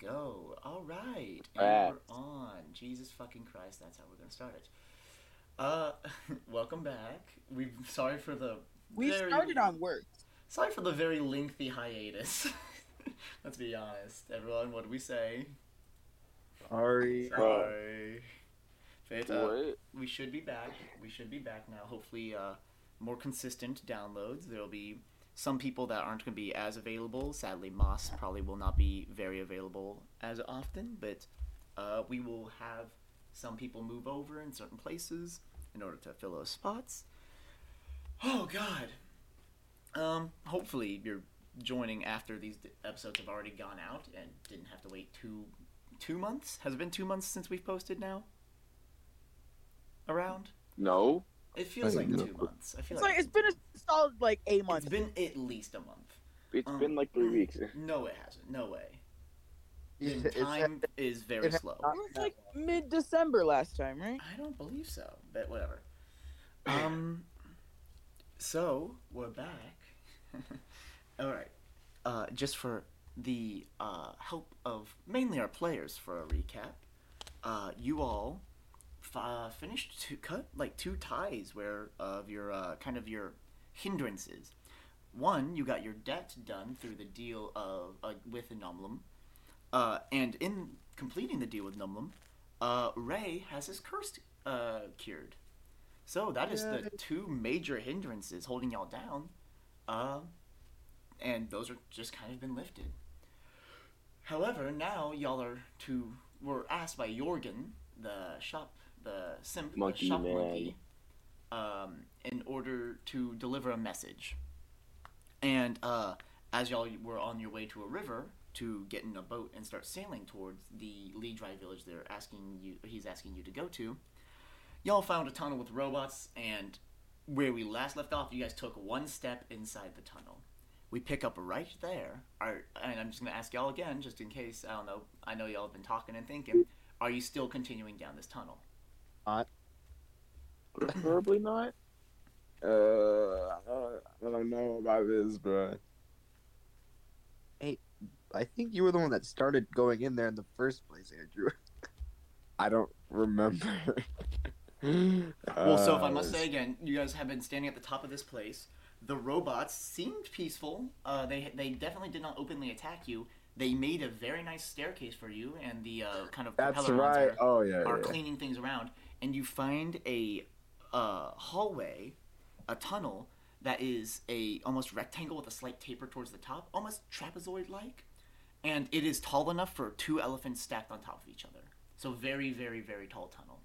go. All right. And Alright. we're on. Jesus fucking Christ, that's how we're going to start it. Uh, welcome back. We sorry for the We very, started on work. Sorry for the very lengthy hiatus. Let's be honest. Everyone, what do we say? Sorry. Sorry. But, uh, What? we should be back. We should be back now. Hopefully, uh, more consistent downloads. There'll be some people that aren't going to be as available. Sadly, Moss probably will not be very available as often, but uh, we will have some people move over in certain places in order to fill those spots. Oh God. Um. Hopefully, you're joining after these d- episodes have already gone out and didn't have to wait two two months. Has it been two months since we've posted now? Around. No. It feels like know. two months. I feel It's like, like it's been a solid like eight it's months. been at least a month. It's Um, been like three weeks. No, it hasn't. No way. Is And time is very it slow. It was like mid December last time, right? I don't believe so, but whatever. Um, so we're back. All right. Uh, just for the uh, help of mainly our players for a recap, uh, you all f- uh, finished to cut like two ties where of your uh, kind of your hindrances. One, you got your debt done through the deal of uh, with Numlum, uh, and in completing the deal with Numlum, uh, Ray has his curse uh, cured. So that is the two major hindrances holding y'all down, uh, and those are just kind of been lifted. However, now y'all are to were asked by Jorgen, the shop, the simp, Monkey the shop man. monkey, um, in order to deliver a message. And uh, as y'all were on your way to a river to get in a boat and start sailing towards the Lee Dry village, they're asking you, he's asking you to go to. Y'all found a tunnel with robots, and where we last left off, you guys took one step inside the tunnel. We pick up right there. Are, and I'm just gonna ask y'all again, just in case I don't know. I know y'all have been talking and thinking. Are you still continuing down this tunnel? Not. Preferably not. Uh, I don't know about this, bro. Hey, I think you were the one that started going in there in the first place, Andrew. I don't remember. Well, so if I must Uh, say again, you guys have been standing at the top of this place. The robots seemed peaceful. Uh, they they definitely did not openly attack you. They made a very nice staircase for you, and the uh, kind of That's propeller right. are, Oh yeah, are yeah. cleaning things around, and you find a uh, hallway, a tunnel that is a almost rectangle with a slight taper towards the top, almost trapezoid-like, and it is tall enough for two elephants stacked on top of each other. So very, very, very tall tunnel.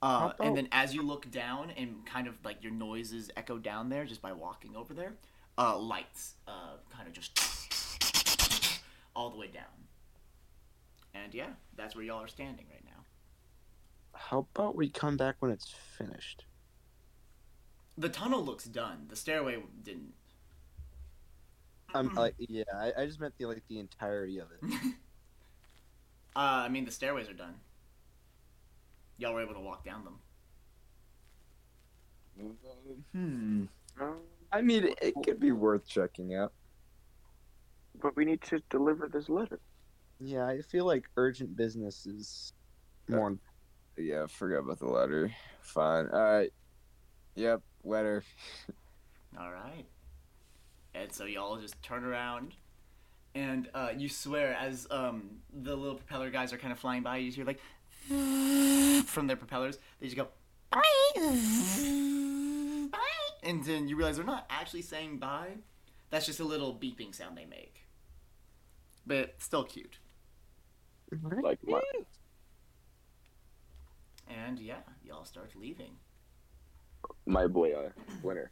Uh, and then as you look down and kind of like your noises echo down there just by walking over there, uh, lights uh, kind of just all the way down. And yeah, that's where y'all are standing right now. How about we come back when it's finished? The tunnel looks done. The stairway didn't. I'm like, yeah, I, I just meant the like the entirety of it. Uh, I mean, the stairways are done. Y'all were able to walk down them. Hmm. Um, I mean, it could be worth checking out. but we need to deliver this letter. Yeah, I feel like urgent business is more. Yeah, forget about the letter. Fine. All right. Yep, letter. All right. And so y'all just turn around, and uh, you swear as um, the little propeller guys are kind of flying by, you just hear like from their propellers. They just go bye, bye, and then you realize they're not actually saying bye. That's just a little beeping sound they make, but still cute. Like my, And yeah, y'all start leaving. My boy, uh, winner.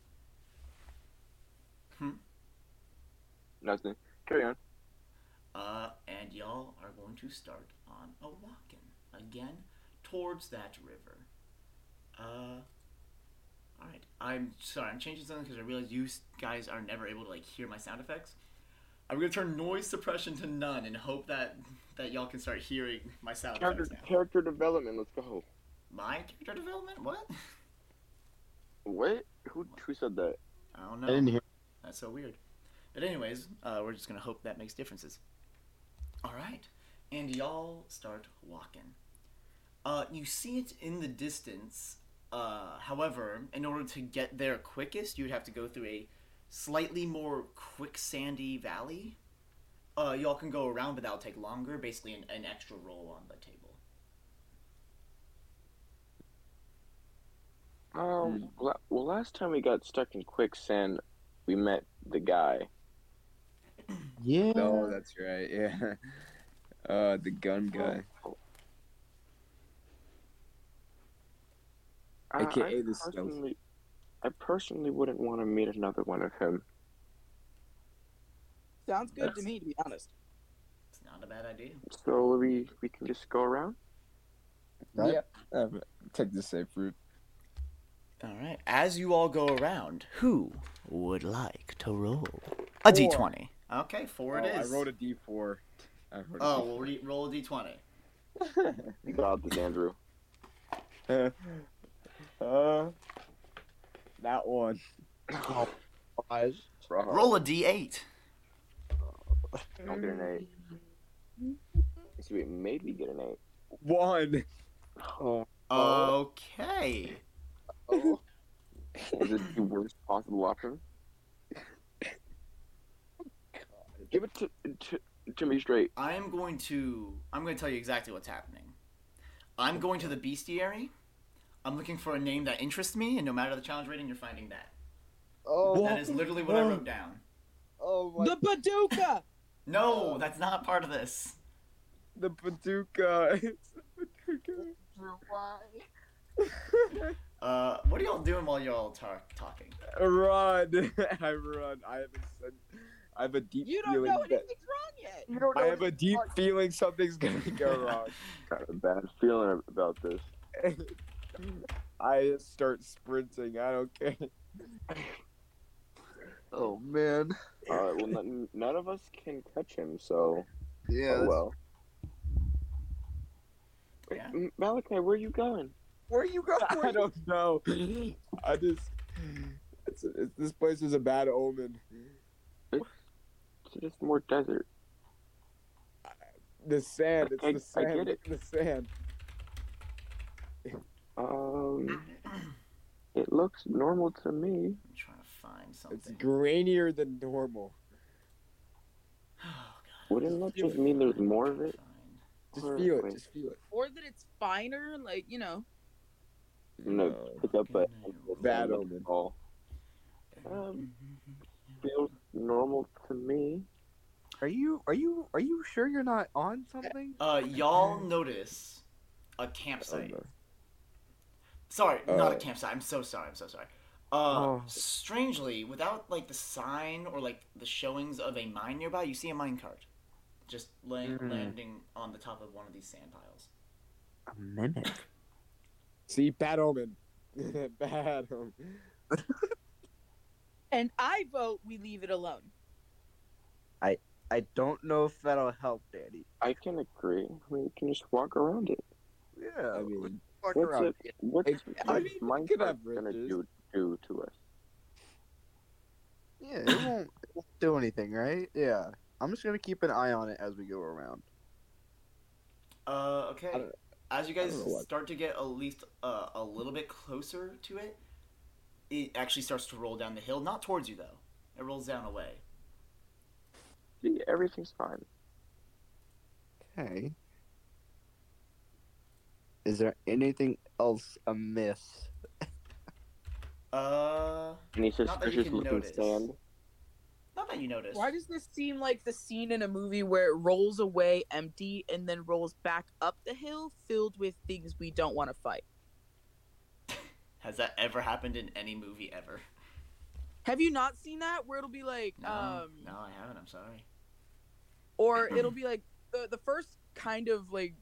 Hmm? Nothing. Carry on. Uh, and y'all are going to start on a walking again towards that river. Uh, all right. I'm sorry. I'm changing something because I realize you guys are never able to like hear my sound effects. I'm gonna turn noise suppression to none and hope that that y'all can start hearing my sound Character, effects now. character development. Let's go. My character development? What? What? Who, who said that? I don't I know. didn't hear. That's so weird. But anyways, uh, we're just gonna hope that makes differences. All right. and y'all start walking. Uh, you see it in the distance. Uh, however, in order to get there quickest, you would have to go through a slightly more quicksandy valley. Uh, y'all can go around, but that'll take longer. Basically, an, an extra roll on the table. Um. la- Well, last time we got stuck in quicksand, we met the guy. Yeah. Oh, that's right. Yeah. Uh, the gun guy. I, AKA I the stealth. personally, I personally wouldn't want to meet another one of him. Sounds good to me, to be honest. It's not a bad idea. So we we can just go around. Yeah. Uh, take the safe route. All right. As you all go around, who would like to roll a Four. d20? Okay, four it Oh, is. I wrote a D4. I wrote a Oh, we'll re- roll a d20. God, this Andrew. D4. uh, that one. Eyes. Roll a d8. Don't get an eight. So we maybe get an eight. One. Oh, Okay. Oh. is it the worst possible option? Give it to, to to me straight. I am going to. I'm going to tell you exactly what's happening. I'm going to the bestiary. I'm looking for a name that interests me, and no matter the challenge rating, you're finding that. Oh, That is literally what I wrote oh. down. oh my. The Paducah! No, that's not part of this. The Paducah. It's the Paducah. Uh, what are y'all doing while y'all tar- talking? run. I run. I have a sen- I have a deep You don't feeling know that anything's wrong yet. You don't I have a deep feeling something's gonna go wrong. Got a bad feeling about this. I start sprinting. I don't care. Oh man. All right. Well, none, none of us can catch him, so Yeah. oh well. Yeah. M- Malachi, where are you going? Where are you going? I don't know. I just. It's, it's, this place is a bad omen. It's just more desert. The sand. It's I- the I get it. The sand. Um, it looks normal to me. I'm trying to find something. It's grainier than normal. Oh, God. Wouldn't that just mean there's more of it? Just feel it. wait. Just feel it. Or that it's finer, like, you know. No, pick up a Bad omen. All Um, feels normal to me. Are you are you are you sure you're not on something? Uh, y'all notice a campsite. Sorry, not a Uh, campsite. I'm so sorry. I'm so sorry. Uh, Oh. strangely, without like the sign or like the showings of a mine nearby, you see a mine cart just laying, Mhm. landing on the top of one of these sand piles. A mimic. See, bad omen. bad omen. And I vote we leave it alone. I I don't know if that'll help, Daddy. I can agree. We can just walk around it. Yeah. I mean, fuck What's around. it? What's I- I mean, Minecraft gonna do do to us? Yeah, it won't, it won't do anything, right? Yeah. I'm just gonna keep an eye on it as we go around. Uh, okay. I don't- As you guys don't know what- start to get at least uh, a little bit closer to it, it actually starts to roll down the hill. Not towards you though. It rolls down away. See, everything's fine. Okay. Is there anything else amiss? Uh, Any Not that you suspicious can looking notice. sand? Not that you notice. Why does this seem like the scene in a movie where it rolls away empty and then rolls back up the hill filled with things we don't want to fight? Has that ever happened in any movie ever? Have you not seen that where it'll be like No, um no, I haven't. I'm sorry. or it'll be like the the first kind of like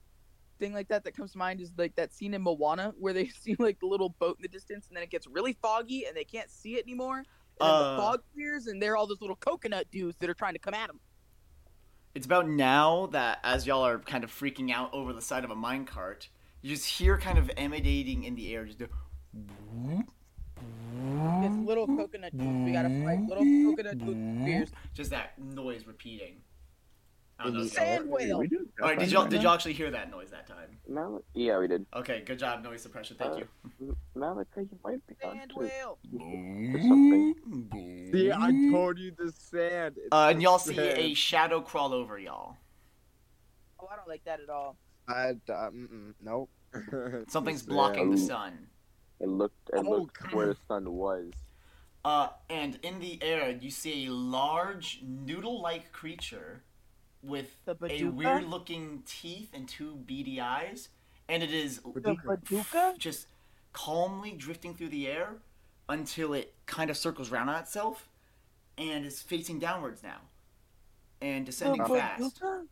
thing like that that comes to mind is like that scene in Moana where they see like the little boat in the distance and then it gets really foggy and they can't see it anymore. And Uh. the fog clears and they're all those little coconut dudes that are trying to come at him. It's about now that as y'all are kind of freaking out over the side of a minecart, you just hear kind of emanating in the air, just. It's little coconut dudes we gotta fight. Little coconut dudes. Just that noise repeating. I don't know. In if the y'all- air. Sand whale. We do All right, did y'all did y'all actually hear that noise that time? Mal- yeah, we did. Okay, good job, noise suppression. Thank Uh, you. M- Malachi, you might be on Sand too. whale. Something. See, I told you the sand. Uh, and y'all see sand. a shadow crawl over y'all. Oh, I don't like that at all. I, uh, nope. Something's Sand. blocking the sun. It looked, it Oh, looked God. where the sun was. Uh, and in the air, you see a large noodle-like creature with a weird-looking teeth and two beady eyes, and it is The just calmly drifting through the air until it kind of circles round on itself and is facing downwards now, and descending The fast, Baduka?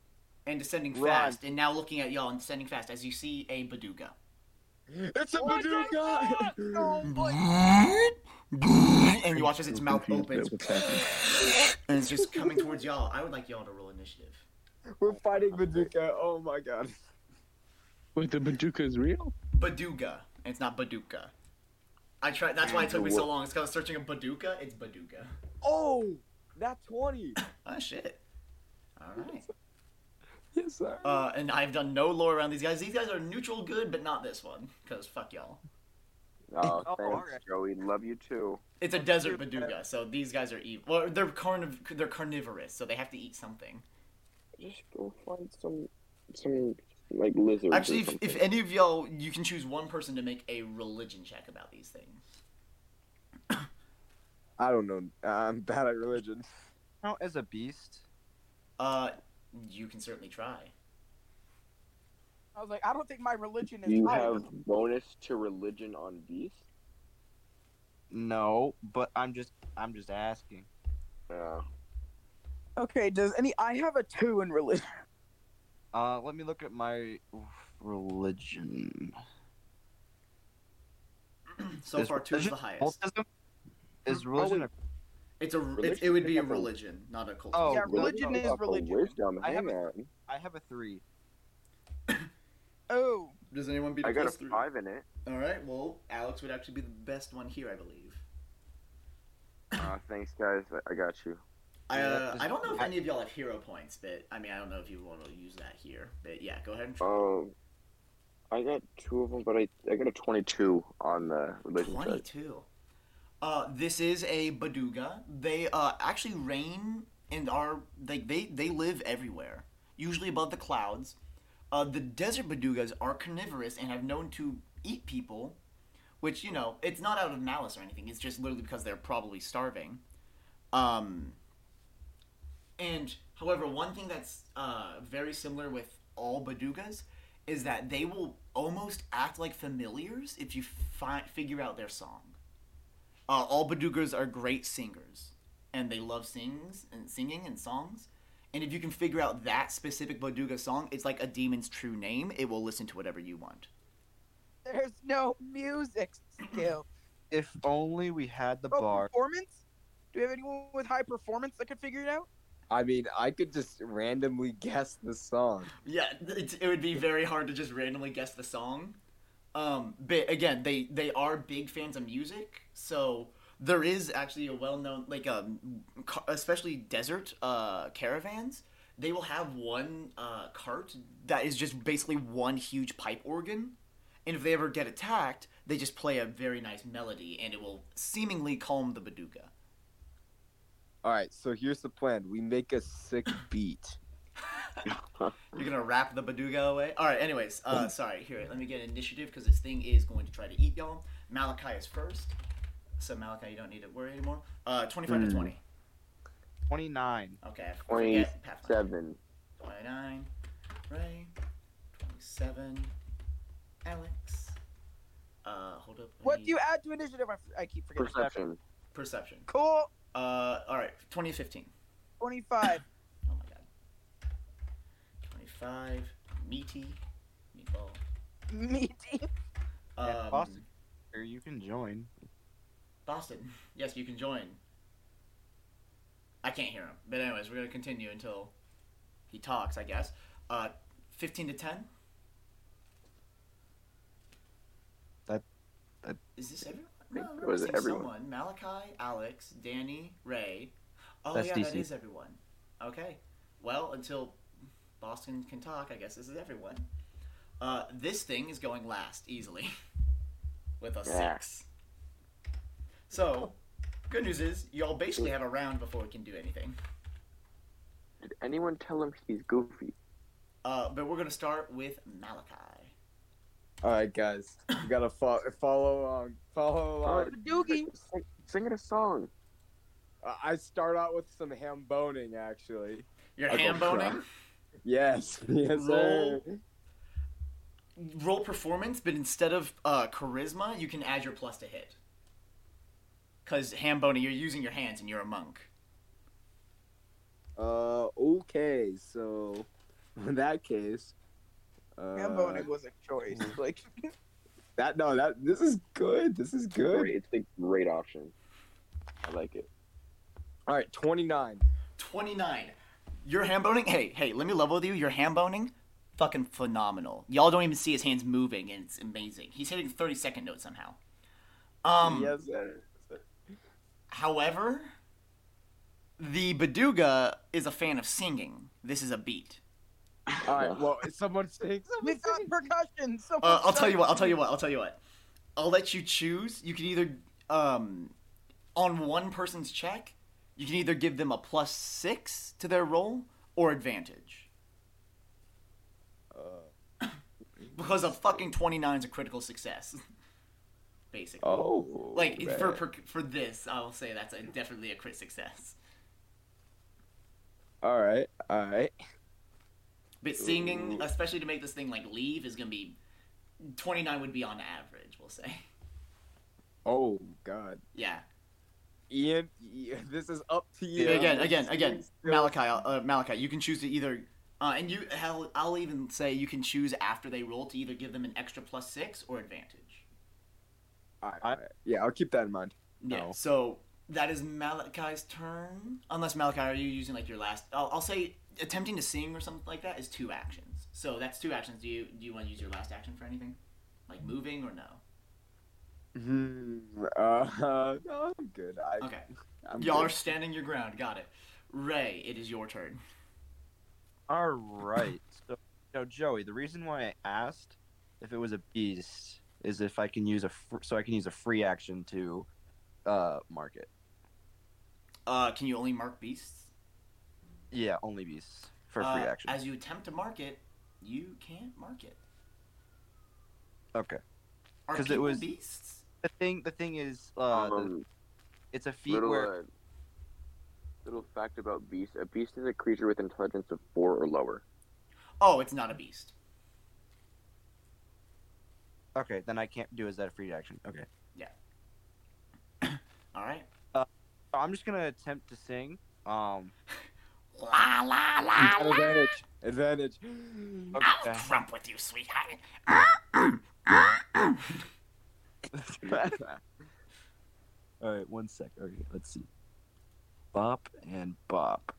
and descending Run. fast, and now looking at y'all and descending fast as you see a B'dooga. It's a my Oh and you watch as its mouth Confused opens at what's happening. and it's just coming towards y'all. I would like y'all to roll initiative. We're fighting Baduka. Oh my god. Wait, the Baduka is real? B'dooga. It's not Baduka. I tried. That's why it took me so long. It's because I was searching a Baduka. It's B'dooga. Oh, that 20. Oh shit. All right. Yes, sir. Uh, and I've done no lore around these guys. These guys are neutral good, but not this one. Cause fuck y'all. Oh, Oh, thanks, alright. Joey. Love you too. It's a desert B'dooga, so these guys are evil. Well, they're carniv- They're carnivorous, so they have to eat something. Just go find some, some like lizards. Actually, if, if any of y'all, you can choose one person to make a religion check about these things. I don't know. I'm bad at religion. Count as a beast. Uh, you can certainly try. I was like, I don't think my religion is you high have bonus to religion on beast. No, but I'm just, I'm just asking. Yeah. Okay, does any? I have a two in religion. Uh, let me look at my religion. So Is far, two is religion the highest. Occultism? Is religion? a- It's a. It, Religion it would be a is like a- religion, not a cult. Oh, yeah, no, religion is no, Up for religion. Wisdom. I have on. I have a three. Oh, Does anyone beat a I got a plus three? five in it. All right. Well, Alex would actually be the best one here, I believe. Uh, thanks, guys. I, I got you. I, uh, I don't know if any of y'all have hero points, but I mean, I don't know if you want to use that here. But yeah, go ahead and try. Um, I got two of them, but I I got a twenty-two on the religion check. Twenty-two. Uh, this is a B'dooga. They uh actually reign and are like they they live everywhere, usually above the clouds. Uh, the desert B'doogas are carnivorous and have known to eat people, which you know it's not out of malice or anything. It's just literally because they're probably starving. Um. And however, one thing that's uh, very similar with all B'doogas is that they will almost act like familiars if you fi- figure out their song. Uh, all B'doogas are great singers, and they love sings and singing and songs. And if you can figure out that specific B'dooga song, it's like a demon's true name. It will listen to whatever you want. there's no music skill. If only we had the Oh, bar. performance? Do we have anyone with high performance that could figure it out? I mean, I could just randomly guess the song. Yeah, it, would be very hard to just randomly guess the song. Um, but again, they they are big fans of music, so there is actually a well-known like um, especially desert uh, caravans. They will have one uh, cart that is just basically one huge pipe organ, and if they ever get attacked, they just play a very nice melody, and it will seemingly calm the B'dooga. All right, so here's the plan. We make a sick beat. You're gonna rap the B'dooga away. All right. Anyways, uh, sorry. Here, let me get initiative because this thing is going to try to eat y'all. Malachi is first, so Malachi, you don't need to worry anymore. Uh, twenty-five to Hmm. twenty. Twenty-nine. Okay. I Twenty forget Pathfinder. seven. Twenty-nine. Ray. Twenty-seven. Alex. Uh, hold up. What need do you add to initiative? I, f- I keep forgetting. Perception. Perception. Cool. Uh, all right. Twenty fifteen. 25. Oh my god. Twenty-five. Meaty. Meatball. Meaty. Um, Yeah, Boston. Or you can join. Boston. Yes, you can join. I can't hear him. But anyways, we're gonna continue until he talks, I guess. Uh, fifteen to ten. That- that- Is this everyone? Think No, it was everyone. someone. Malachi, Alex, Danny, Ray. Oh That's yeah, that DC. is everyone. Okay. Well, until Boston can talk, I guess this is everyone. Uh, this thing is going last easily with a Yeah. six. So, good news is y'all basically have a round before we can do anything. Did anyone tell him he's goofy? Uh, but we're gonna start with Malachi. All right, guys, you gotta fo- follow along. Follow along. Doogie. Sing, sing it a song. Uh, I start out with some ham boning, actually. You're I'll ham boning. cry. Yes, yes, sir. Roll. Roll performance, but instead of uh, charisma, you can add your plus to hit. Cause ham boning, you're using your hands and you're a monk. Uh, okay, so in that case, uh, Ham boning was a choice. Like that no, that this is good. This is good. It's a great option. I like it. All right, twenty nine. 29. Your ham boning, hey, hey, let me level with you. Your ham boning, fucking phenomenal. Y'all don't even see his hands moving, and it's amazing. He's hitting 30 second notes somehow. Um, yes, sir. However, the B'dooga is a fan of singing. This is a beat. All right. Well, someone sing. we Someone got sing. percussion. So Uh, I'll tell you what. I'll tell you what. I'll tell you what. I'll let you choose. You can either, um, on one person's check, you can either give them a plus six to their roll or advantage. Uh, Because a fucking 29 is a critical success. Basically. oh, like for, man. for for this, I will say that's a, definitely a crit success. All right, all right. But singing, especially to make this thing like leave, is gonna be 29 would be on average. We'll say. Oh God, Yeah. Ian, Ian, this is up to you. again, again, again, Malachi, uh, Malachi, you can choose to either, uh, and you, hell, I'll even say you can choose after they roll to either give them an extra plus six or advantage. All right, all right. Yeah, I'll keep that in mind. Yeah. No. So that is Malachi's turn. Unless Malachi, are you using like your last? I'll, I'll say attempting to sing or something like that is two actions. So that's two actions. Do you do you want to use your last action for anything, like moving or no? Hmm. Uh, no, I'm good. I, Okay. I'm Y'all are standing your ground. Got it. Ray, it is your turn. All right. So, no, Joey. The reason why I asked if it was a beast is if I can use a fr- so I can use a free action to uh mark it. Uh, can you only mark beasts? Yeah, only beasts for free Uh, action. As you attempt to mark it, you can't mark it. Okay. Are 'Cause it people was- beasts? The thing, the thing is, uh, the- um, it's a feat little, where uh, little fact about beast: a beast is a creature with intelligence of four or lower. Oh, it's not a beast. okay, then I can't do is that a free action? Okay. Yeah. All right. So I'm just gonna attempt to sing. Um. La la la la. advantage. Advantage. I'll crump with you, sweetheart. All right, one sec. Okay, let's see. Bop and bop.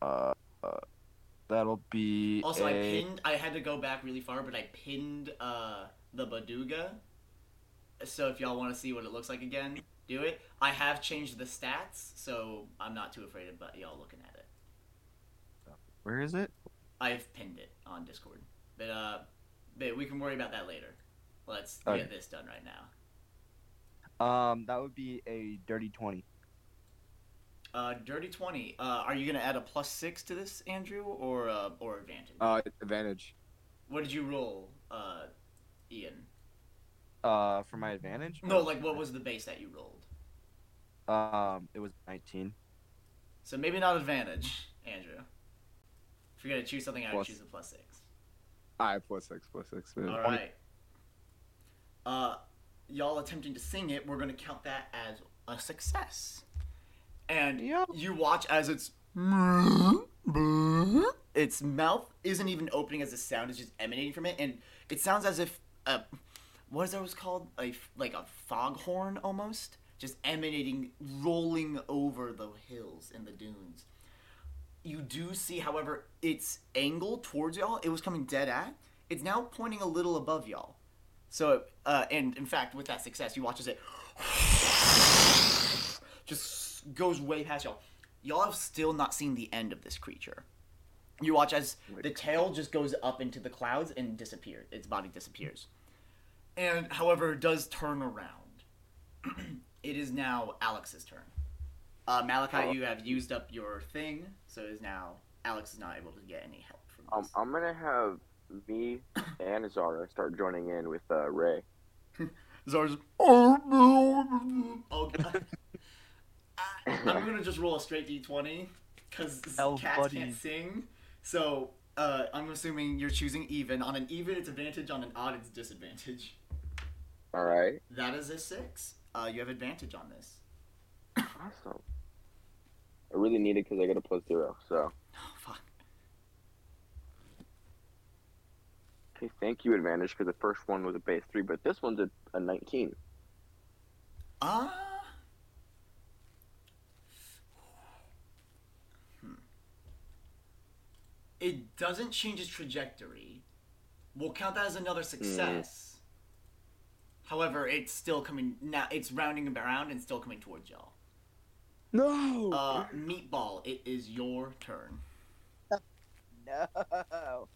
Uh, uh that'll be. Also, I a- pinned. I had to go back really far, but I pinned uh the B'dooga. So if y'all want to see what it looks like again, do it. I have changed the stats, so I'm not too afraid of y'all looking at it. Where is it? I've pinned it on Discord, but uh, but we can worry about that later. Let's Okay. get this done right now. Um, that would be a dirty twenty. Uh, dirty twenty. Uh, are you gonna add a plus six to this, Andrew, or uh, or advantage? Uh, advantage. what did you roll, uh, Ian? Uh, for my advantage. No, like what was the base that you rolled? Um, it was nineteen. So maybe not advantage, Andrew. If you're gonna choose something, I would Plus- choose a plus six. All right, plus six, plus six. man. All right. Uh, y'all attempting to sing it, we're gonna count that as a success. And Yeah. you watch as it's its mouth isn't even opening as the sound is just emanating from it, and it sounds as if uh, what is that was called a like a foghorn almost, just emanating, rolling over the hills and the dunes. You do see, however, its angle towards y'all. It was coming dead at. It's now pointing a little above y'all. So, uh, and in fact, with that success, you watch as it just goes way past y'all. Y'all have still not seen the end of this creature. You watch as the tail just goes up into the clouds and disappears. Its body disappears. And however, it does turn around. it is now Alex's turn. Uh, Malachi, Oh. you have used up your thing, so it is now Alex is not able to get any help from Um, this. I'm gonna have me and Zara start joining in with uh, Ray. Zara's. Oh god. I, I'm gonna just roll a straight d20 because Hell, cats buddy. can't sing. So uh, I'm assuming you're choosing even. On an even, it's advantage. On an odd, it's disadvantage. All right. That is a six. Uh, you have advantage on this. Awesome. I really need it because I got a plus zero. So Oh fuck. okay, thank you advantage because the first one was a base three, but this one's a, a 19. Ah. Hmm. It doesn't change its trajectory. We'll count that as another success. However, it's still coming now. It's rounding around and still coming towards y'all. No. Uh, meatball, it is your turn. no.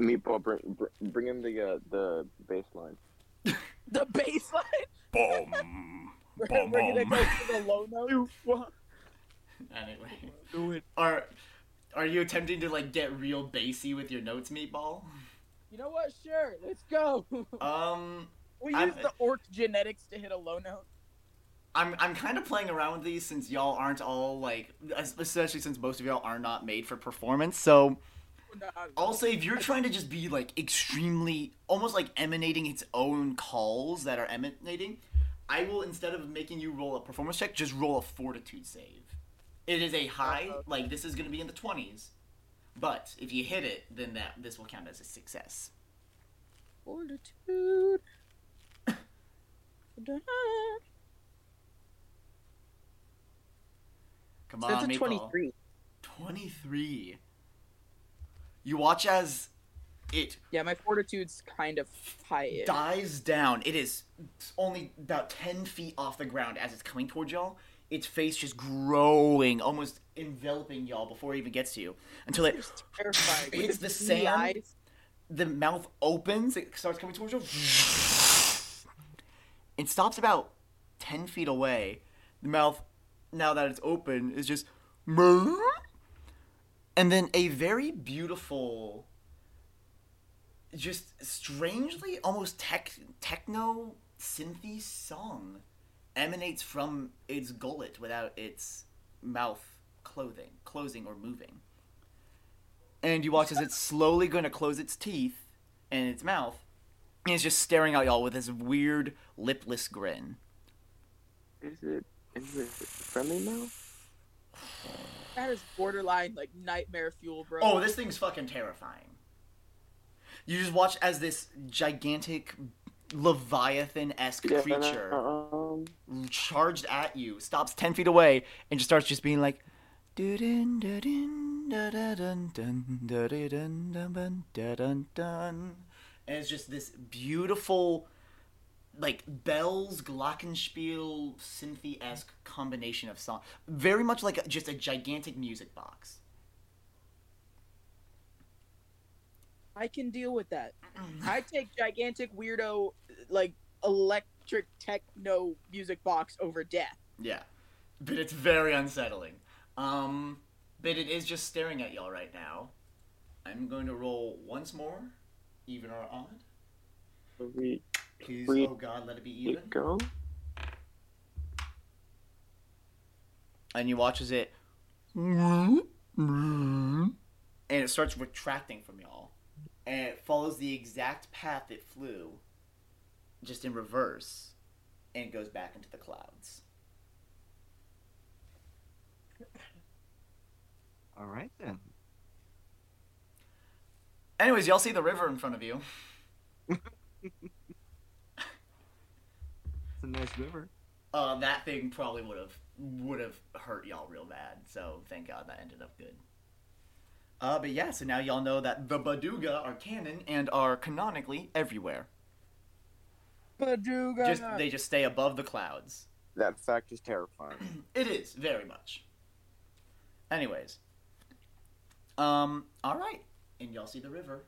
Meatball, bring bring him the uh, the baseline. The baseline. Boom. We're, Bum, we're gonna go to the low note. Anyway, Do it. are are you attempting to like get real bassy with your notes, meatball? You know what? Sure. Let's go. Um, we I'm- use the orc genetics to hit a low note. I'm I'm kind of playing around with these since y'all aren't all like, especially since most of y'all are not made for performance. So I'll say if you're trying to just be like extremely, almost like emanating its own calls that are emanating, I will instead of making you roll a performance check, just roll a fortitude save. It is a high, uh-huh. like this is gonna be in the twenties, but if you hit it, then that this will count as a success. Fortitude. Come That's on, a Maple. 23. 23. You watch as it Yeah, my fortitude's kind of high. dies down. It is only about 10 feet off the ground as it's coming towards y'all. Its face just growing, almost enveloping y'all before it even gets to you. Until it, It's Hits the sand. eyes. the mouth opens, it starts coming towards you. It stops about 10 feet away. The mouth, now that it's open, is just. Mmm. And then a very beautiful, just strangely almost tech, techno synthy song emanates from its gullet without its mouth clothing, closing or moving. And you watch as it's slowly going to close its teeth and its mouth, and it's just staring at y'all with this weird lipless grin. Is it is it friendly now? That is borderline like nightmare fuel, bro. Oh, this thing's fucking terrifying. You just watch as this gigantic leviathan esque Yeah, creature Um, charged at you, stops ten feet away, and just starts just being like, "Dun dun dun dun dun dun dun dun dun dun dun dun," and it's just this beautiful, like bells, glockenspiel, synthy esque combination of song, very much like a, just a gigantic music box. I can deal with that. I take gigantic weirdo like electric techno music box over death. Yeah, but it's very unsettling. Um, but it is just staring at y'all right now. I'm going to roll once more, even or odd. we Please, Free- oh god, let it be even. go. And you watches it, and it starts retracting from y'all, and it follows the exact path it flew, just in reverse, and it goes back into the clouds. All right then. Anyways, y'all see the river in front of you. It's a nice river. uh, that thing probably would have would have hurt y'all real bad. So thank God that ended up good. Uh, but yeah, so now y'all know that the B'dooga are canon and are canonically everywhere. B'dooga. Just they just stay above the clouds. That fact is terrifying. It is very much. Anyways, Um, all right, and y'all see the river,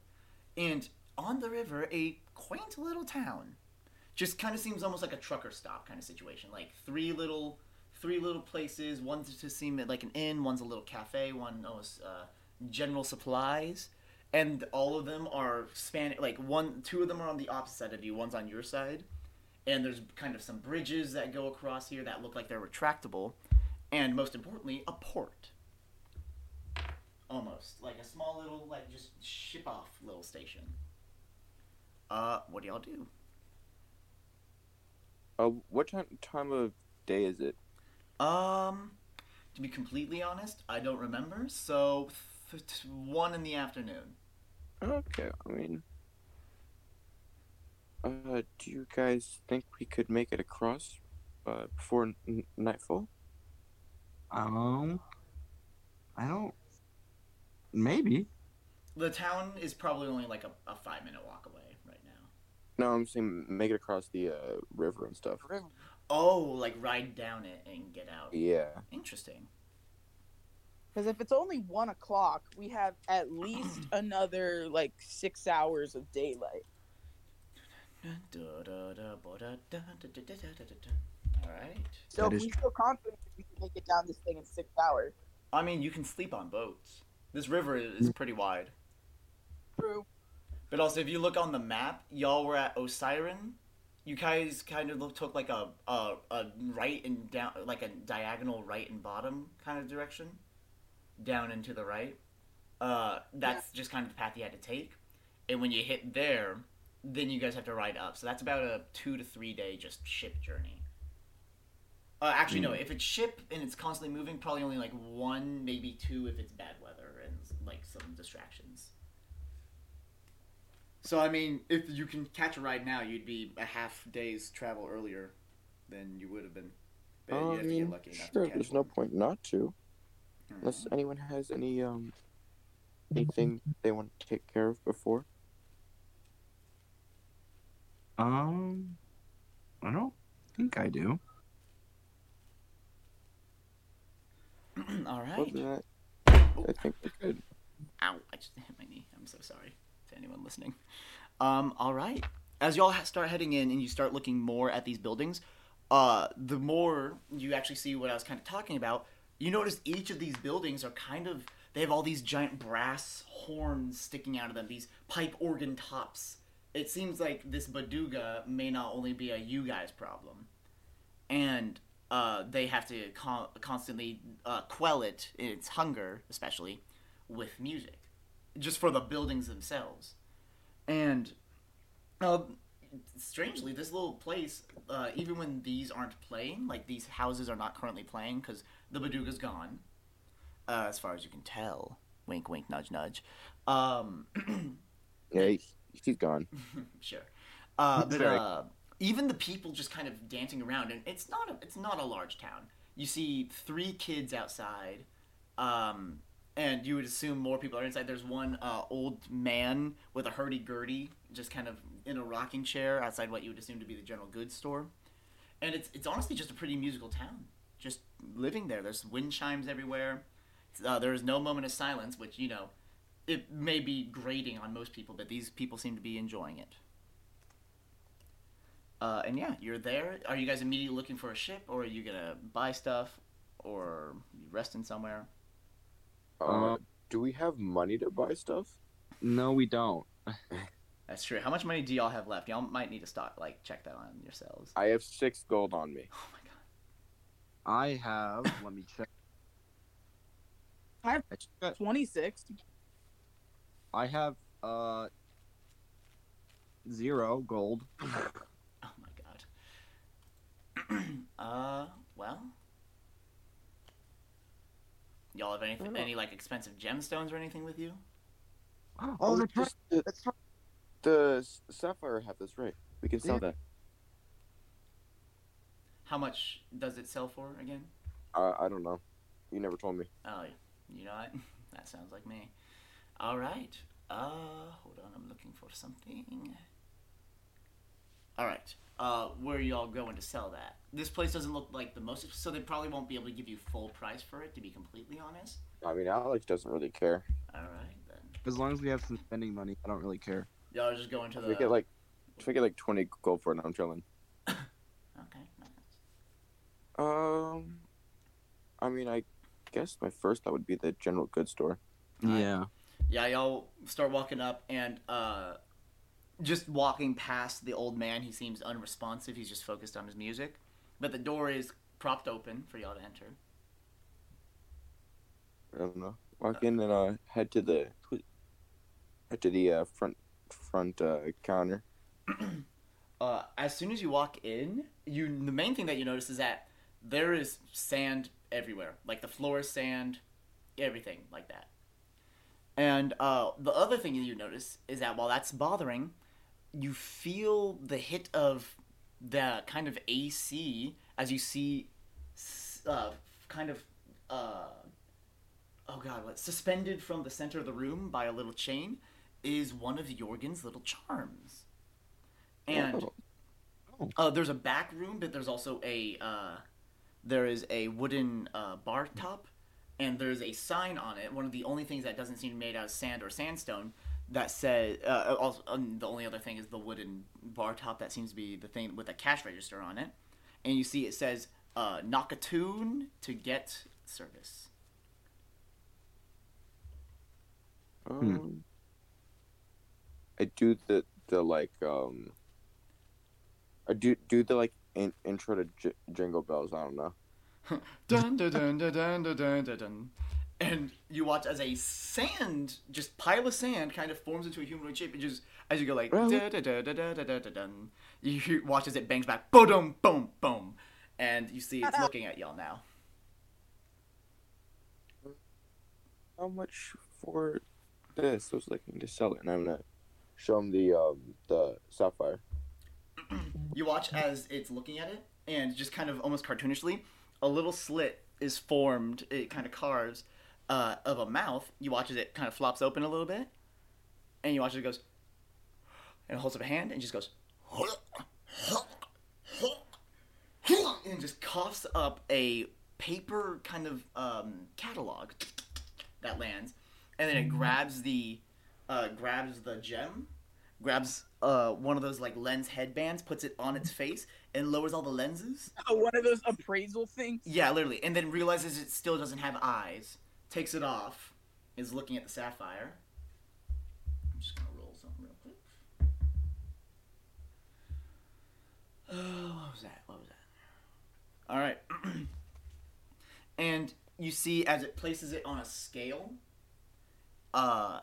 and on the river, a quaint little town. Just kind of seems almost like a trucker stop kind of situation. Like three little, three little places. One's to seem like an inn. One's a little cafe. One almost uh, general supplies, and all of them are span. Like one, two of them are on the opposite side of you. One's on your side, and there's kind of some bridges that go across here that look like they're retractable, and most importantly, a port almost like a small little like just ship off little station. Uh, what do y'all do? Uh, what time time of day is it? Um, to be completely honest, I don't remember. So th- th- one in the afternoon. Okay, I mean, uh, do you guys think we could make it across, uh, before n- nightfall? Um, I don't. Maybe. The town is probably only like a, a five minute walk away right now. No, I'm saying make it across the uh, river and stuff. Oh, like ride down it and get out. Yeah. Interesting. Because if it's only one o'clock, we have at least another like six hours of daylight. All right. So That if is- we feel confident that we can make it down this thing in six hours. I mean, you can sleep on boats. This river is pretty wide. True. But also, if you look on the map, y'all were at Osiren. You guys kind of look, took like a, a a right and down, like a diagonal right and bottom kind of direction, down and to the right. Uh, that's just kind of the path you had to take. And when you hit there, then you guys have to ride up. So that's about a two to three day just ship journey. Uh, actually, no. If it's ship and it's constantly moving, probably only like one, maybe two if it's bad weather and like some distractions. So I mean, if you can catch a ride now, you'd be a half day's travel earlier than you would have been. But you I have to get lucky enough sure. to catch There's no point not to, Mhm. unless anyone has any um anything they want to take care of before. Um, I don't think I do. All right. Other that, Oh, I think we're good. Ow! I just hit my knee. I'm so sorry to anyone listening. Um. All right. As y'all start heading in and you start looking more at these buildings, uh, the more you actually see what I was kind of talking about. You notice each of these buildings are kind of they have all these giant brass horns sticking out of them. These pipe organ tops. It seems like this B'dooga may not only be a you guys problem, and uh, they have to con- constantly uh, quell it its hunger, especially with music, just for the buildings themselves. And uh, strangely, this little place, uh, even when these aren't playing, like these houses are not currently playing because the B'dooga's gone, uh, as far as you can tell. Wink, wink, nudge, nudge. Um, Yeah, he, he's gone. sure. Uh, but uh, even the people just kind of dancing around, and it's not a it's not a large town. You see three kids outside, um, and you would assume more people are inside. There's one uh, old man with a hurdy gurdy, just kind of in a rocking chair outside what you would assume to be the general goods store, and it's it's honestly just a pretty musical town. Just living there. There's wind chimes everywhere. Uh, there is no moment of silence, which you know it may be grating on most people, but these people seem to be enjoying it. Uh, and yeah, you're there. Are you guys immediately looking for a ship, or are you gonna buy stuff, or you resting somewhere? Uh, Uh, do we have money to buy stuff? No, we don't. That's true. How much money do y'all have left? Y'all might need to start like check that on yourselves. I have six gold on me. Oh my god. I have. let me check. I have- I Twenty six. I have uh zero gold. Oh my god. uh, well. Y'all have any I don't know. any like expensive gemstones or anything with you? Oh, that's right. just the, That's right. the sapphire have this right. We can sell Yeah. that. How much does it sell for again? Uh, I don't know. You never told me. Oh, you know what? That sounds like me. All right. Uh, hold on. I'm looking for something. All right. Uh, where are y'all going to sell that? This place doesn't look like the most, so they probably won't be able to give you full price for it. To be completely honest. I mean, Alex doesn't really care. All right then. As long as we have some spending money, I don't really care. Y'all are just going to If the. we get like, if we get like twenty gold for it, I'm chilling. Okay. nice. Um, I mean, I guess my first thought would be the general goods store. Alright. Yeah. Yeah, y'all start walking up and uh, just walking past the old man. He seems unresponsive. He's just focused on his music, but the door is propped open for y'all to enter. I don't know. Walk in and uh, head to the head to the uh, front front uh, counter. uh, as soon as you walk in, you the main thing that you notice is that there is sand everywhere. Like the floor is sand, everything like that. And uh, the other thing you notice is that while that's bothering, you feel the hit of the kind of AC as you see, uh, kind of, uh, oh god, what suspended from the center of the room by a little chain is one of Jorgen's little charms. And Oh. uh, there's a back room, but there's also a uh, there is a wooden uh, bar top, and there's a sign on it. One of the only things that doesn't seem made out of sand or sandstone that said, uh, uh also, um, the only other thing is the wooden bar top that seems to be the thing with a cash register on it, and you see it says uh, tune to get service. Um, hmm. I do the the like um. I do do the like in, intro to J- Jingle Bells. I don't know. dun dun dun dun dun dun dun. dun and you watch as a sand, just pile of sand, kind of forms into a humanoid shape, and just as you go like da da da da da da da dun, you watch as it bangs back, boom, boom, boom, and you see it's looking at y'all now. How much for this? I was looking to sell it, and I'm gonna show him the um, the sapphire. you watch as it's looking at it, and just kind of almost cartoonishly, a little slit is formed. It kind of carves uh, of a mouth. You watch as it kind of flops open a little bit, and you watch as it goes, and it holds up a hand and just goes, and just coughs up a paper kind of um, catalog that lands, and then it grabs the uh, grabs the gem, grabs uh, one of those like lens headbands, puts it on its face, and lowers all the lenses. Oh, one of those appraisal things. Yeah, literally, and then realizes it still doesn't have eyes, takes it off, is looking at the sapphire. I'm just gonna roll something real quick. Oh, what was that? What was that? All right. and you see as it places it on a scale, uh,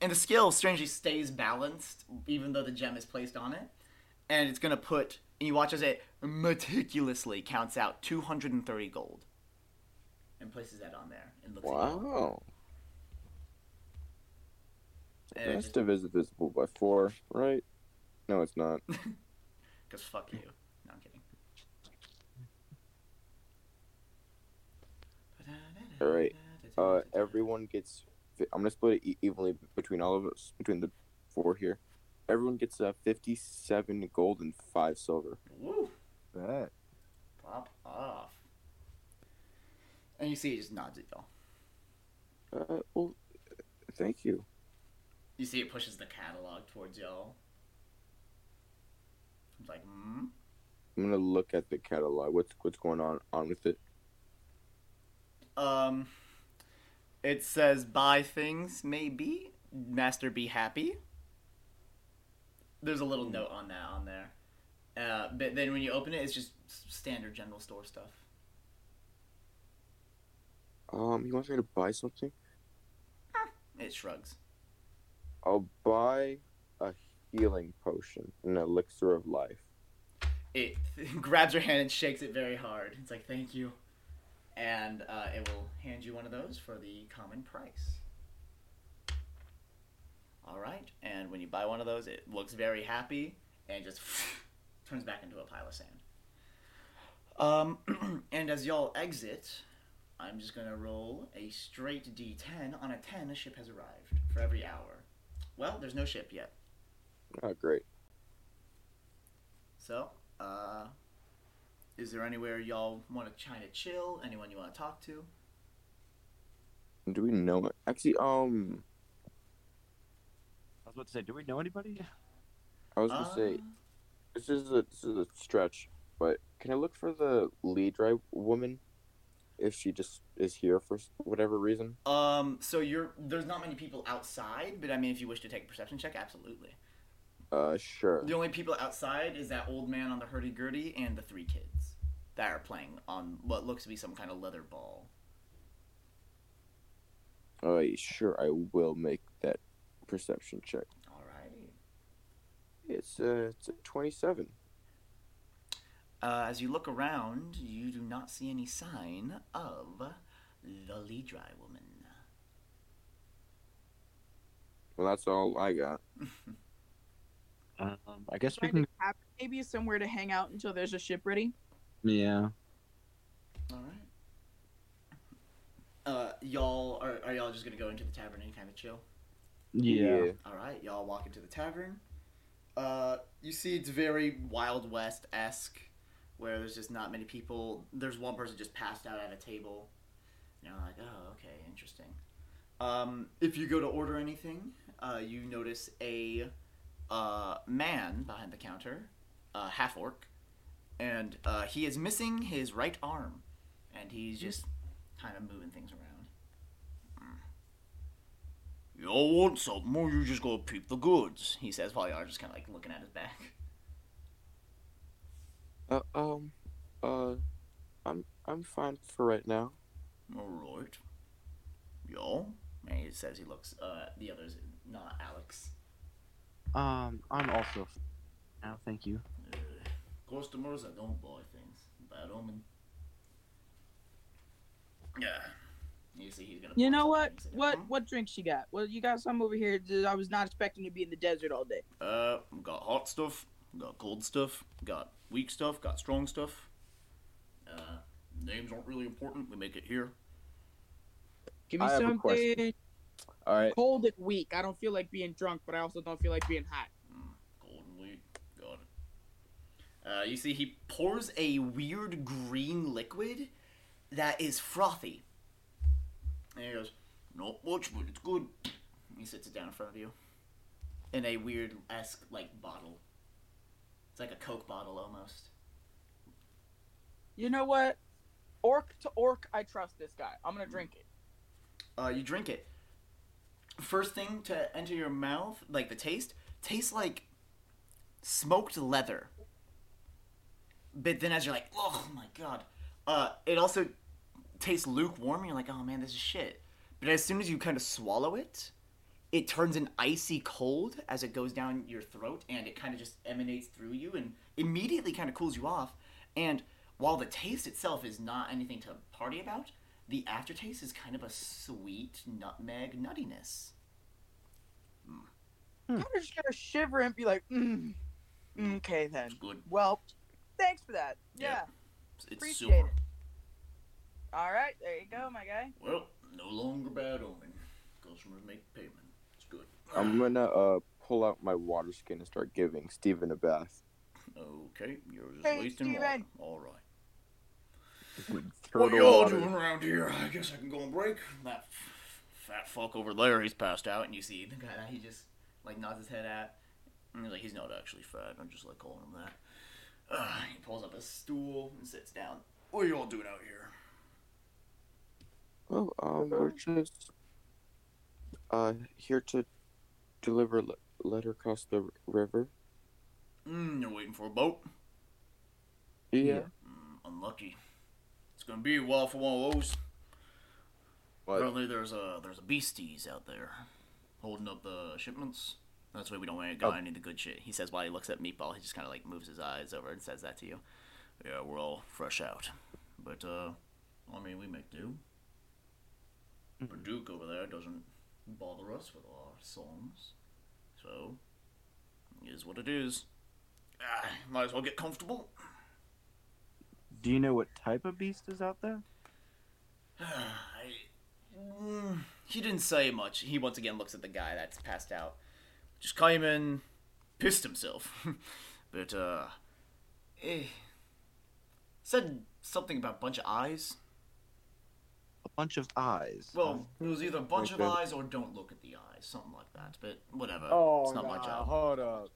and the scale strangely stays balanced even though the gem is placed on it. And it's gonna put, and you watch as it meticulously counts out 230 gold, and places that on there and looks at you. Wow. And it Best just- divisible by four, right? No, it's not. Because fuck you. No, I'm kidding. All right. Uh, everyone gets. fi- I'm gonna split it evenly between all of us, between the four here. Everyone gets uh, 57 gold and five silver. Woo! Bet. Pop off. And you see he just nods at y'all. Uh, well, thank you. You see it pushes the catalog towards y'all. It's like, hmm? I'm gonna look at the catalog. What's what's going on on with it? Um, it says buy things, maybe. Master be happy. There's a little note on that on there. Uh, but then when you open it, it's just standard general store stuff. Um, he wants me to buy something. It shrugs. I'll buy a healing potion, an elixir of life. It grabs your hand and shakes it very hard. It's like, thank you. And uh, it will hand you one of those for the common price. All right. And when you buy one of those, it looks very happy and just turns back into a pile of sand. Um, and as y'all exit, I'm just going to roll a straight d10. On a 10, a ship has arrived for every hour. Well, there's no ship yet. Oh, great. So, uh, is there anywhere y'all want to kind of chill? Anyone you want to talk to? Do we know it? Actually, um, I was about to say, do we know anybody? I was gonna say Uh, this is a this is a stretch, but can I look for the lead drive woman if she just is here for whatever reason? Um, so you're there's not many people outside, but I mean, if you wish to take a perception check, absolutely. Uh, sure. The only people outside is that old man on the hurdy gurdy and the three kids that are playing on what looks to be some kind of leather ball. Uh, sure, I will make that perception check. Alrighty. It's uh, it's a twenty-seven. Uh, as you look around, you do not see any sign of the Lidri woman. Well, that's all I got. Um, I guess we can. a maybe somewhere to hang out until there's a ship ready. Yeah. All right. Uh, y'all are, are y'all just gonna go into the tavern and kind of chill? Yeah. All right, y'all walk into the tavern. Uh, you see it's very Wild West esque, where there's just not many people. There's one person just passed out at a table. You know, like, oh, okay, interesting. Um, if you go to order anything, uh, you notice a uh, man behind the counter, half orc, and uh, he is missing his right arm, and he's just kind of moving things around. Y'all want something, or you just gonna peep the goods? He says while y'all are just kind of like looking at his back. Uh, um, uh, I'm I'm fine for right now. All right. Y'all? And he says he looks. Uh, the others, not Alex. Um, I'm also. f- Now, thank you. Uh, customers that don't buy things. Bad omen. Yeah. You see, he's gonna. You know what? What "Hmm? what drinks you got? Well, you got some over here. that I was not expecting to be in the desert all day. Uh, got hot stuff, got cold stuff, got weak stuff, got strong stuff. Uh, names aren't really important. We make it here. Give me I have a something. All right. cold and weak. I don't feel like being drunk, but I also don't feel like being hot. Cold and weak. Got it. Uh, you see, he pours a weird green liquid that is frothy. And he goes, Not much, but it's good. He sits it down in front of you. In a weird esque, like, bottle. It's like a Coke bottle almost. You know what? Orc to orc, I trust this guy. I'm gonna drink it. Uh, you drink it. First thing to enter your mouth, like the taste, tastes like smoked leather. But then as you're like, oh my god, uh, it also tastes lukewarm. You're like, oh man, this is shit. But as soon as you kind of swallow it, it turns an icy cold as it goes down your throat, and it kind of just emanates through you, and immediately kind of cools you off. And while the taste itself is not anything to party about, the aftertaste is kind of a sweet nutmeg nuttiness. I'm just gonna shiver and be like, mm, okay then. It's good. Well, thanks for that. Yeah. Yeah, It's, it's appreciate super. it. All right, there you go, my guy. Well, no longer bad omen. Customers make payment. It's good. I'm gonna uh pull out my water skin and start giving Steven a bath. Okay, you're just Hey, wasting water. Steven. All right. Turtle what y'all doing around here? I guess I can go on break. That fat fuck over there, he's passed out, and you see the guy that he just like nods his head at, and he's like, he's not actually fat. I'm just like calling him that. Uh, he pulls up a stool and sits down. What are y'all doing out here? Well, um, we're just uh here to deliver le- letter across the r- river. Mm, you're waiting for a boat. Yeah. Mm, unlucky. It's gonna be a while for one of those. What? Apparently, there's a there's a beasties out there holding up the shipments. That's why we don't want to go Oh. any of the good shit. He says while he looks at Meatball, he just kind of like moves his eyes over and says that to you. Yeah, we're all fresh out, but uh, I mean, we make do. But Duke over there doesn't bother us with our songs, so is what it is. Ah, might as well get comfortable. Do you know what type of beast is out there? I, mm, he didn't say much. He once again looks at the guy that's passed out. Just came in, pissed himself. but, uh, eh, said something about a bunch of eyes. A bunch of eyes. Well, it was either a bunch of Okay. eyes or don't look at the eyes, something like that. But whatever. Oh, it's not my job. hold up.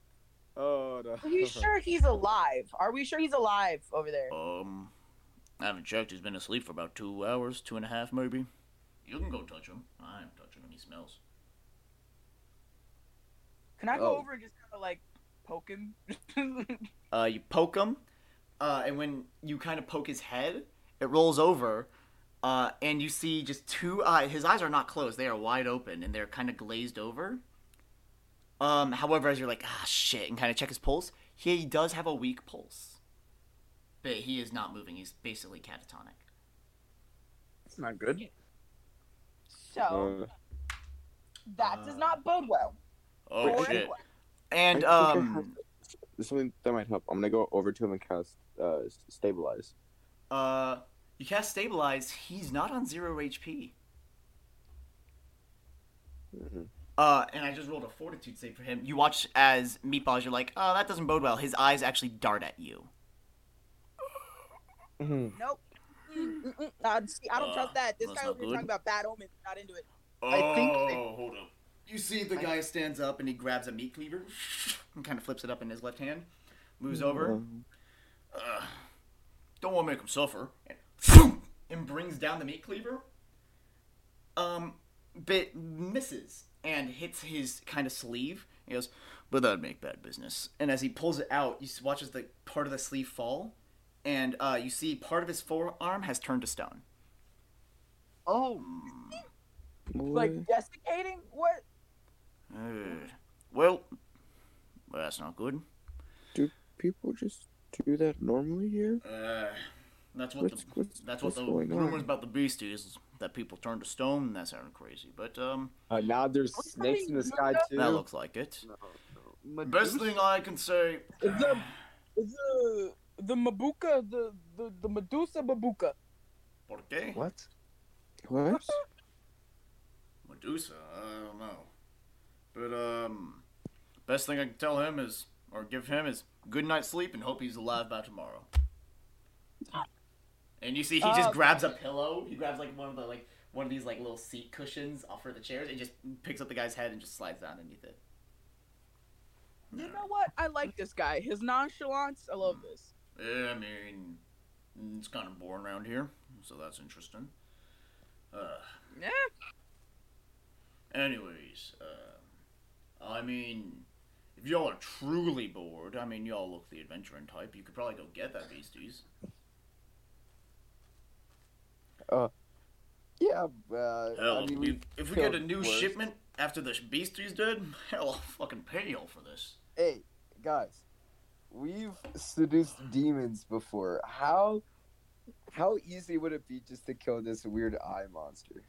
Hold up. Are you sure he's alive? Are we sure he's alive over there? Um, I haven't checked. He's been asleep for about two hours, two and a half maybe. You can go touch him. I am touching him. He smells. Can I go Oh. over and just kind of like poke him? Uh, you poke him, uh, and when you kind of poke his head, it rolls over, uh, and you see just two eyes. His eyes are not closed; they are wide open, and they're kind of glazed over. Um, however, as you're like, ah, shit, and kind of check his pulse, he does have a weak pulse, but he is not moving. He's basically catatonic. It's not good. so Uh, that does not bode well. Oh for shit! anyone. And I think I um, there's something that might help. I'm gonna go over to him and cast uh, stabilize. uh, you cast stabilize. He's not on zero HP. Mhm. Uh, and I just rolled a fortitude save for him. You watch as Meatballs, you're like, oh, that doesn't bode well. His eyes actually dart at you. Mhm. Nope. Uh, see, I don't Uh, trust that. This guy not over here talking about bad omens. Not into it. Oh, I think- they... hold up. You see the guy stands up and he grabs a meat cleaver and kind of flips it up in his left hand, moves over, Um, uh, don't want to make him suffer, and, and brings down the meat cleaver. Um, but misses and hits his kind of sleeve. He goes, but that'd make bad business. And as he pulls it out, you s- watch as the part of the sleeve fall, and uh, you see part of his forearm has turned to stone. oh, Like desiccating? What? Uh, well, well, that's not good. Do people just do that normally here? Uh, that's what What's- the what's- that's what the going on? rumors about the beast is that people turn to stone. and That sounded crazy, but um, Uh, now there's snakes in the sky too. that looks like it. Medusa? Best thing I can say. Is the is the the mabuka the the, the Medusa mabuka? Por qué? What? What? Medusa. I don't know. But um, best thing I can tell him is, or give him is, good night's sleep and hope he's alive by tomorrow. And you see, he just Uh, grabs a pillow. He grabs like one of the like one of these like little seat cushions off for the chairs, and just picks up the guy's head and just slides down underneath it. You know what? I like this guy. His nonchalance. I love this. Yeah, I mean, it's kind of boring around here, so that's interesting. Uh, Yeah. anyways, uh, I mean, if y'all are truly bored, I mean, y'all look the adventuring type. You could probably go get that beasties. Yeah, uh, Hell, I mean, if, we we, if we get a new worse. shipment after the beasties dead, hell, I'll fucking pay y'all for this. hey guys, we've seduced demons before. How how easy would it be just to kill this weird eye monster?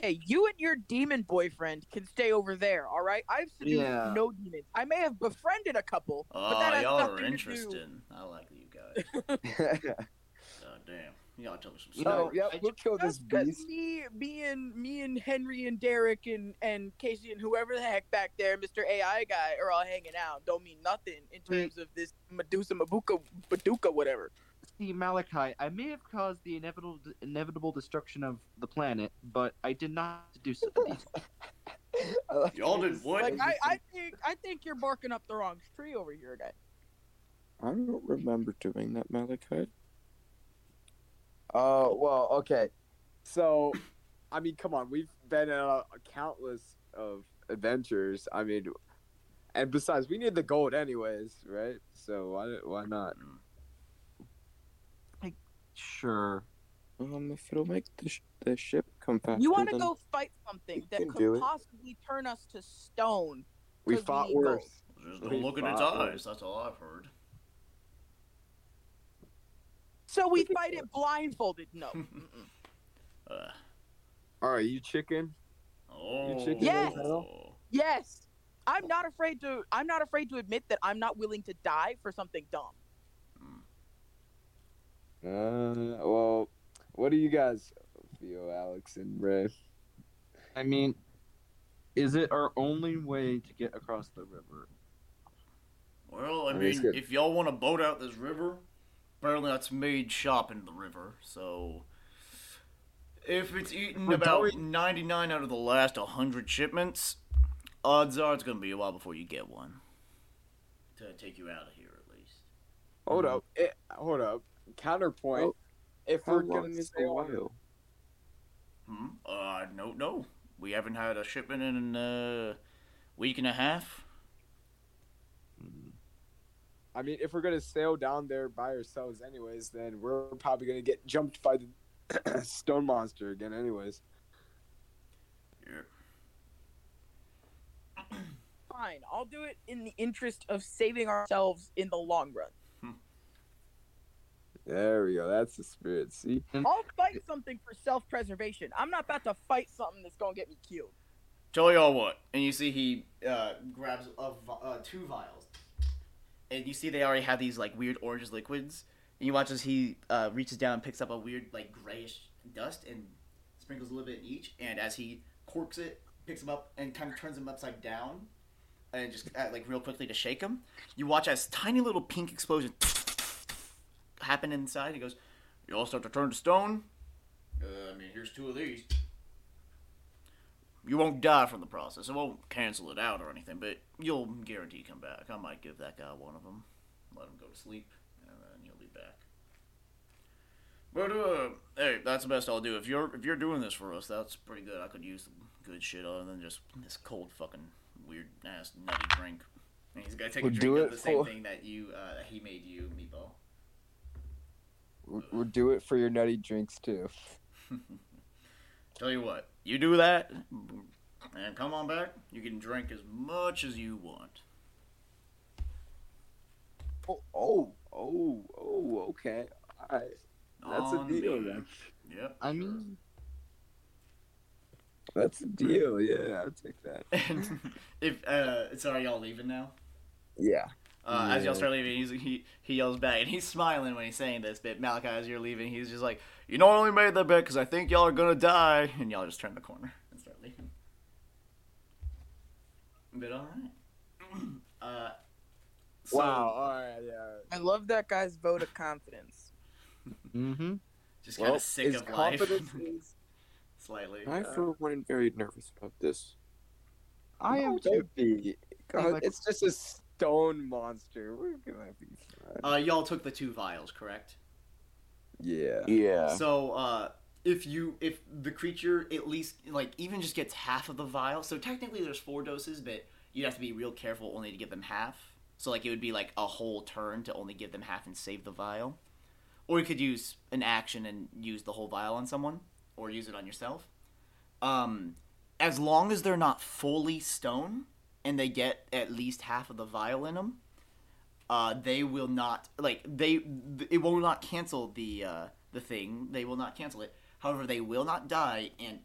Hey, you and your demon boyfriend can stay over there. All right. I've seduced Yeah. no demons. I may have befriended a couple, but Oh, that has y'all nothing are to do. interesting. I like you guys. God damn. Y'all tell me some You stuff. know, yeah, I we'll kill this Just because beast. me, me and me and Henry and Derek and and Casey and whoever the heck back there, Mr. AI guy, are all hanging out. Don't mean nothing in hmm. terms of this Medusa Mabuka Baduka whatever. See, Malachi, I may have caused the inevitable inevitable destruction of the planet, but I did not do so. Like Y'all did you what? Like I, I think I think you're barking up the wrong tree over here, guy. I don't remember doing that, Malachi. Oh well, okay. So, I mean, come on, we've been on a countless of adventures. I mean, and besides, we need the gold anyways, right? So why why not? Sure. Um, if it'll make the, sh- the ship come faster, You want to go fight something that could do it. possibly turn us to stone. We fought need worse. Just We don't look in its eyes. worse. That's all I've heard. So we fight it blindfolded. No. Uh, All right, you chicken. oh. You chicken Yes. yes. I'm not afraid to. I'm not afraid to admit that I'm not willing to die for something dumb. Uh, well, what do you guys feel, Alex and Ray? I mean, is it our only way to get across the river? Well, I I mean, it's mean, good. if y'all want to boat out this river, apparently that's made shop in the river. So, If it's eaten We're about going- 99 out of the last 100 shipments, odds are it's going to be a while before you get one. To take you out of here, at least. Hold up. It, hold up. Counterpoint. Oh, if How we're long gonna is stay the on while? Hmm? Uh, no, no. We haven't had a shipment in a week and a half. I mean, if we're gonna sail down there by ourselves, anyways, then we're probably gonna get jumped by the stone monster again, anyways. Yeah. Fine, I'll do it in the interest of saving ourselves in the long run. There we go. That's the spirit. See, I'll fight something for self-preservation. I'm not about to fight something that's gonna get me killed. Tell y'all what. And you see he uh, grabs a, uh, two vials. And you see they already have these like weird orange liquids. And you watch as he uh, reaches down and picks up a weird like grayish dust and sprinkles a little bit in each. And as he corks it, picks them up and kind of turns them upside down. And just uh, like real quickly to shake them. You watch as tiny little pink explosions happen inside. He goes, "You all start to turn to stone. Uh, I mean, here's two of these." You won't die from the process. It won't cancel it out or anything, but you'll guarantee come back. I might give that guy one of them, let him go to sleep, and then he'll be back. But uh, hey, that's the best I'll do. If you're if you're doing this for us, that's pretty good. I could use some good shit other than just this cold fucking weird ass nutty drink. And he's gonna take We'll a drink of the same for- thing that you uh, that he made you, meatball. we'll, we'll do it for your nutty drinks too. Tell you what, you do that, and come on back. You can drink as much as you want. Oh, oh, oh, oh. Okay. All right. That's a deal, me. then. Yep. I mean, That's a deal. Yeah, I'll take that. And if uh, so, are y'all leaving now? Yeah. Uh, As y'all start leaving, he's, he he yells back, and he's smiling when he's saying this. But Malachi, as you're leaving, he's just like, "You know, I only made that bet because I think y'all are gonna die," and y'all just turn the corner and start leaving. But all right. Uh, so, wow. All right. Yeah. I love that guy's vote of confidence. mm-hmm. Just kind Well, of sick his of life, confidence is. slightly. I, for one, am very nervous about this. I am too. don't be. God, like- it's just a stone monster. We're gonna be fine. Uh, y'all took the two vials, correct? Yeah. Yeah. So, uh, if you if the creature at least like even just gets half of the vial, so technically there's four doses, but you'd have to be real careful only to give them half. So like it would be like a whole turn to only give them half and save the vial, or you could use an action and use the whole vial on someone, or use it on yourself. Um, as long as they're not fully stone and they get at least half of the vial in them, uh, they will not like they it will not cancel the uh, the thing. They will not cancel it. However, they will not die, and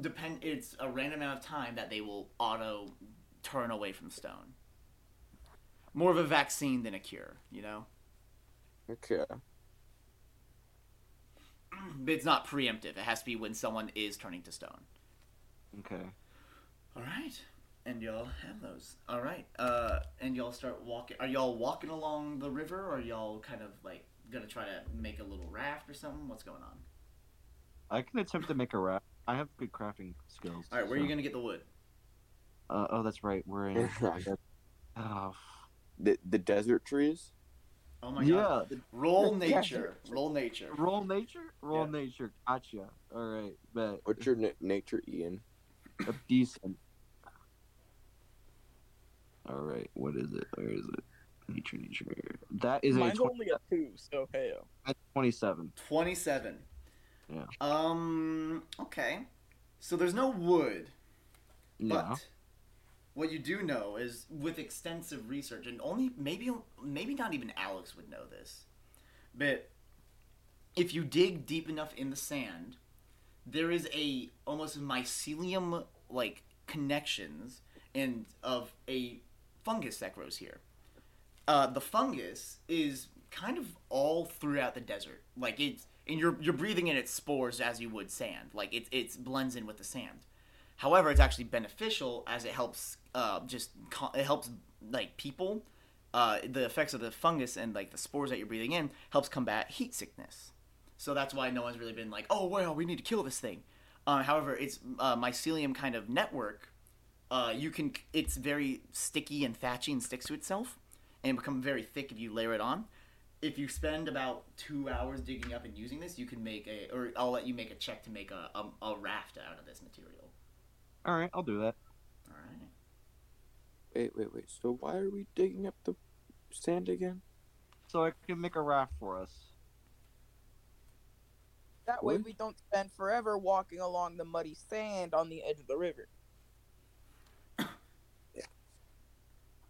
depend. It's a random amount of time that they will auto turn away from stone. More of a vaccine than a cure, you know. Okay. But it's not preemptive. It has to be when someone is turning to stone. Okay. All right. And y'all have those. All right. Uh, and y'all start walking. Are y'all walking along the river, or are y'all kind of like gonna try to make a little raft or something? What's going on? I can attempt to make a raft. I have good crafting skills. All right. Where are you gonna get the wood? Uh, oh, that's right. We're in. oh, the the desert trees. Oh my yeah. god. Roll nature. Roll nature. Roll nature. Roll Yeah. nature. Gotcha. All right, but What's your na- nature, Ian? a decent. All right, what is it? Where is it? Nature, nature. That is a Mine's 20, only a two, so hey. twenty-seven. Twenty-seven. Yeah. Um. Okay. So there's no wood, Yeah. but what you do know is with extensive research, and only maybe maybe not even Alex would know this, but if you dig deep enough in the sand, there is a almost mycelium like connections and of a fungus that grows here. Uh, the fungus is kind of all throughout the desert. Like it's and you're you're breathing in its spores as you would sand. Like it it's blends in with the sand. However, it's actually beneficial as it helps uh, just it helps like people. Uh, the effects of the fungus and like the spores that you're breathing in helps combat heat sickness. so that's why no one's really been like, oh well, we need to kill this thing. Uh, however, it's uh, mycelium kind of network. Uh, you can it's very sticky and thatchy and sticks to itself, and become very thick if you layer it on. If you spend about two hours digging up and using this, you can make a, or I'll let you make a check to make a, a, a raft out of this material. All right, I'll do that. All right. Wait, wait, wait. So why are we digging up the sand again? So I can make a raft for us. That way What? we don't spend forever walking along the muddy sand on the edge of the river.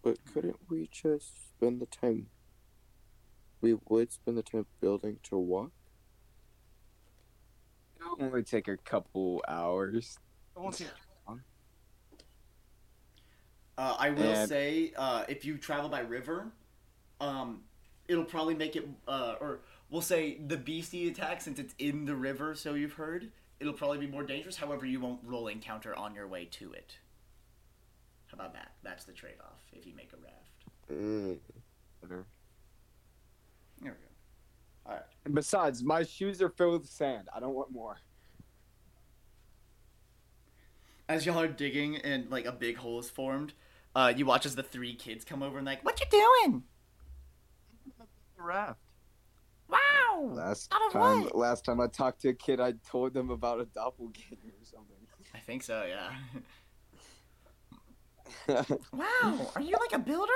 But couldn't we just spend the time? We would spend the time building to walk. It'll only take a couple hours. It won't take Uh, I will And- say, uh, if you travel by river, um, it'll probably make it, uh, or we'll say the beastie attack since it's in the river. So you've heard, it'll probably be more dangerous. However, you won't roll encounter on your way to it. How about that? That's the trade-off if you make a raft. Mm. There we go. All right. And besides, my shoes are filled with sand. I don't want more. As y'all are digging and like a big hole is formed, uh, you watch as the three kids come over and like, "What you doing? Raft. Wow!" Last Out of time, what? last time I talked to a kid, I told them about a doppelganger or something. I think so. Yeah. wow. Are you like a builder?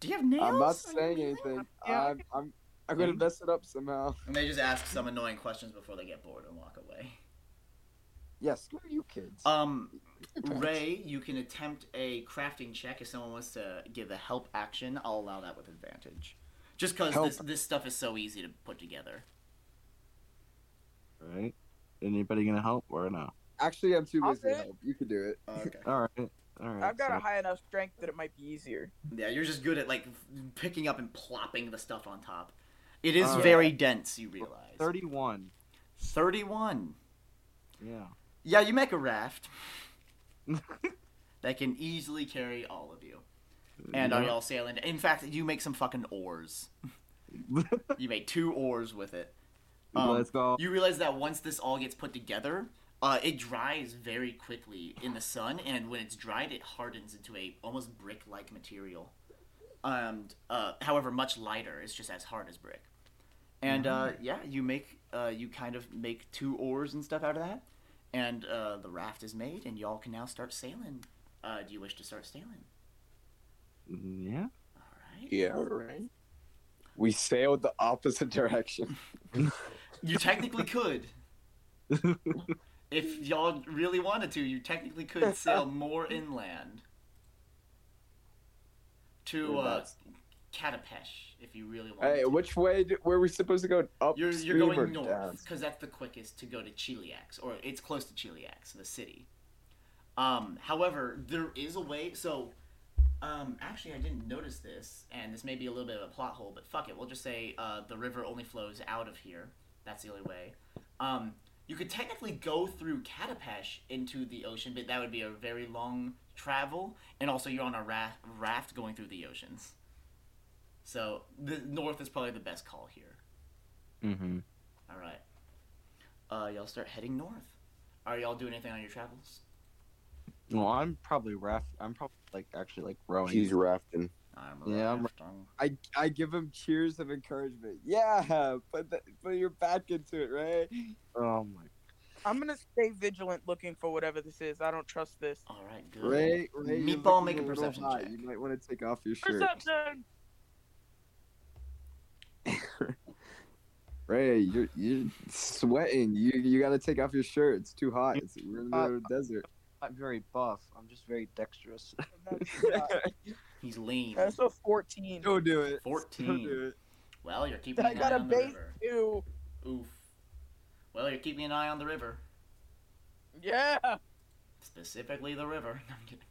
Do you have nails? I'm not saying anything. Yeah. I'm, I'm, I'm gonna mess it up somehow. And they just ask some annoying questions before they get bored and walk away. Yes, screw you kids. Um, Ray, you can attempt a crafting check if someone wants to give a help action. I'll allow that with advantage, just because this this stuff is so easy to put together. Right? Anybody gonna help or no? Actually, I'm too busy to help. You can do it. Okay. All right. All right. I've got a high enough strength that it might be easier. Yeah, you're just good at like picking up and plopping the stuff on top. It is Uh, very dense. You realize. 31. Thirty-one. Yeah. Yeah, you make a raft that can easily carry all of you. And are y'all sailing? In fact, you make some fucking oars. You make two oars with it. Um, Let's go. You realize that once this all gets put together, uh, it dries very quickly in the sun, and when it's dried, it hardens into a almost brick-like material. And uh, however, much lighter. It's just as hard as brick. And uh, yeah, you make uh, you kind of make two oars and stuff out of that, and uh, the raft is made, and y'all can now start sailing. Uh, do you wish to start sailing? Yeah. All right. Yeah, right. We sailed the opposite direction. You technically could. if y'all really wanted to, you technically could sail more inland to uh, Katapesh if you really wanted to. Hey, to. which way do, were we supposed to go? Up? You're, you're going down? north because that's the quickest to go to Cheliax, or it's close to Cheliax, the city. Um, however, there is a way. So, um, actually, I didn't notice this, and this may be a little bit of a plot hole, but fuck it. We'll just say uh, the river only flows out of here. That's the only way. Um, you could technically go through Katapesh into the ocean, but that would be a very long travel, and also you're on a raft, raft going through the oceans. So the north is probably the best call here. Mm-hmm. All right. Uh, y'all start heading north. Are y'all doing anything on your travels? Well, I'm probably raft. I'm probably like actually like rowing. He's rafting. I'm Yeah, I'm- I I give him cheers of encouragement. Yeah, put the, put your back into it, right? Oh my. I'm gonna stay vigilant looking for whatever this is. I don't trust this. All right, good. Ray, Ray, you're Meatball, make a perception hot. check. You might want to take off your shirt. Perception. Ray, you're you're sweating. You you got to take off your shirt. It's too hot. It's we're in the middle the desert. I'm very buff. I'm just very dexterous. He's lean. That's a 14. Don't do it. 14. Don't do it. Well, you're keeping I an eye on the base river. two. Oof. Well, you're keeping an eye on the river. Yeah. Specifically the river. No, I'm kidding.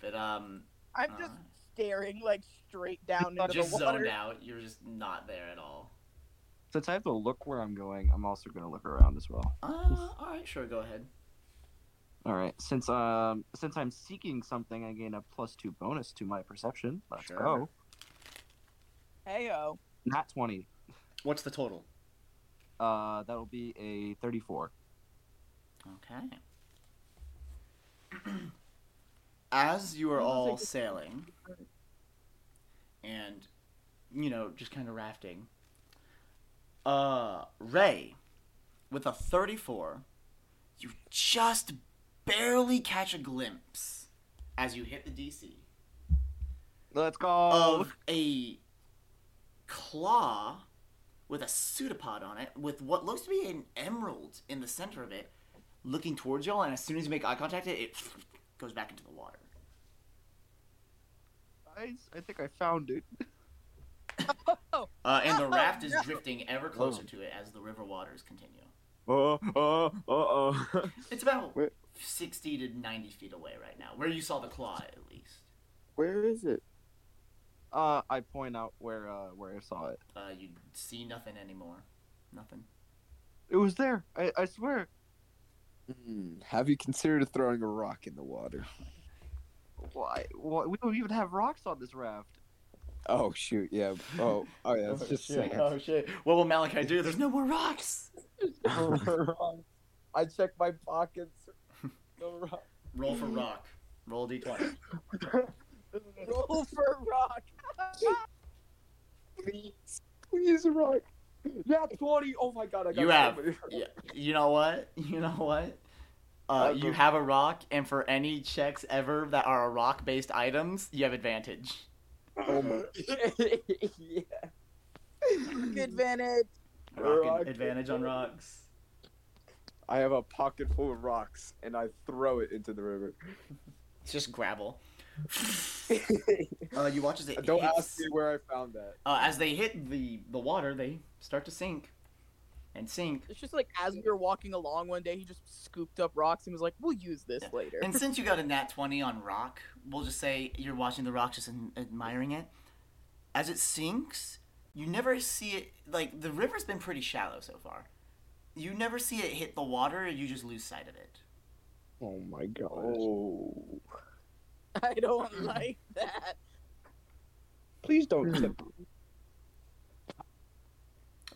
But, um, I'm just uh, staring like straight down into just the water. zoned out. You're just not there at all. Since I have to look where I'm going, I'm also gonna look around as well. Uh, alright, sure, go ahead. All right. Since um since I'm seeking something, I gain a plus two bonus to my perception. Let's Sure. go. Heyo. Not twenty. What's the total? Uh, that'll be a 34. Okay. As you are all sailing and, you know, just kind of rafting, uh, Ray, with a 34, you just barely catch a glimpse as you hit the DC Let's go. of a claw with a pseudopod on it with what looks to be an emerald in the center of it looking towards y'all and as soon as you make eye contact it, it goes back into the water Guys, I think I found it. uh, and the Oh, raft is drifting ever closer oh. to it as the river waters continue Oh, oh, oh, oh. it's about Wait. 60 to 90 feet away right now where you saw the claw at least Where is it? Uh, I point out where uh where I saw it. uh, you see nothing anymore nothing It was there. I, I swear. Hmm, Have you considered throwing a rock in the water? Why? Why? We don't even have rocks on this raft. Oh shoot, yeah. Oh, oh yeah. It's just shit. sand. oh shit what will Malachi do there's no more rocks I checked my pockets. No rock. roll for rock roll a d20 Roll for rock. Please, please rock. Yeah, twenty. Oh my god, I got You have- Yeah, you know what? You know what? Uh, you have a rock, and for any checks ever that are rock-based items, you have advantage. Oh my. yeah. Rock advantage. Rock Rock advantage on rocks. I have a pocket full of rocks, and I throw it into the river. It's just gravel. Uh, you watch as it Don't hits. ask me where I found that. Uh, as they hit the the water, they start to sink, and sink. It's just like as we were walking along one day, he just scooped up rocks and was like, "We'll use this Yeah. later." And since you got a nat 20 on rock, we'll just say you're watching the rock just and admiring it. As it sinks, you never see it, like, the river's been pretty shallow so far. You never see it hit the water, you just lose sight of it. Oh my god. Oh. I don't like that. Please don't tip.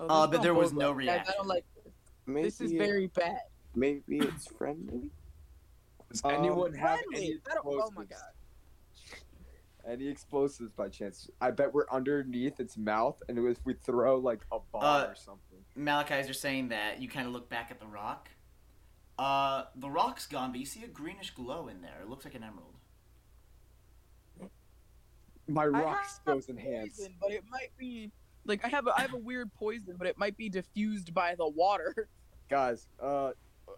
Oh, Uh, but there was no well. Guys, I don't like this. Maybe this. Is it- very bad. maybe it's friendly. Does Um, anyone have Friendly. any I don't- oh my explosives? god. Any explosives by chance? I bet we're underneath its mouth, and if we throw like a bomb Uh, or something. Malachi's are saying that you kind of look back at the rock. Uh, the rock's gone, but you see a greenish glow in there. It looks like an emerald. My I rock have skills enhanced. Poison, but it might be like I have a, I have a weird poison, but it might be diffused by the water. Guys, uh,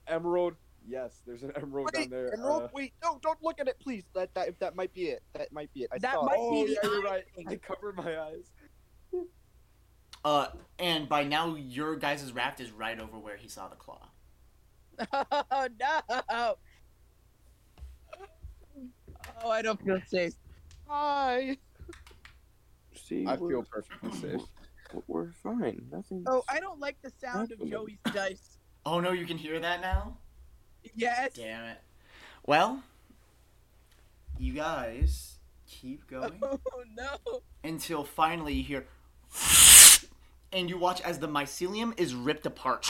emerald. Yes, there's an emerald Wait, down there. Emerald, uh, wait, no, don't look at it, please. That that that might be it. That might be it. I That saw might it. oh, be the yeah, you're eye right. I covered my eyes. Uh, and by now, your guys' raft is right over where he saw the claw. oh no! Oh, I don't feel safe. Hi. See, I feel perfectly safe. we're fine. Nothing. Oh, I don't like the sound of Joey's dice. Oh no, you can hear that now? Yes. Damn it. Well, you guys keep going Oh no! until finally you hear. And you watch as the mycelium is ripped apart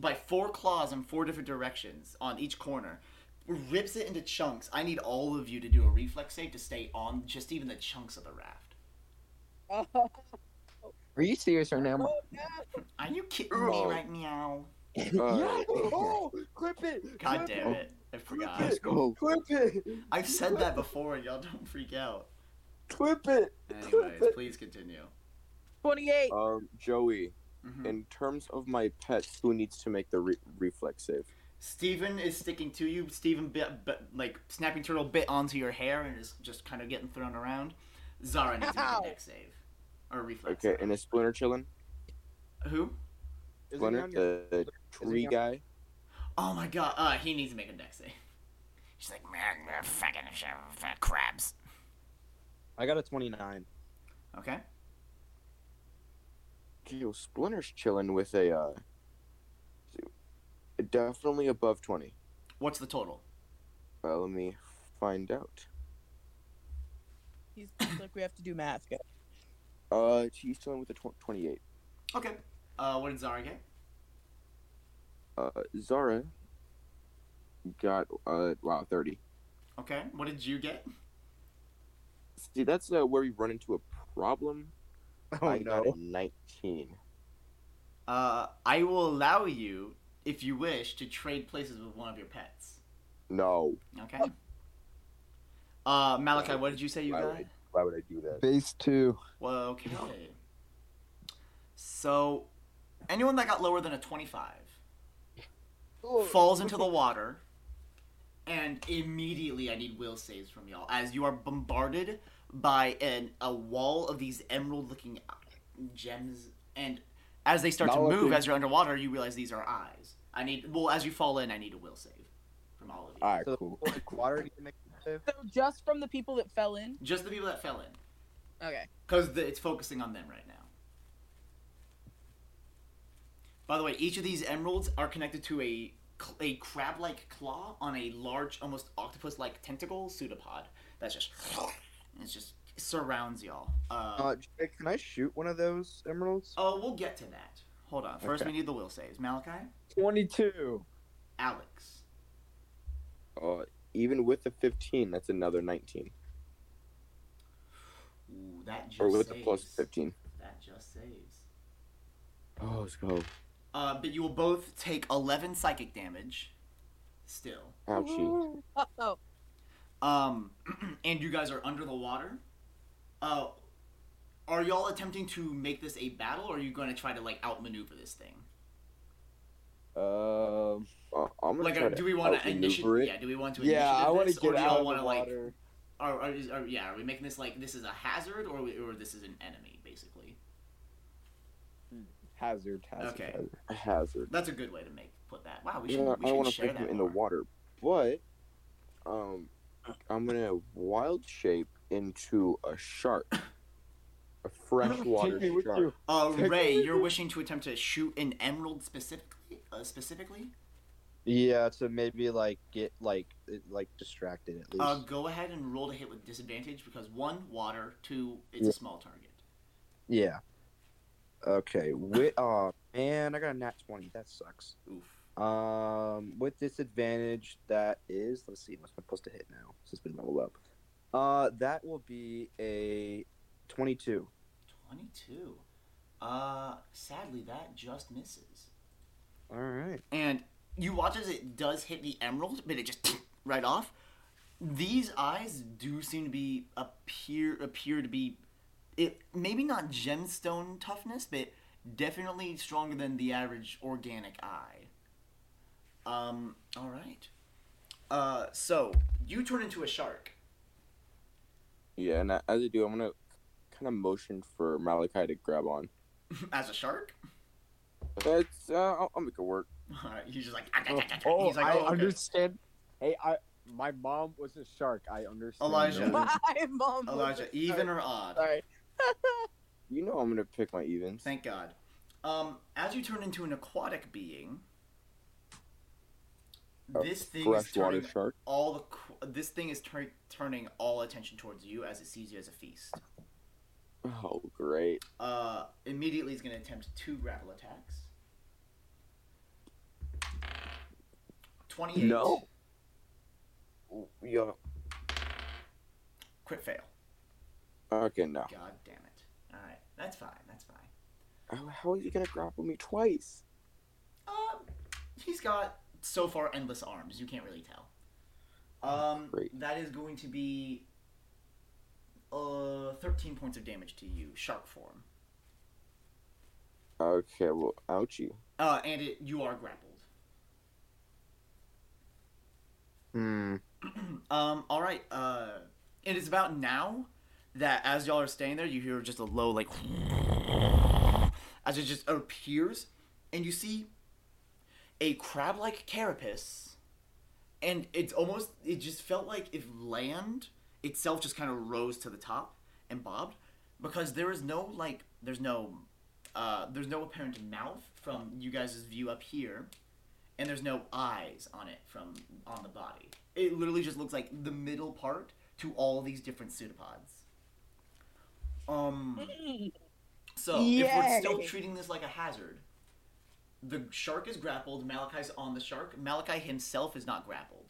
by four claws in four different directions on each corner. Rips it into chunks. I need all of you to do a reflex save to stay on just even the chunks of the raft. Oh, Are you serious right now? oh no! Are you kidding me right now? Uh, Oh, clip it. God clip damn it. it. I forgot. Let's go. Clip it. I've said that before and y'all don't freak out. Clip it. Anyways, please continue. Twenty-eight. Um, Joey, Mhm. in terms of my pets, who needs to make the re- reflex save? Steven is sticking to you. Steven, bit, bit, like, Snapping Turtle bit onto your hair and is just kind of getting thrown around. Zara needs to make a deck save. Or a reflex Okay, save. and is Splinter chilling? Who? he Splinter, on your- the tree guy. Oh my god, uh, he needs to make a deck save. She's like, man, fucking uh, crabs. I got a 29. Okay. Yo, Splinter's chilling with a, uh, definitely above 20. What's the total? Uh, let me find out. He's he's like we have to do math, guys. Uh, he's chilling with a tw- 28. Okay. Uh, what did Zara get? uh, Zara got uh wow thirty. Okay, what did you get? See, that's uh, where we run into a problem. Oh I got a nineteen. Uh, I will allow you, if you wish, to trade places with one of your pets. No. Okay. Uh, Malachi, what did you say you Why got? would Why would I do that? Base two. Well, okay. So, anyone that got lower than a 25 falls into the water, and immediately I need will saves from y'all as you are bombarded by an a wall of these emerald-looking gems, and as they start Not to move looking. as you're underwater, you realize these are eyes. I need well as you fall in, I need a will save from all of you. All right, So cool. like water you can make? So just from the people that fell in. Just the people that fell in, Okay. because it's focusing on them right now. By the way, each of these emeralds are connected to a a crab-like claw on a large, almost octopus-like tentacle pseudopod. That's just it just surrounds y'all. Uh, Uh, can I shoot one of those emeralds? oh, we'll get to that. Hold on. First, Okay. we need the will saves. Malachi, Twenty-two. Alex, Uh, even with the fifteen, that's another nineteen. Ooh, that just Or with saves. the plus fifteen. That just saves. Oh, let's go. Uh, but you will both take 11 psychic damage. Still. Ouchie. Oh, Um, and you guys are under the water. Uh, are y'all attempting to make this a battle, or are you going to try to like outmaneuver this thing? Um. Uh, I'm gonna Like, try uh, to do we want to outmaneuver initiate? it. Yeah, do we want to Yeah, I want want to get out of want the to like, water. or, or, is, or yeah, are we making this like this is a hazard, or we- or this is an enemy, basically? Hazard. Hazard. Okay. hazard. Hazard. That's a good way to make put that. Wow, we should Yeah, we I want to share pick him in the water, but um, I'm gonna wild shape into a shark, a freshwater Take me with shark. you. Uh, Take- Ray, you're wishing to attempt to shoot an emerald specifically? Uh, specifically? Yeah, to maybe like get like like distracted at least. Uh, go ahead and roll to hit with disadvantage because one, water, two, it's Yeah. a small target. yeah. Okay. With oh man, I got a nat twenty. That sucks. Oof. Um, with disadvantage, that is. Let's see. What's my supposed to hit now? Since it's been leveled up. Uh, that will be a twenty-two. 22. Uh, sadly, that just misses. All right. And you watch as it does hit the emerald, but it just right off. These eyes do seem to be appear appear to be, it maybe not gemstone toughness, but definitely stronger than the average organic eye. Um. All right. Uh. So you turn into a shark. Yeah, and as I do, I'm gonna kind of motion for Malachi to grab on. As a shark? That's uh, I'll, I'll make it work. Alright, he's just like, Oh, oh, he's like, I oh, okay. understand. Hey, I my mom was a shark. I understand. Elijah. my mom. Elijah, even or odd? Sorry. You know I'm gonna pick my evens. Thank God. Um, as you turn into an aquatic being, A this thing is freshwater turning shark. all the this thing is tur- turning all attention towards you as it sees you as a feast. Oh, great. Uh, immediately is going to attempt two grapple attacks. Twenty-eight. No. Yeah. Crit fail. Okay, no. God damn it. All right, that's fine. That's fine. How, how is he gonna grapple me twice? Um, he's got so far endless arms. You can't really tell. Um, Great. that is going to be uh 13 points of damage to you, shark form. Okay, well, ouchie. Uh, and it you are grappled. Hmm. um, all right. Uh, it is about now that as y'all are staying there, you hear just a low like as it just appears, and you see a crab-like carapace, and it's almost it just felt like if land itself just kind of rose to the top and bobbed because there is no like there's no uh, there's no apparent mouth from you guys' view up here and there's no eyes on it from on the body. It literally just looks like the middle part to all these different pseudopods. Um. So if we're still treating this like a hazard, the shark is grappled. Malachi's on the shark. Malachi himself is not grappled.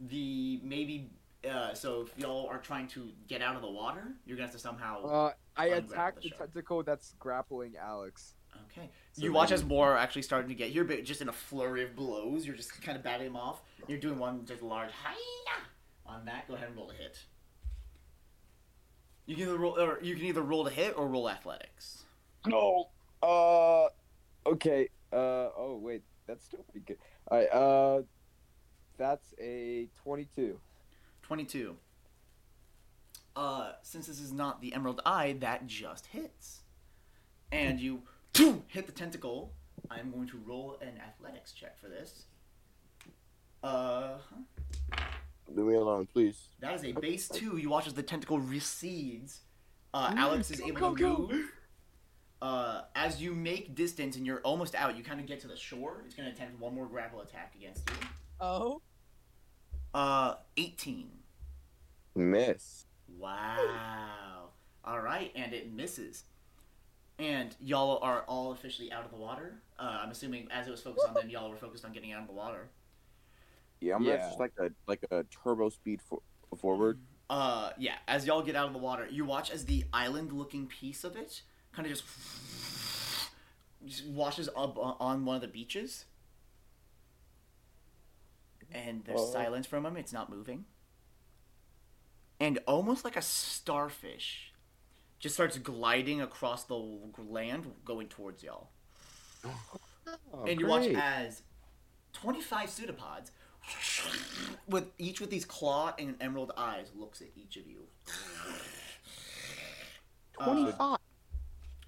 The maybe uh, so if y'all are trying to get out of the water, you're gonna have to somehow. Uh, I attack the the tentacle that's grappling Alex. okay. so you watch as more are actually starting to get here, but just in a flurry of blows, you're just kind of batting him off. You're doing one just large hiya on that. Go ahead and roll a hit. You can either roll, or you can either roll to hit or roll athletics. No. Uh. Okay. Uh. Oh wait, that's still pretty good. All right. Uh. That's a twenty-two. 22. Uh, since this is not the Emerald Eye, that just hits. And you hit the tentacle. I'm going to roll an athletics check for this. Uh, Leave me alone, please. that is a base two. You watch as the tentacle recedes. Uh, Mm, Alex is go, able go, to go. move. Uh, as you make distance and you're almost out, you kind of get to the shore. It's going to attempt one more grapple attack against you. Oh. Uh, 18. Miss. Wow. All right, and it misses. And y'all are all officially out of the water. Uh, I'm assuming as it was focused on them, y'all were focused on getting out of the water. Yeah, I'm gonna Yeah. just like a like a turbo speed for, forward. Uh, yeah. As y'all get out of the water, you watch as the island-looking piece of it kind of just just washes up on one of the beaches. And there's Oh. silence from a moment. It's not moving. And almost like a starfish, just starts gliding across the land, going towards y'all. Oh, and you watch as 25 pseudopods with each with these claw and emerald eyes looks at each of you Uh, 25.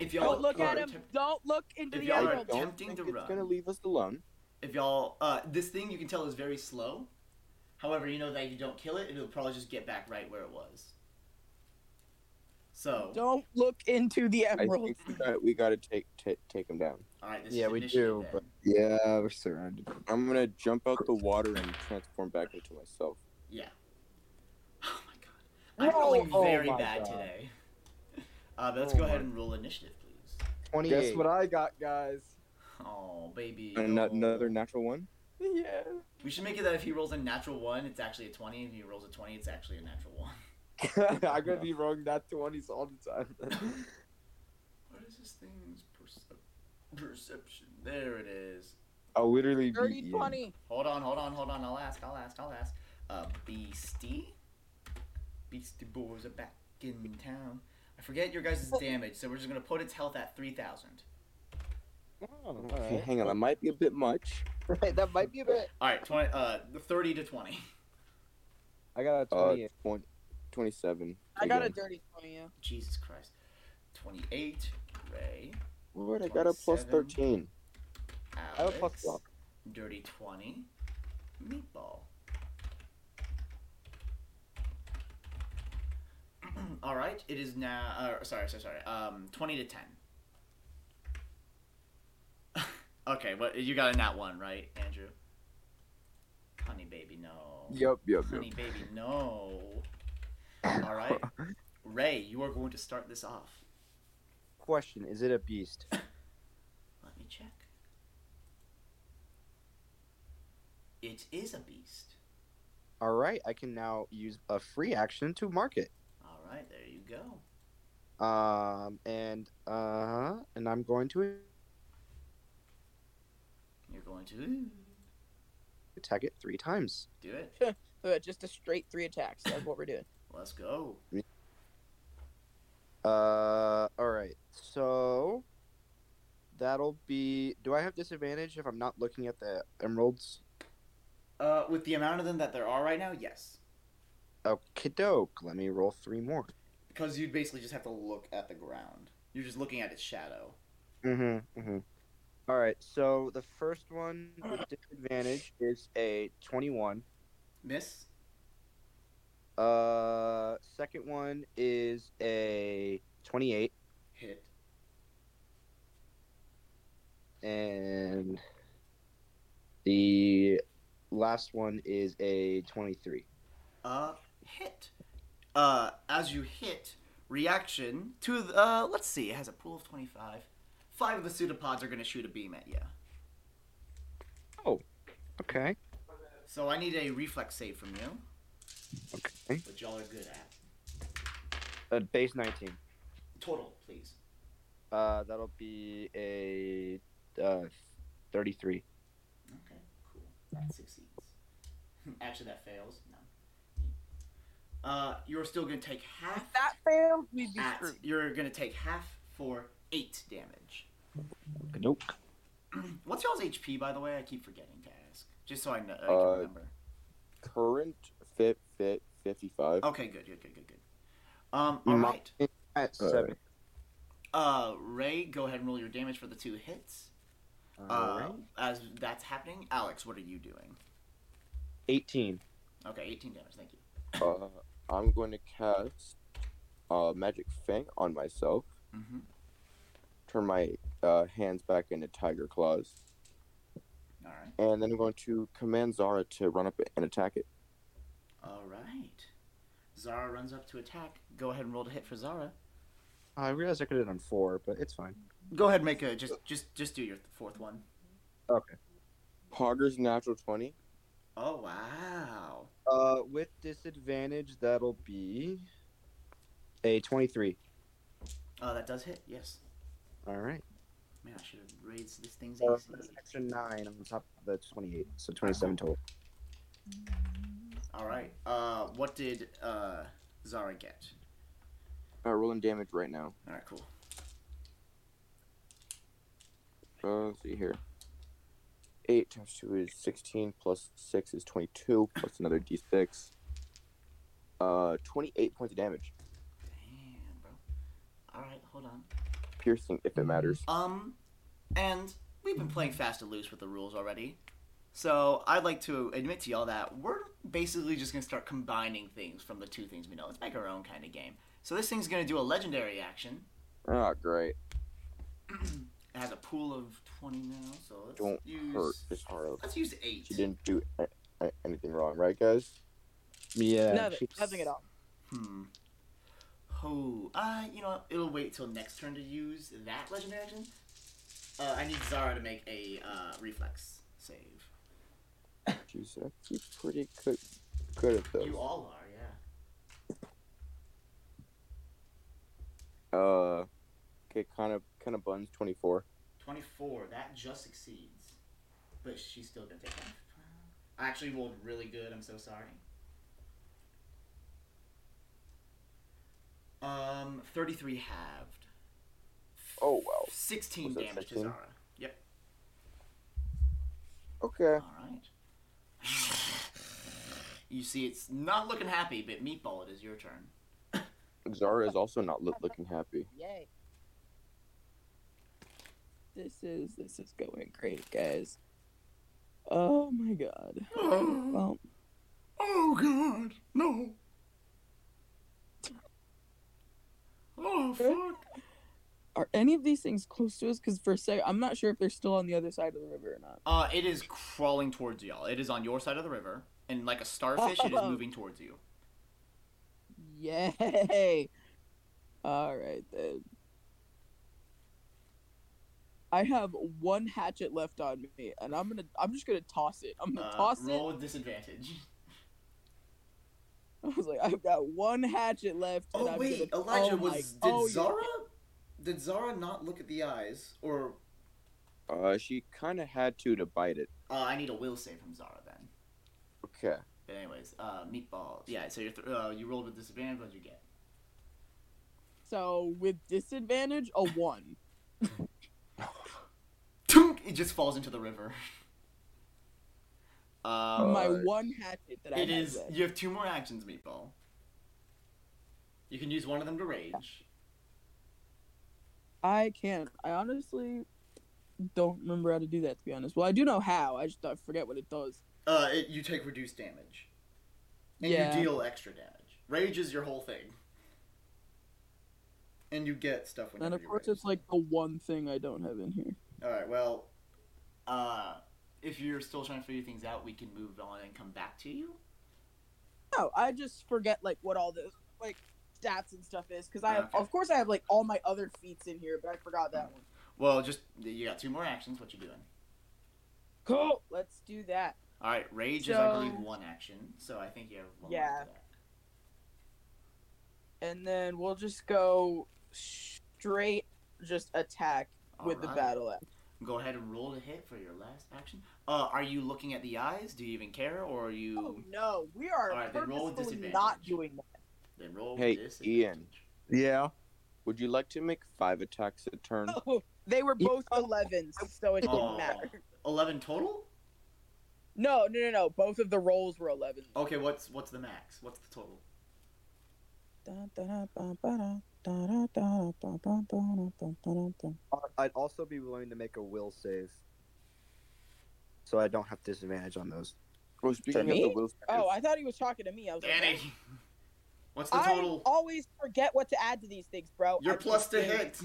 If y'all Don't look at him. attempt- Don't look into If the y'all are I emerald. don't attempting think to it's gonna leave us alone. if y'all uh this thing you can tell is very slow however you know that you don't kill it it'll probably just get back right where it was so Don't look into the I emerald. think we got we gotta take ta take him down. all right this Yeah, is we do, then. but- Yeah, we're surrounded. I'm gonna jump out the water and transform back into myself. yeah oh my god i'm Oh, rolling oh very my bad God. today uh, let's Oh go my- ahead and roll initiative please 28. Guess what I got, guys? oh baby And oh. another natural one. Yeah. we should make it that if he rolls a natural one it's actually a 20 if he rolls a 20 it's actually a natural one I'm gonna be rolling that twenties all the time. what is this thing's percep- perception there it is I'll literally Dirty be Ian. twenty. Hold on, hold on, hold on. I'll ask, I'll ask, I'll ask. Uh, Beastie? Beastie Boys are back in town. I forget your guys' damage, so we're just gonna put its health at 3,000. Oh, Okay, hang on, that might be a bit much. alright. that might be a bit. Alright, 20, uh, 30 to 20. I got a Uh, 20, 27. I got a dirty twenty. Yeah. Jesus Christ. 28, Ray, What? I got a plus 27. 13. I have a plus Alex, one. Dirty 20, Meatball. Alright, it is now, uh, sorry, sorry, sorry, um, 20 to 10. okay, but you got a nat one, right, Andrew? Honey baby, no. Yep, yep, yep. Honey baby, no. Alright. Ray, you are going to start this off. Question: Is it a beast? Let me check. It is a beast. All right, I can now use a free action to mark it. Alright, there you go. Um, and uh, and I'm going to You're going to attack it three times. do it. Just a straight three attacks. That's what we're doing. Let's go. Uh, all right. So that'll be. Do I have disadvantage if I'm not looking at the emeralds? Uh, with the amount of them that there are right now, yes. Okay, doke. Let me roll three more. Because you'd basically just have to look at the ground. You're just looking at its shadow. Mm-hmm. Mm-hmm. All right. So the first one with disadvantage is a twenty-one. Miss? Uh, second one is a twenty-eight, Hit. and the last one is a twenty-three. Uh, hit. Uh, as you hit, reaction to, the, uh, let's see, it has a pool of 25. Five of the pseudopods are going to shoot a beam at you. Oh, okay. So I need a reflex save from you, Okay. which y'all are good at. Uh, base 19. Total, please. Uh, that'll be a uh, 33. Okay, cool. That succeeds. Actually, that fails. No. Uh, you're still gonna take half. If that failed, we'd be at, screwed. you're gonna take half for eight damage. Nope. What's y'all's HP, by the way? I keep forgetting to ask, just so I know. I can Uh, remember. Current fit fit fifty five. Okay, good, good, good, good, good. Um, You all might- right. At Uh, 7. Uh, Ray, go ahead and roll your damage for the two hits. Uh, Alright. as that's happening, Alex, what are you doing? 18. Okay, 18 damage. Thank you. Uh, I'm going to cast uh, Magic Fang on myself. Mm-hmm. Turn my uh, hands back into Tiger Claws, All right. and then I'm going to command Zara to run up and attack it. All right. Zara runs up to attack. Go ahead and roll to hit for Zara. I realized I could have done 4, but it's fine. Go ahead and make a just just just do your fourth one. Okay. Pogger's natural twenty. Oh wow. Uh, with disadvantage, that'll be a 23. Oh, that does hit. Yes. Alright. Man, I should have raised this thing's So AC. that's extra 9 on top of the 28. So 27 total. All right. Uh, what did uh Zara get? Uh, rolling damage right now. All right, cool. Uh, let's see here. 8 times 2 is 16, plus 6 is 22, plus another d6. Uh, 28 points of damage. Damn, bro. All right, hold on. Piercing, if it matters. Um, and we've been playing fast and loose with the rules already. So I'd like to admit to y'all that we're basically just gonna start combining things from the two things we know. Let's make our own kind of game. So this thing's gonna do a legendary action. Oh, great. It has a pool of twenty now, so let's Don't use. hurt this hard. Let's use eight. She didn't do a- a- anything wrong, right, guys? Yeah. nothing, she- nothing at all. Hmm. Oh, uh, you know, what? it'll wait till next turn to use that legendary action. Uh, I need Zara to make a uh, reflex save. She's actually pretty good, good at those. You all are, yeah. Uh, okay, kind of, kind of buns. Twenty-four. 24, that just succeeds. But she's still gonna take half. I actually rolled really good, I'm so sorry. Um, 33 halved. Oh wow. 16 Was that damage to Zara. Yep, Okay. alright. You see, it's not looking happy, but Meatball, it is your turn. Zara is also not look, looking happy. Yay. This is this is going great, guys. Oh my god. Oh, Well, oh god, no. Oh, fuck. are any of these things close to us? Because for a sec, I'm not sure if they're still on the other side of the river or not. Uh, it is crawling towards y'all. It is on your side of the river, and like a starfish, it is moving towards you. Yay! All right then. I have one hatchet left on me, and I'm gonna I'm just gonna toss it. I'm gonna Uh, toss roll it. with disadvantage. I was like, I've got one hatchet left. And Oh I'm wait, gonna... Elijah oh my- was. Did oh, yeah. Zara? Did Zara not look at the eyes, or Uh, she kind of had to to bite it. uh, I need a will save from Zara then. Okay. But anyways, uh, meatball. Yeah, so you're th- uh, you rolled with disadvantage. What'd you get? So with disadvantage, a one. It just falls into the river. Uh, my one hatchet that I it is. You have two more actions, meatball. You can use one of them to rage. I can't. I honestly don't remember how to do that. To be honest, well, I do know how. I just I forget what it does. Uh, it, you take reduced damage, and Yeah. you deal extra damage. Rage is your whole thing, and you get stuff when. And of course, it's like the one thing I don't have in here. All right. Well, uh, if you're still trying to figure things out, we can move on and come back to you. No, I just forget like what all this like stats and stuff is because I have, Okay. of course, I have like all my other feats in here, but I forgot that one. Well, just you got two more actions. What you doing? Cool. Let's do that. All right, rage is I believe one action, so I think you have one Yeah. And then we'll just go straight, just attack with the battle axe. Go ahead and roll to hit for your last action. Uh, are you looking at the eyes? Do you even care, or are you? Oh no, we are Alright, then roll with purposefully not doing that. Then roll. Hey, with Ian. Yeah. Would you like to make five attacks a turn? Oh, they were both 11s, so it didn't Oh. matter. Eleven total. No, no, no, no. Both of the rolls were 11. Okay, what's what's the max? What's the total? I'd also be willing to make a will save, so I don't have disadvantage on those. Well, speaking me? of the will Oh, I thought he was talking to me. I was like, Danny. What's the I always forget what to add to these things, bro. Your I'm plus just to kidding. hit.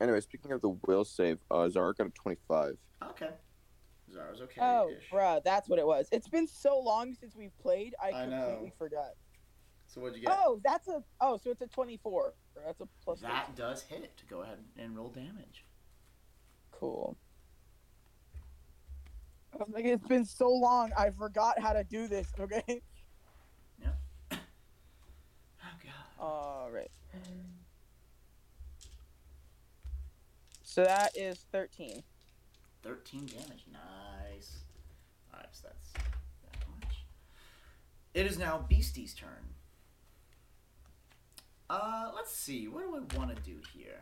Anyway, speaking of the will save, uh, Zara got a 25. Okay. Zara's okay. Oh, bruh, that's what it was. It's been so long since we've played, I, I know. completely forgot. So what'd you get? Oh, that's a oh, so it's a twenty-four. That's a plus. that does hit. It to go ahead and roll damage. Cool. I like, it's been so long, I forgot how to do this. Okay. Yeah. Oh god. All right. So that is thirteen. 13 damage. Nice. Alright, so that's that much. It is now Beastie's turn. Uh, let's see. What do I want to do here?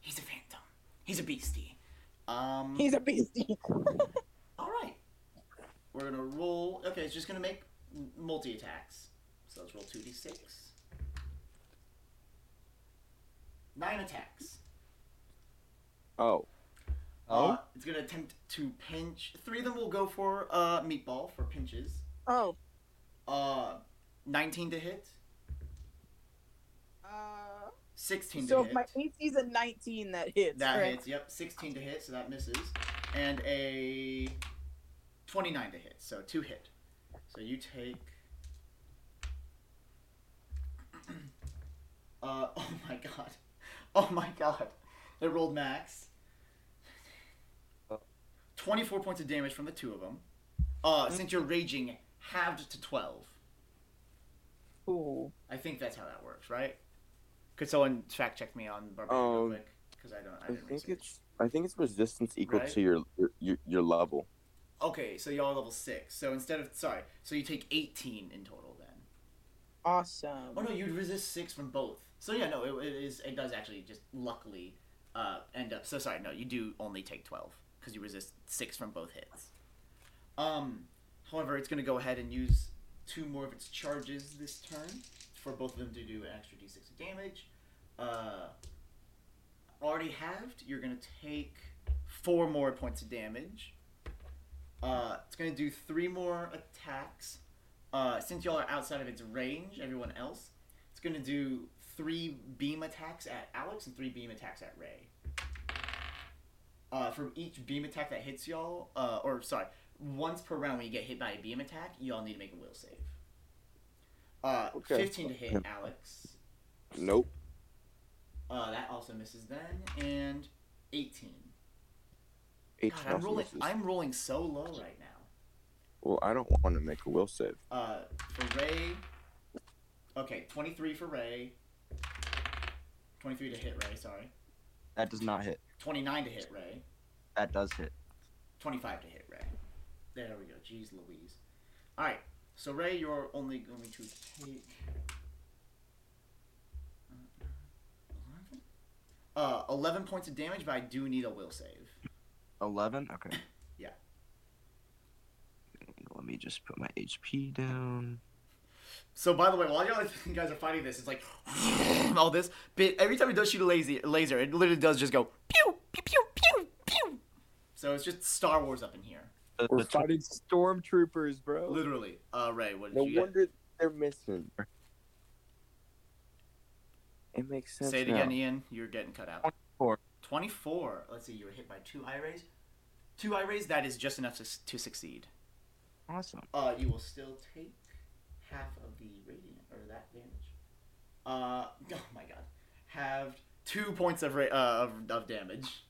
He's a phantom. He's a beastie. Um, He's a beastie. all right. We're gonna roll. Okay, it's just gonna make multi attacks. So let's roll two d six. Nine attacks. Oh, Uh, it's gonna attempt to pinch. Three of them will go for uh meatball for pinches. oh. Uh, nineteen to hit. Uh, Sixteen so to if hit. my AC's a nineteen, that hits. that right? hits. Yep, sixteen to hit, so that misses, and a twenty-nine to hit. So two hit. So you take. uh oh my god, oh my god, it rolled max. Twenty-four points of damage from the two of them. Uh, since you're raging, halved to twelve. Cool. I think that's how that works, right? Could someone fact check me on Barbarian Um, real quick? Because I don't. I, I didn't think research. it's I think it's resistance equal Right? to your, your your level. Okay, so y'all are level six. So instead of sorry, so you take eighteen in total then. Awesome. Oh no, you'd resist six from both. So yeah, no, it, it is. It does actually just luckily uh, end up. So sorry, no, you do only take twelve because you resist six from both hits. Um, however, it's gonna go ahead and use two more of its charges this turn for both of them to do an extra d6 of damage. Uh, already halved. You're gonna take four more points of damage. Uh, it's gonna do three more attacks. Uh, since y'all are outside of its range, everyone else, it's gonna do three beam attacks at Alex and three beam attacks at Ray. Uh, for each beam attack that hits y'all, uh, or sorry, once per round when you get hit by a beam attack, y'all need to make a will save. Uh, Okay. 15 to hit Alex. Nope. Uh, that also misses then, and 18. Eighteen God, I'm rolling. misses. I'm rolling so low right now. Well, I don't want to make a will save. Uh, for Ray. Okay, 23 for Ray. 23 to hit Ray, sorry. That does not hit. 29 to hit Ray. That does hit. 25 to hit Ray. There we go. Jeez Louise. Alright, so Ray, you're only going to take. Uh, 11 points of damage, but I do need a will save. Eleven. Okay. Yeah. Let me just put my HP down. So, by the way, while y'all you guys are fighting this, it's like all this. But every time it does shoot a laser, laser, it literally does just go pew pew pew pew pew. So it's just Star Wars up in here, The- We're the tw- fighting stormtroopers, bro. literally. Uh, Ray, what did No you get? wonder they're missing. It makes sense. Say it now. again, Ian. You're getting cut out. 24. 24. Let's see, you were hit by two eye rays. Two eye rays, that is just enough to, to succeed. Awesome. Uh, you will still take half of the radiant, or that damage. Uh, oh my god, halved two points of ra- uh, of, of damage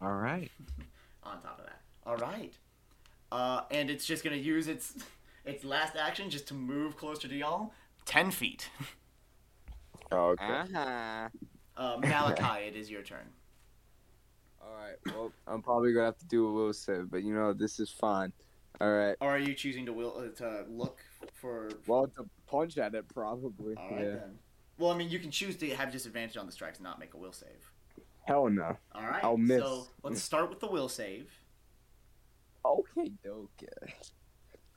All right. on top of that. All right. Uh, and it's just gonna use its its last action just to move closer to y'all, ten feet. Oh, okay. Uh-huh. Uh, Malachi, it is your turn. All right. Well, I'm probably gonna have to do a will save, but you know this is fine. All right. Or are you choosing to will uh, to look for? Well, to punch at it, probably. All right yeah. then. Well, I mean, you can choose to have disadvantage on the strikes, and not make a will save. Hell no. All right. I'll miss. So let's start with the will save. Okay, okay.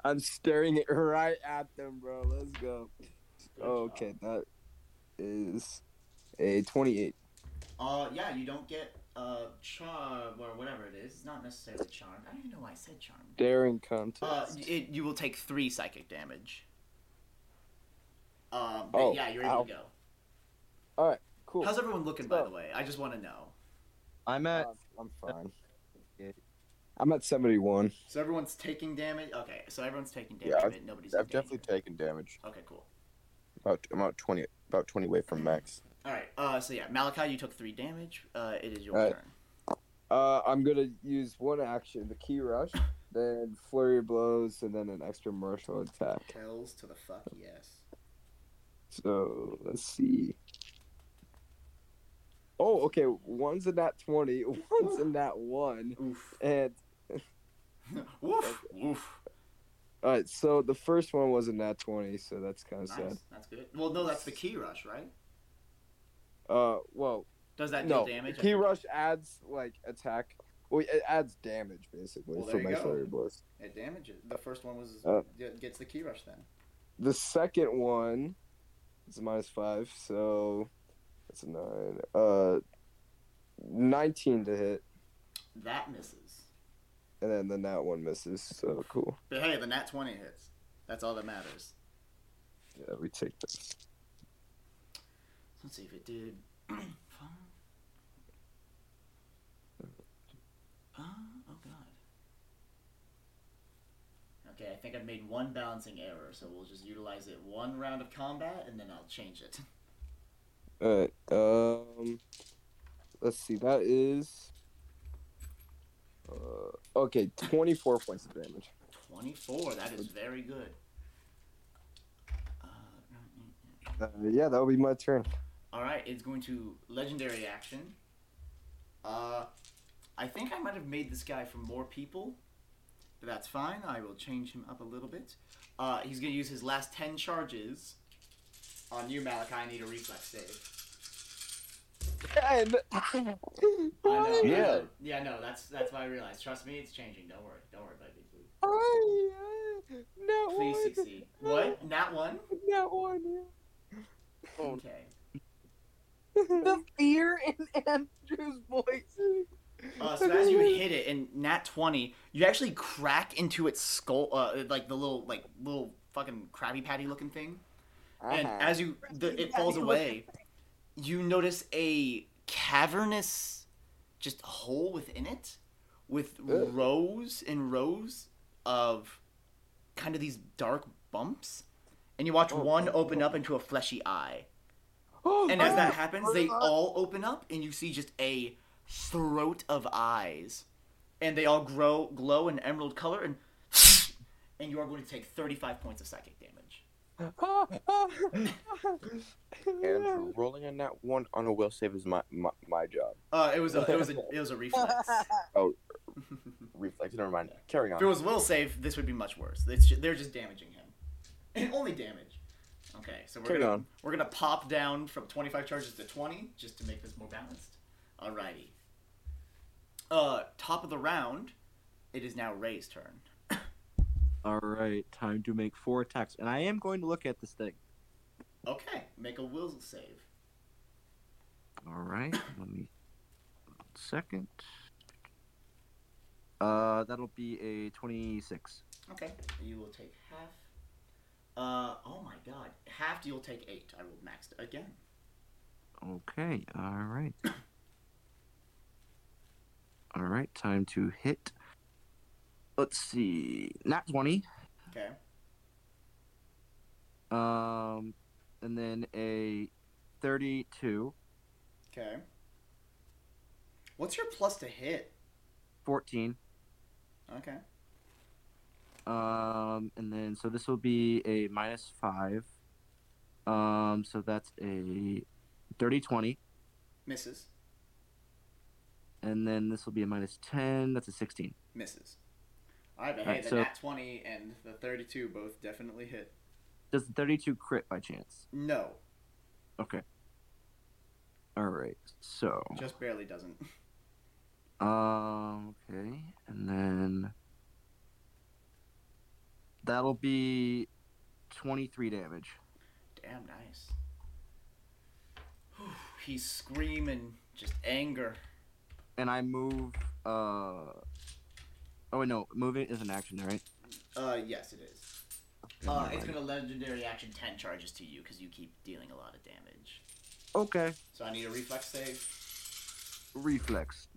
I'm staring it right at them, bro. Let's go. Okay, that is a 28. Uh, yeah, you don't get uh charm or whatever it is. It's not necessarily charm. I don't even know why I said charm. Daring Uh, contest. it, you will take three psychic damage. Um, but Oh, yeah, you're able ow. to go. All right, cool. How's everyone looking, by the way? I just want to know. I'm at. Uh, I'm fine. I'm at 71. So everyone's taking damage. Okay, so everyone's taking Yeah, damage, I've- nobody's. I've in danger. definitely taken damage. Okay, cool. About I'm about twenty about twenty away from max. All right. Uh, so yeah, Malachi, you took three damage. Uh, it is your turn. Uh, I'm gonna use one action, the Ki Rush, then flurry blows, and then an extra martial attack. Hells to the fuck yes. So let's see. Oh, okay. One's a nat 20, one's a nat 1, Oof. and Woof. Woof. Alright, so the first one was a nat 20, so that's kind of Nice. sad. That's good. Well, no, that's the Ki Rush, right? Uh, well, Does that no, damage? Ki Rush adds, like, attack. Well, it adds damage, basically, Well, for my go. flurry blows. It damages. The first one was Uh. gets the Ki Rush then. The second one is minus 5, so that's a 9. Uh, 19 to hit, That misses. And then the nat 1 misses, so cool. But hey, the nat twenty hits. That's all that matters. Yeah, we take this. Let's see if it did. Five. Uh, oh god. Okay, I think I've made one balancing error, so we'll just utilize it one round of combat, and then I'll change it. Alright, um, let's see, that is, okay, 24 points of damage. Twenty-four. That is very good. Uh, Uh, yeah, that will be my turn. All right, it's going to legendary action. Uh, I think I might have made this guy for more people, but that's fine. I will change him up a little bit. Uh, he's going to use his last ten charges on you, Malachi. I need a reflex save. And, I know, I Yeah. yeah, no, that's that's why I realized. Trust me, it's changing. Don't worry, don't worry, baby. no Please one. succeed. What? Not one? No one. Okay. the fear in Andrew's voice. Uh, so as you hit it in nat twenty, you actually crack into its skull, uh, like the little like little fucking Krabby Patty looking thing. and Uh-huh. as you the, it falls away, you notice a cavernous, just hole within it, with Ugh. rows and rows of kind of these dark bumps, and you watch Oh, one oh, open oh. up into a fleshy eye. Oh, and as that oh. happens, they all open up, and you see just a throat of eyes, and they all grow glow an emerald color, and and you are going to take thirty-five points of psychic damage. And rolling on that one on a will save is my my, my job. Uh, it was a it was a it was a reflex. Oh, reflex. Never mind. Carry on. if it was will save, this would be much worse. It's ju- they're just damaging him, and only damage. Okay, so we're Carry gonna on. we're gonna pop down from twenty-five charges to twenty just to make this more balanced. Alrighty. Uh, top of the round, it is now Ray's turn. All right, time to make four attacks, and I am going to look at this thing. Okay, make a will save. All right, let me second. Uh, that'll be a twenty-six. Okay, you will take half. Uh, oh my god, half you'll take eight. I will max it again. Okay, all right. All right, time to hit. Let's see, not twenty. Okay. Um, and then a 32, Okay. What's your plus to hit? 14. Okay. Um, and then so this will be a minus five. Um, so that's a 30 20. Misses. And then this will be a minus 10. That's a 16. Misses. Right, but hey, the so- nat 20 and the 32 both definitely hit. Does the 32 crit by chance? No, Okay. All right. So, just barely doesn't. um, okay. And then that'll be 23 damage. Damn nice. Whew, He's screaming, just anger. And I move, uh, oh, wait, no. Moving is an action, right? Uh, yes, it is. Uh, it's gonna legendary action 10 charges to you because you keep dealing a lot of damage. Okay. So I need a reflex save. reflex.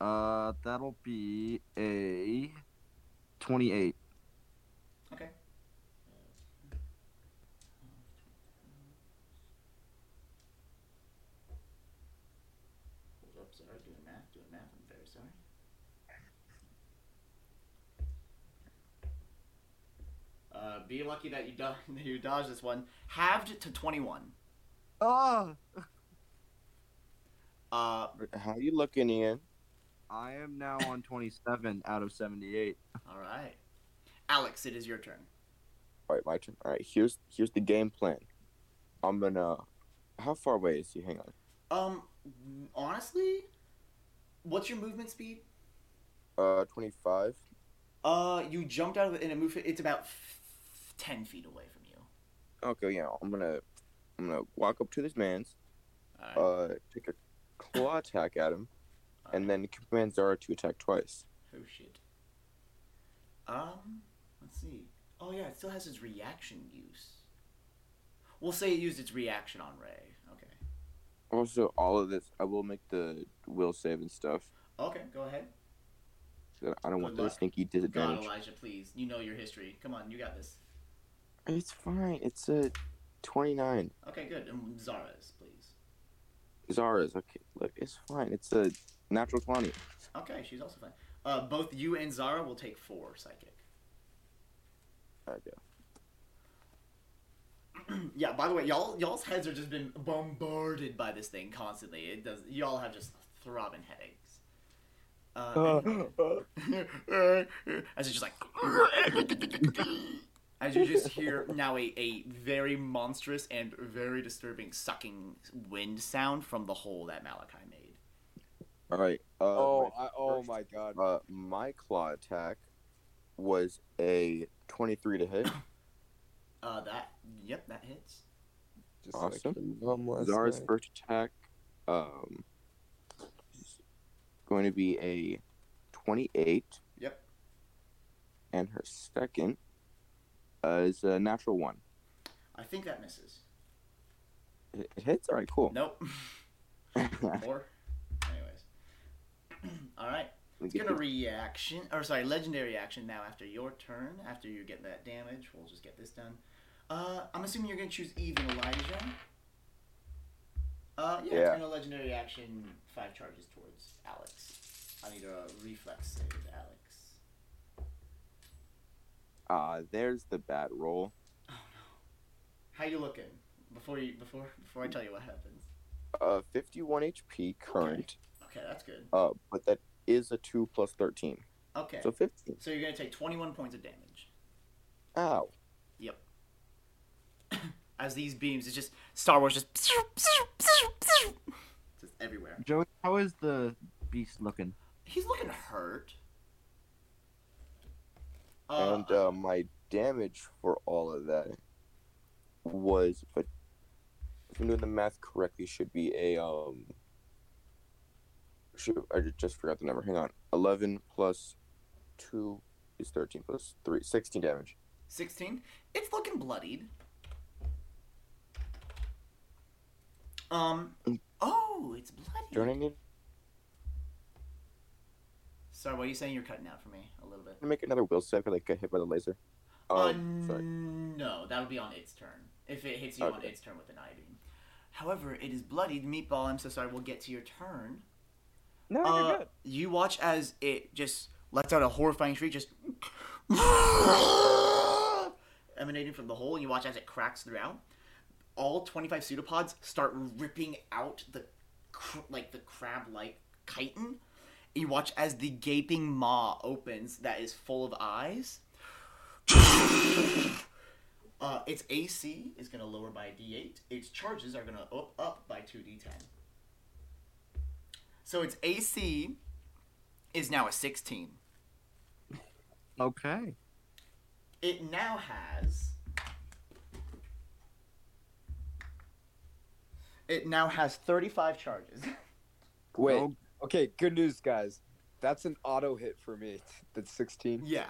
Uh, that'll be a twenty-eight. Okay. Hold up, sorry, doing math, doing math, I'm very sorry. Uh, be lucky that you do- that you dodged this one. Halved to 21. Ah! Uh, How you looking, Ian? I am now on twenty-seven out of seventy-eight. alright. Alex, it is your turn. All right, my turn. All right, here's here's the game plan. I'm gonna. How far away is he? Hang on. Um, honestly, what's your movement speed? Uh, 25. Uh, you jumped out of it and it moved. It's about f- ten feet away from you. Okay, yeah. I'm gonna. I'm gonna walk up to this man's. Alright. Uh, take a claw attack at him, and then command Zara to attack twice. Oh shit. Um, let's see. Oh yeah, it still has its reaction use. We'll say it used its reaction on Ray. Okay. Also, all of this, I will make the will save and stuff. Okay, go ahead. so I don't want Good the luck. sneaky God, disadvantage. Elijah, please. You know your history. Come on, you got this. It's fine. It's a 29. Okay, good. And Zara's, please. Zara's okay. Look, it's fine. It's a natural 20. Okay, she's also fine. Uh, both you and Zara will take four psychic. Okay. yeah. By the way, y'all y'all's heads are just been bombarded by this thing constantly. It does. Y'all have just throbbing headaches. Uh, anyway. as it's just like as you just hear now a, a very monstrous and very disturbing sucking wind sound from the hole that Malachi made. All right. Uh, Oh, my I, oh first- my god. Uh, my claw attack was a 23 to hit. Uh, that yep, that hits. Just awesome. like last Zara's night. first attack, um, is going to be a 28. Yep. And her second uh, is a natural one. I think that misses. It, it hits. All right, cool. Nope. Four. Anyways. All right. It's gonna reaction, or sorry, legendary action now after your turn. After you get that damage, we'll just get this done. Uh, I'm assuming you're gonna choose even Elijah. Uh, yeah, Yeah. it's gonna legendary action five charges towards Alex. I need a reflex save. Uh, there's the bad roll. Oh no. How you looking? Before you before before I tell you what happens. Uh, 51 HP current. Okay, that's good. Uh, but that is a 2 plus 13. Okay. So 15. So you're gonna take 21 points of damage. Ow. Yep. As these beams, it's just Star Wars just just everywhere. Joey, how is the beast looking? He's looking hurt. Uh, and uh, my damage for all of that was, but if I'm doing the math correctly, should be a um. Should I just forgot the number? Hang on. Eleven plus two is thirteen plus three. 16 damage. 16. It's looking bloodied. Um. Oh, it's bloody. Do I need Sorry, what are you saying? You're cutting out for me a little bit. to make another will save because I got hit by the laser? Uh, Um, sorry. no, that'll be on its turn. if it hits you on its turn with an eye beam. However, it is bloodied. Meatball, I'm so sorry. We'll get to your turn. No, Uh, you're good. You watch as it just lets out a horrifying shriek, just emanating from the hole, and you watch as it cracks throughout. All 25 pseudopods start ripping out the cr- like the crab-like chitin. You watch as the gaping maw opens that is full of eyes. Uh, its AC is going to lower by a d8. Its charges are going to up, up by 2d10. So its AC is now a 16. Okay. It now has. It now has 35 charges. Wait. Okay, good news, guys. That's an auto hit for me. That's 16. yeah.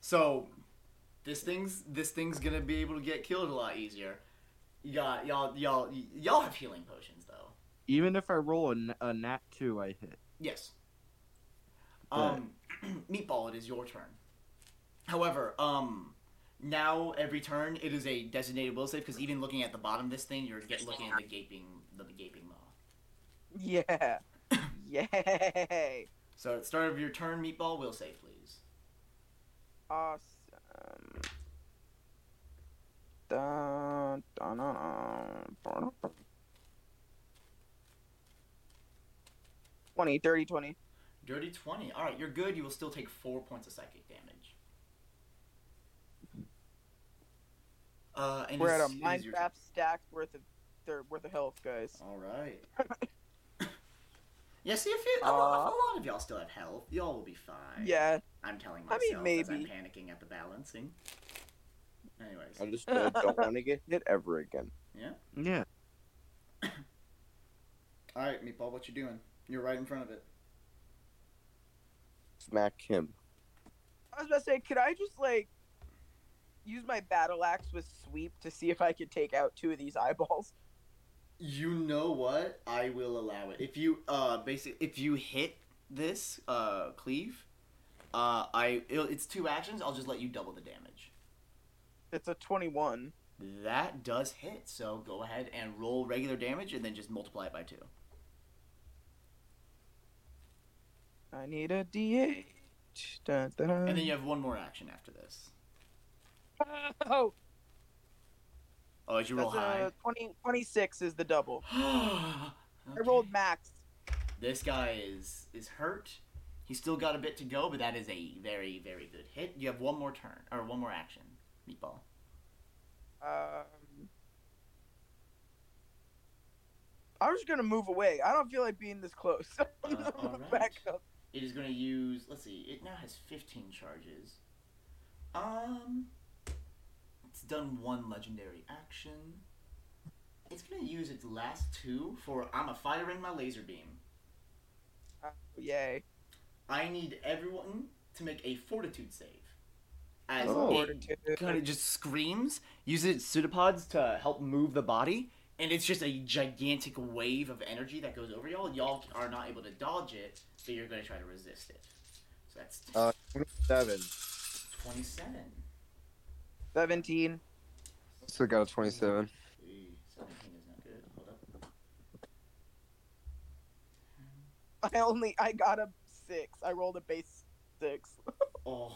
So this thing's this thing's gonna be able to get killed a lot easier. You got y'all y'all y'all have healing potions though. Even if I roll a nat two, I hit. Yes. Um, meatball, it is your turn. However, um, now every turn it is a designated will save because even looking at the bottom of this thing, you're get looking at the gaping the, the gaping maw. Yeah. Yay. So at the start of your turn, meatball will save, please. Awesome. Dun, dun, dun, dun. 20, 30, 20. Dirty twenty. All right, you're good. You will still take four points of psychic damage. Uh, and We're at a it's- it is your. Minecraft stack worth of worth of health, guys. All right. yeah, see if you, a, lot, a lot of y'all still have health. Y'all will be fine. Yeah. I'm telling myself I myself mean, as I'm panicking at the balancing. Anyways, I just uh, don't want to get hit ever again. Yeah. Yeah. all right, meatball, what you doing? You're right in front of it. Smack him. I was about to say, could I just like use my battle axe with sweep to see if I could take out two of these eyeballs? You know what? I will allow it. If you uh basically if you hit this uh cleave, uh I it's two actions. I'll just let you double the damage. It's a 21. That does hit. So go ahead and roll regular damage and then just multiply it by 2. I need a D8. Dun, dun, dun. And then you have one more action after this. Oh, Oh, did you roll high? a 20, 26 is the double. I rolled max. This guy is is hurt. He's still got a bit to go, but that is a very very good hit. You have one more turn or one more action. Meatball. Um, I'm just gonna move away. I don't feel like being this close. Uh, gonna alright. back up. It is going to use. Let's see. It now has 15 charges. Um, it's done one legendary action. It's to use its last two for I'm a fighter in my laser beam. Oh, yay! I need everyone to make a fortitude save. As Oh. it Fortitude. kind of just screams, uses its pseudopods to help move the body, and it's just a gigantic wave of energy that goes over y'all. Y'all are not able to dodge it, so you're to try to resist it. So that's Uh, seven. 27. 17. Still got a 27. Ee, 17 is not good. Hold up. I only I got a six. I rolled a base six. Oh,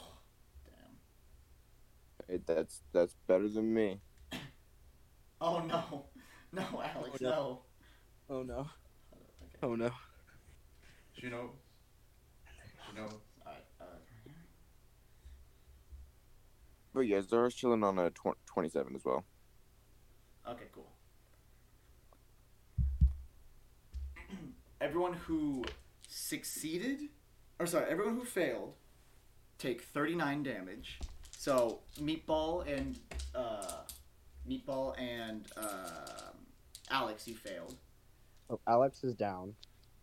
damn. Hey, that's that's better than me. Oh no. No, Alex, Oh, no. no. Oh no! Okay. Oh no! She knows. She knows. Alright, uh, But yeah, Zara's chilling on a tw- 27 as well. Okay, cool. everyone who succeeded, or sorry, everyone who failed, take 39 damage. So Meatball and uh, Meatball and um Alex, you failed. Oh, Alex is down.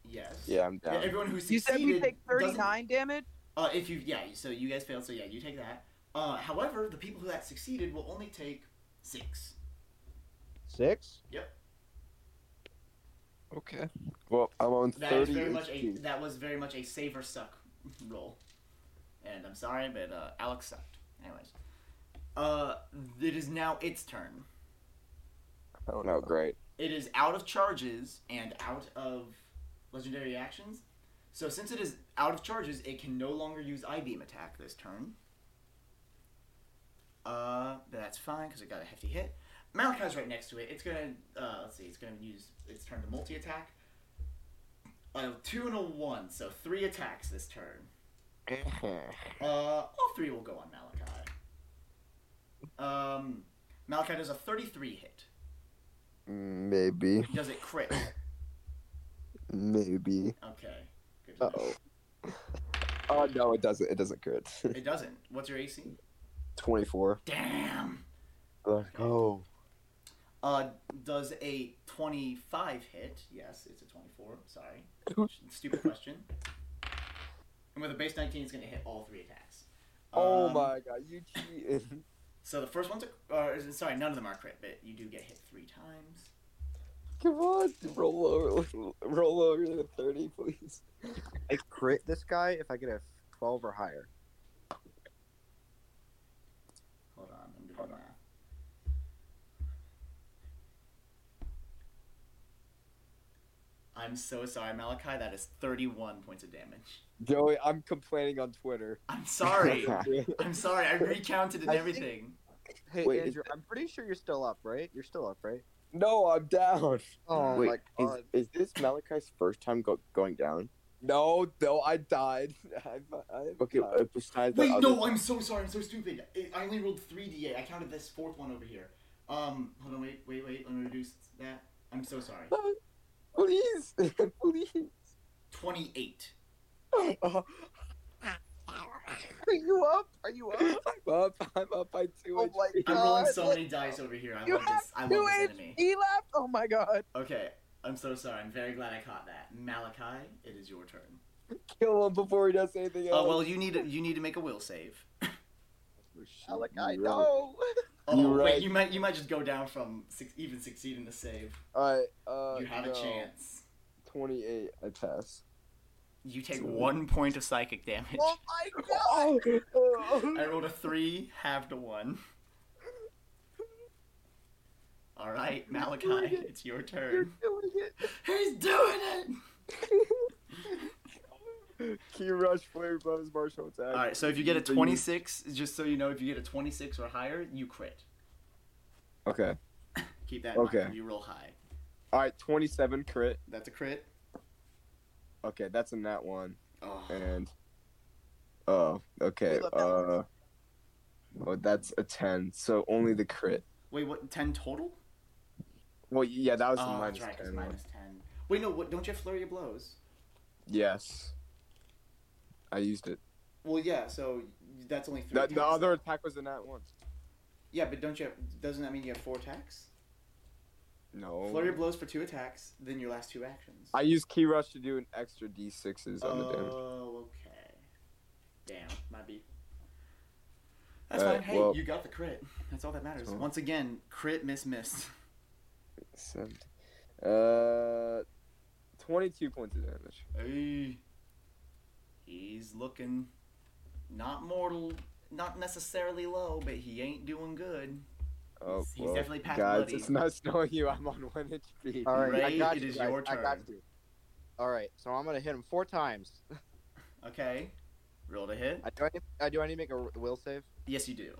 Yes. Yeah, I'm Yeah, down. everyone who succeeded. You succeeded. said we take 39 damage. Uh, if you yeah, so you guys failed, so yeah, you take that. Uh, however, the people who that succeeded will only take six. Six? Yep. Okay. Well, I'm on That is 30 very much a that was very much a save or suck roll, and I'm sorry, but uh, Alex sucked. Anyways, uh, it is now its turn. Oh, No, great. It is out of charges and out of legendary actions. So since it is out of charges, it can no longer use eye beam attack this turn. Uh, but that's fine because it got a hefty hit. Malachi's right next to it. It's gonna uh, let's see. It's gonna use its turn to multi attack. A two and a one, so three attacks this turn. Uh, all three will go on Malachi. Um, Malachi does a thirty-three hit. Maybe. Does it crit? Maybe. Okay. Uh oh. Oh no, it doesn't. It doesn't crit. It doesn't. What's your AC? Twenty-four. Damn. Let's go. Uh, does a 25 hit? Yes, it's a 24. Sorry. Stupid question. And with a base 19, it's going to hit all three attacks. Oh Um, my god, you cheated. So the first one's a. Is- sorry, none of them are crit, but you do get hit three times. Come on, roll over, roll over to thirty, please. I crit this guy if I get a 12 or higher. Hold on, I'm doing math. I'm so sorry, Malachi. That is 31 points of damage. Joey, I'm complaining on Twitter. I'm sorry. I'm sorry. I recounted and I think- everything. Hey, Wait, is Andrew, I'm pretty sure you're still up, right? You're still up, right? no, I'm down. Oh Wait, my is, god. is this Malachi's first time go- going down? No, no, I died. I, I Okay, died. uh, besides Wait, other- no, I'm so sorry. I'm so stupid. I- I only rolled 3d8. I counted this fourth one over here. Um, hold on, wait, wait, wait. Let me reduce that. I'm so sorry. Please, please. 28. Oh, Are you up? Are you up? I'm up. I'm up by two. Oh my god. I'm rolling so many dice over here. I You love have this. I love Two this enemy. HP left. Oh my god. Okay, I'm so sorry. I'm very glad I caught that. Malachi, it is your turn. Kill him before he does anything oh, else. Oh well, you need you need to make a will save. Alec, I You're know. Oh You're wait, right. you might you might just go down from six, even succeeding the save. Alright, uh, You have no. a chance. 28, I pass. You take one point of psychic damage. Oh my god. I rolled a three, halved a one. All right, Malachi, it's your turn. You're turn. doing it. He's doing it. Ki Rush, flare bonus, martial attack. All right, so if you get a 26, just so you know, if you get a 26 or higher, you crit. Okay. Keep that in Okay. mind. You roll high. Alright, 27 crit. That's a crit. Okay, that's in that one. Oh. And. Oh, okay. Uh. Oh, that's a 10. So only the crit. Wait, what? 10 total? Well, yeah, that was the Oh, minus that's right, 'cause 10. minus 10. Wait, no, what, don't you have flurry of blows? Yes. I used it. Well, yeah, so that's only three. The, attacks, the other attack was the that one. Yeah, but don't you have, doesn't that mean you have four attacks? No. Flurry of blows for two attacks, then your last two actions. I used Ki Rush to do an extra d6s on the damage. Oh, okay. Damn, might be. That's Alright, fine. Hey, well- you got the crit. That's all that matters. Cool. Once again, crit, miss, miss. Seven. Uh, 22 points of damage. Hey, he's looking not mortal, not necessarily low, but he ain't doing good. Oh, He's- he's well, definitely past guys, bloody. it's nice knowing you. I'm on one HP. All right, I got it you. is guys. your I got turn. you. All right, so I'm gonna hit him four times. Okay, roll to hit. I do I need, I do I need to make a will save? Yes, you do.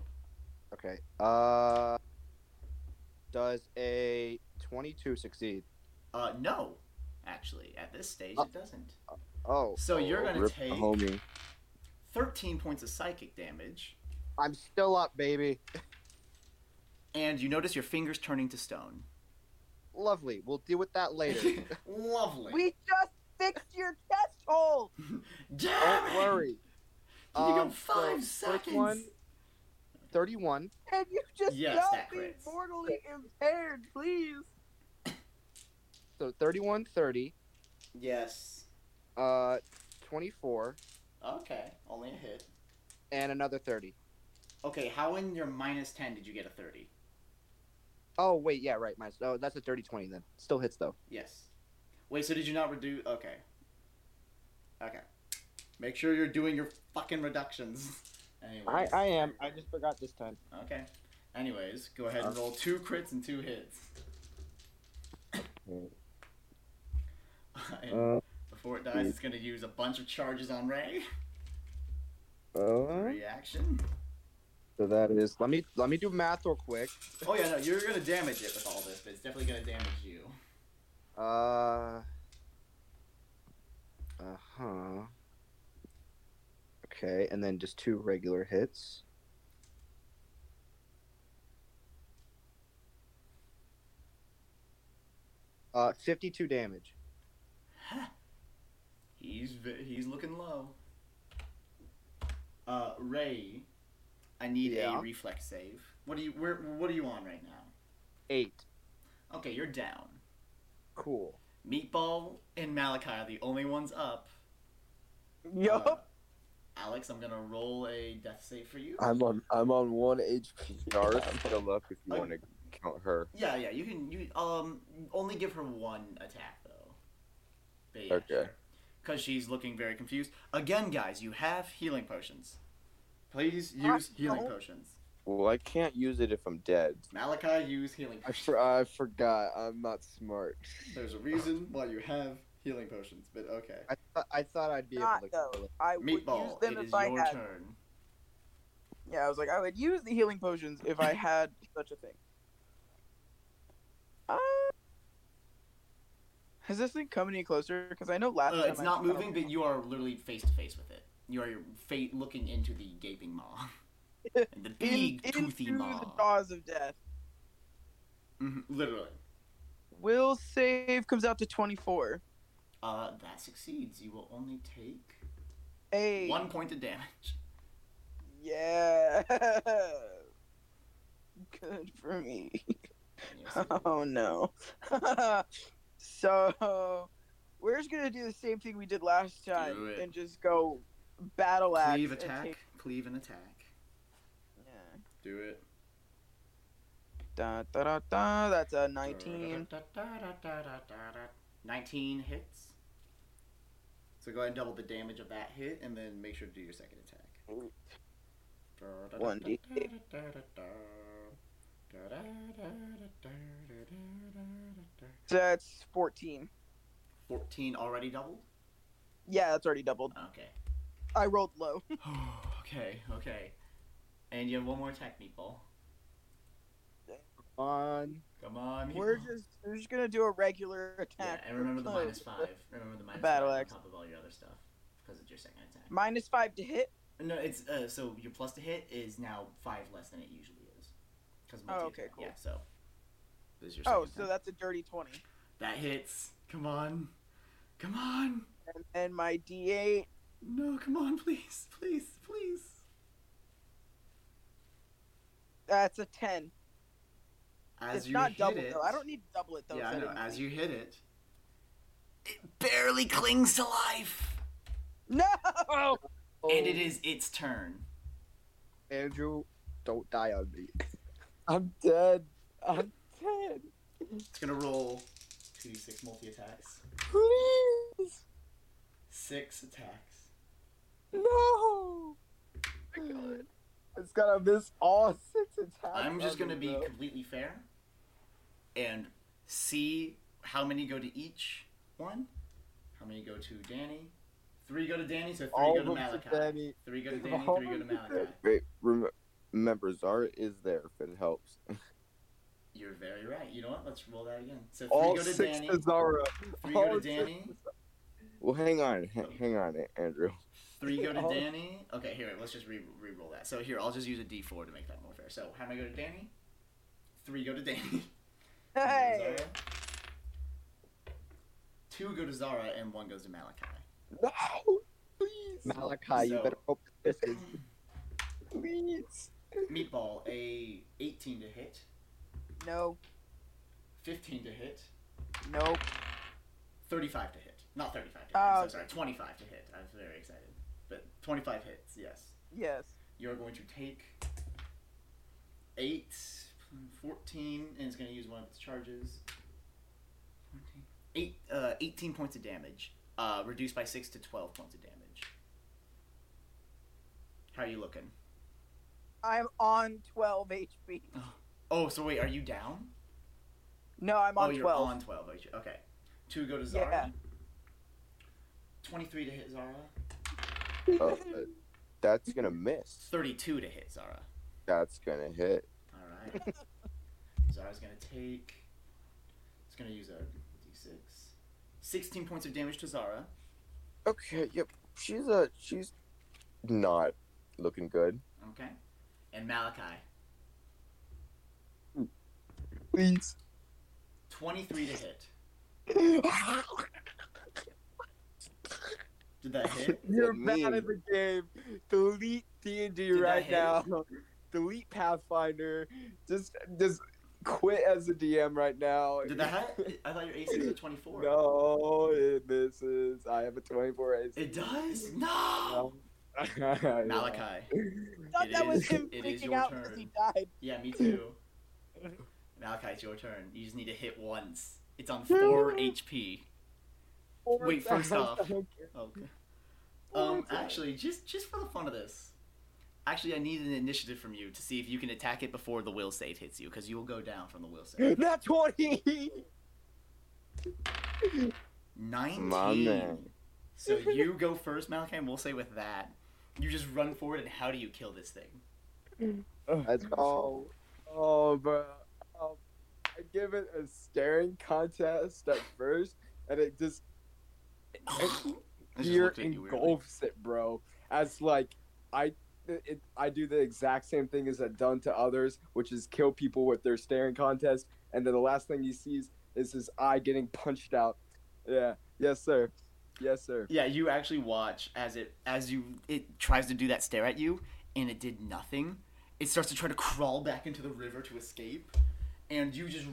Okay. Uh, does a 22 succeed? Uh, no, actually, at this stage Uh, it doesn't. Oh, So you're gonna take homie. 13 points of psychic damage, I'm still up, baby. and you notice your fingers turning to stone. Lovely. We'll deal with that later. Lovely. We just fixed your chest hole. Damn Don't it! worry. Can you go Um, so five first seconds? one- 31. And you just Yes, got that me mortally impaired, please. So 31, 30, Yes. Uh, 24, Okay, only a hit. and another 30. Okay, how in your minus 10 did you get a 30? Oh, wait, yeah, right. Minus. Oh, that's a 30, 20 then. Still hits, though. Yes. Wait, so did you not reduce? Okay. Okay. Make sure you're doing your fucking reductions. Anyways. I, I am. I just forgot this time. Okay. Anyways, go ahead and roll two crits and two hits. And Uh, before it dies, it's gonna use a bunch of charges on Ray. uh, Reaction. So that is. Let me let me do math real quick. Oh yeah, no, you're gonna damage it with all this, but it's definitely gonna damage you. Uh. Uh huh. Okay, and then just two regular hits. Uh, fifty-two damage. He's he's looking low. Uh, Ray, I need Yeah. a reflex save. What do you where What are you on right now? Eight. Okay, you're down. Cool. Meatball and Malachi are the only ones up. Yup. Uh, Alex, I'm gonna roll a death save for you. I'm on. I'm on one HP. Darth still up if you want to count her. Yeah, yeah, you can. You um only give her one attack though. But yeah, Okay. Because she's looking very confused. Again, guys, you have healing potions. Please use healing don't. potions. Well, I can't use it if I'm dead. Malachi, use healing I, potions. for, I forgot. I'm not smart. There's a reason why you have healing potions, but okay. I th- I thought I'd be Not able to. though. kill it. I would use Meatball, them it if is I your had. turn. Yeah, I was like, I would use the healing potions if I had such a thing. Uh, has this thing come any closer? Because I know last Uh, it's not moving, but you are literally face to face with it. You are fa- looking into the gaping maw. and the in, big toothy into maw. the jaws of death. Mhm, literally. Will save comes out to twenty four. Uh, that succeeds. You will only take Hey, one point of damage. yeah, good for me. Yes. Oh no. So we're just gonna do the same thing we did last time and just go battle axe. Cleave attack. take- Cleave and attack. yeah. Do it. Da, da, da, da. That's a nineteen. Da, da, da, 19 hits. So go ahead and double the damage of that hit, and then make sure to do your second attack. One D eight. That's fourteen. 14 already doubled? Yeah, that's already doubled. Okay. I rolled low. okay, okay. And you have one more attack, Meatball. Come on. Come on, we're just we're just gonna do a regular Yeah, attack. and remember the minus five. Remember the minus battle five axe. on top of all your other stuff, because it's your second attack. Minus five to hit. No, it's uh, so your plus to hit is now five less than it usually is. Because Oh, okay, cool. Yeah, so this is your Oh, second so attack. that's a dirty twenty. that hits. Come on, come on. And then my D eight. No, come on, please, please, please. That's a ten. As it's you not hit double it, though. I don't need to double it though. Yeah, I know. As you hit it, it barely clings to life, No. Oh. and it is its turn. Andrew, don't die on me. I'm dead. I'm dead. It's gonna roll two d six multi attacks. Please. Six attacks. No. Oh God. It's gonna miss all six attacks. I'm just gonna be bro. completely fair and see how many go to each one. How many go to Danny? Three go to Danny, so three all go to Malachi. to Danny. Three go to Danny, All three go to of them to Malachi. Wait, remember Zara is there if it helps. You're very right. You know what? Let's roll that again. So three All go to six Danny, to Zara. three All go to Danny, to Well, hang on, h- hang on, Andrew. three go to All- Danny. Okay, here, let's just re- re-roll that. So here, I'll just use a D4 to make that more fair. So how many go to Danny? Three go to Danny. Hey. Zara. Two go to Zara, and one goes to Malachi. No. Please. Malachi, you better hope this is. Please. Meatball, a 18 to hit, No. 15 to hit, Nope. 35 to hit. Not 35 to hit. Oh, I'm so sorry. 25 to hit. I was very excited. But 25 hits, yes. Yes. You're going to take 8, 14, and it's going to use one of its charges. 14, eight, uh, 18 points of damage, uh, reduced by 6 to 12 points of damage. How are you looking? I'm on twelve HP. Oh, so wait, are you down? No, I'm on oh, you're 12. on 12. Okay. Okay. Two go to Zara. Yeah. 23 to hit Zara. Uh, that's gonna miss. 32 to hit Zara. That's gonna hit. All right. Zara's gonna take. It's gonna use a d6. 16 points of damage to Zara. Okay. Yep. She's a. She's not looking good. Okay. And Malachi. Please. 23 to hit. Did that hit? You're What bad at the game. Delete D and D Did right now. Delete Pathfinder. Just just quit as a DM right now. Did that hit? I thought your AC was a 24. No, it misses. I have a 24 AC. It does? No! Yeah. Malachi. I thought It that was him freaking out because he died. Yeah, me too. Malachi, it's your turn. You just need to hit once. It's on 4 HP. Four Wait, first times, off. I don't care. Okay. Four Um, times. actually, just just for the fun of this, actually, I need an initiative from you to see if you can attack it before the will save hits you, because you will go down from the will save. Not 20! 19. My man. So you go first, Malachi, and we'll say with that, you just run forward, and how do you kill this thing? Let's go. Oh, bro. I give it a staring contest at first, and it just fear looked at you weirdly. engulfs it, bro. As like I, it, I do the exact same thing as I've done to others, which is kill people with their staring contest, and then the last thing he sees is his eye getting punched out. Yeah, yes, sir. Yes, sir. Yeah, you actually watch as it as you it tries to do that stare at you, and it did nothing. It starts to try to crawl back into the river to escape, and you just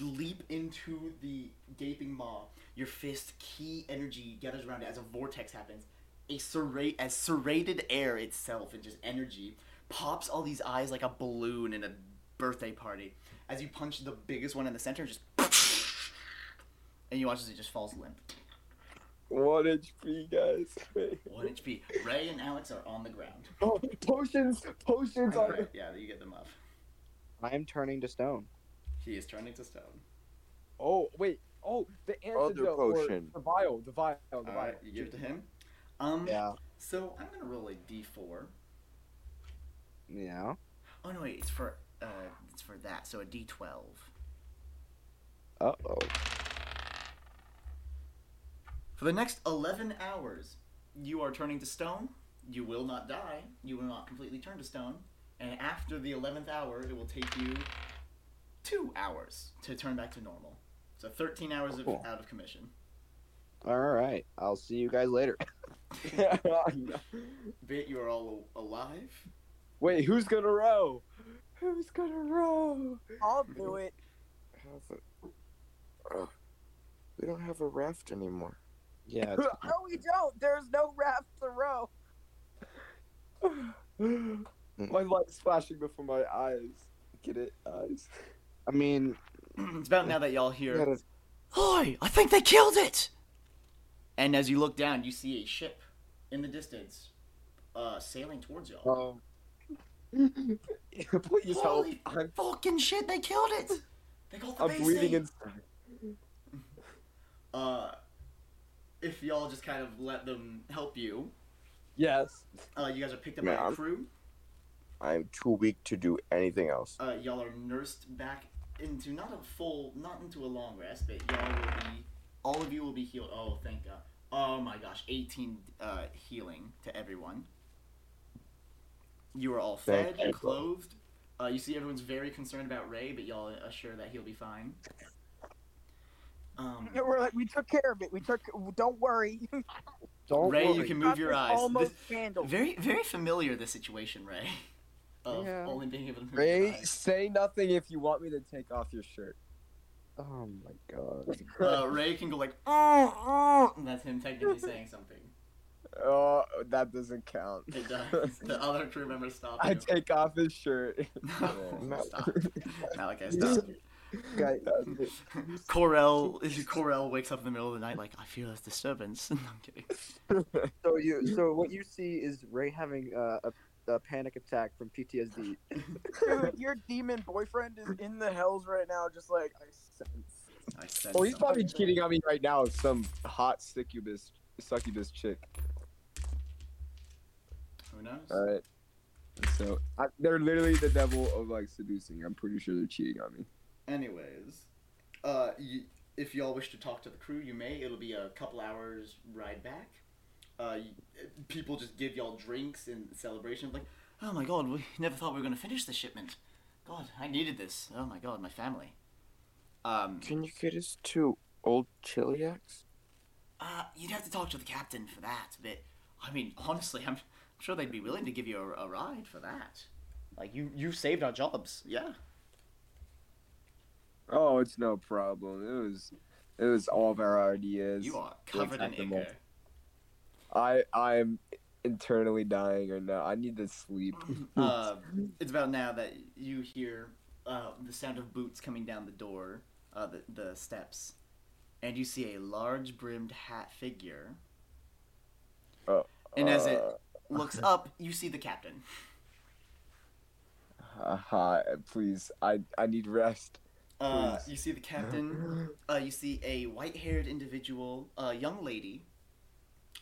leap into the gaping maw. Your fist ki energy gathers around it as a vortex happens. A serrate as serrated air itself and just energy pops all these eyes like a balloon in a birthday party. As you punch the biggest one in the center, just and you watch as it just falls limp. One HP, guys. One HP. Ray and Alex are on the ground. oh, potions, potions on. Right, yeah, you get them up. I am turning to stone. He is turning to stone. Oh wait. Oh, the antidote or potion. the vial, the vial, the All vial. right, you give it to him. Um, Yeah. So I'm gonna roll a D4. Yeah. Oh no, wait, it's for uh, it's for that. So a D12. Uh oh. For the next 11 hours, you are turning to stone. You will not die. You will not completely turn to stone. And after the 11th hour, it will take you two hours to turn back to normal. So 13 hours of, out of commission. All right. I'll see you guys later. Bit, you are all alive. Wait, who's gonna row? Who's gonna row? I'll do it. Have a, Ugh. we don't have a raft anymore. Yeah. No, we don't. There's no raft to row. my light's flashing before my eyes. Get it, eyes. I mean, it's about now that y'all hear. Hi, I think they killed it. And as you look down, you see a ship in the distance, uh, sailing towards y'all. Oh. Please help. Holy I'm, fucking shit! They killed it. They got the I'm base bleeding safe. inside. Uh, if y'all just kind of let them help you, Yes. uh, you guys are picked up Man, by a crew. I'm too weak to do anything else. Uh, y'all are nursed back into not a full, not into a long rest, but y'all will be, all of you will be healed. Oh, thank God. Oh my gosh, 18 uh, healing to everyone. You are all fed, you. clothed. Uh, you see everyone's very concerned about Ray, but y'all assure that he'll be fine. Um, We're like, we took care of it. We took. Don't worry. don't Ray, you can move your eyes. Almost This- handled. very, very familiar this situation, Ray. Of Yeah. only being able to move your Ray, eyes. say nothing if you want me to take off your shirt. Oh my god. Uh, Ray can go like, oh, oh, and that's him technically saying something. Oh, that doesn't count. It does. The other crew members stop I you. take off his shirt. No, stop. Malachi, stop. Guy- Corel, Corel wakes up in the middle of the night like, I feel this disturbance. I'm kidding. So you, so what you see is Ray having uh, a a panic attack from PTSD. Dude, your demon boyfriend is in the hells right now, just like I sense. I sense Oh, he's something. probably cheating on me right now with some hot succubus, succubus chick. Who knows? All right. So I, they're literally the devil of like seducing. I'm pretty sure they're cheating on me. Anyways, uh, y if y'all wish to talk to the crew, you may. It'll be a couple hours ride back. Uh, people just give y'all drinks in celebration. Like, oh my god, we never thought we were gonna finish the shipment. God, I needed this. Oh my god, my family. Um, Can you get us to Old Cheliax? uh, you'd have to talk to the captain for that. But I mean, honestly, I'm, I'm sure they'd be willing to give you a, a ride for that. Like, you you saved our jobs. Yeah. Oh, it's no problem. It was, it was all of our ideas. You are covered in ichor. I I'm internally dying right now. I need to sleep. uh, it's about now that you hear uh, the sound of boots coming down the door, uh, the, the steps, and you see a large brimmed hat figure. Oh, And as it Uh, looks up, you see the captain. uh, please. I I need rest. Uh, you see the captain. Uh, you see a white-haired individual, a young lady,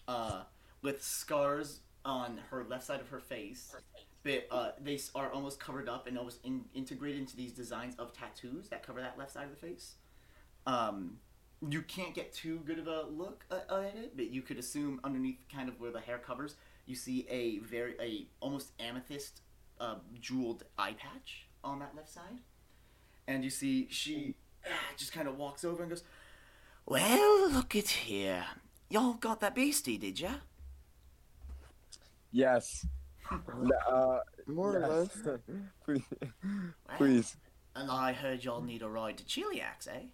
uh, with scars on her left side of her face. But uh, they are almost covered up and almost in- integrated into these designs of tattoos that cover that left side of the face. Um, you can't get too good of a look at, at it, but you could assume underneath, kind of where the hair covers, you see a very a almost amethyst, uh, jeweled eye patch on that left side and you see she ah, just kind of walks over and goes, "Well, look at here. Y'all got that beastie, did ya?" Yes. uh, More or yes. less. please, Well, please. And I heard y'all need a ride to Cheliax, eh?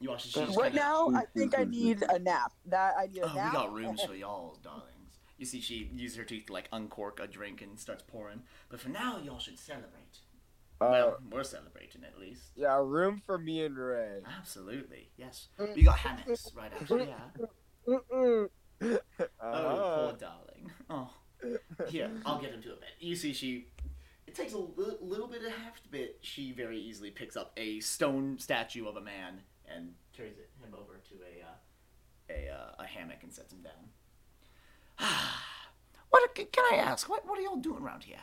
You watch. She's Right Right kinda, now, I think I need a nap. That I need a Oh, we got rooms for y'all, darlings. You see, she uses her teeth to like uncork a drink and starts pouring. But for now, y'all should celebrate. Uh, well, we're celebrating at least. yeah, room for me and Ray. Absolutely, yes. We got hammocks right out here. Mm-mm. Oh, Uh-huh. poor darling. Oh, here, I'll get him to a bed. You see, she. It takes a little bit of heft, but she very easily picks up a stone statue of a man and carries it, him over to a uh, a uh, a hammock and sets him down. what can I ask? What what are y'all doing around here?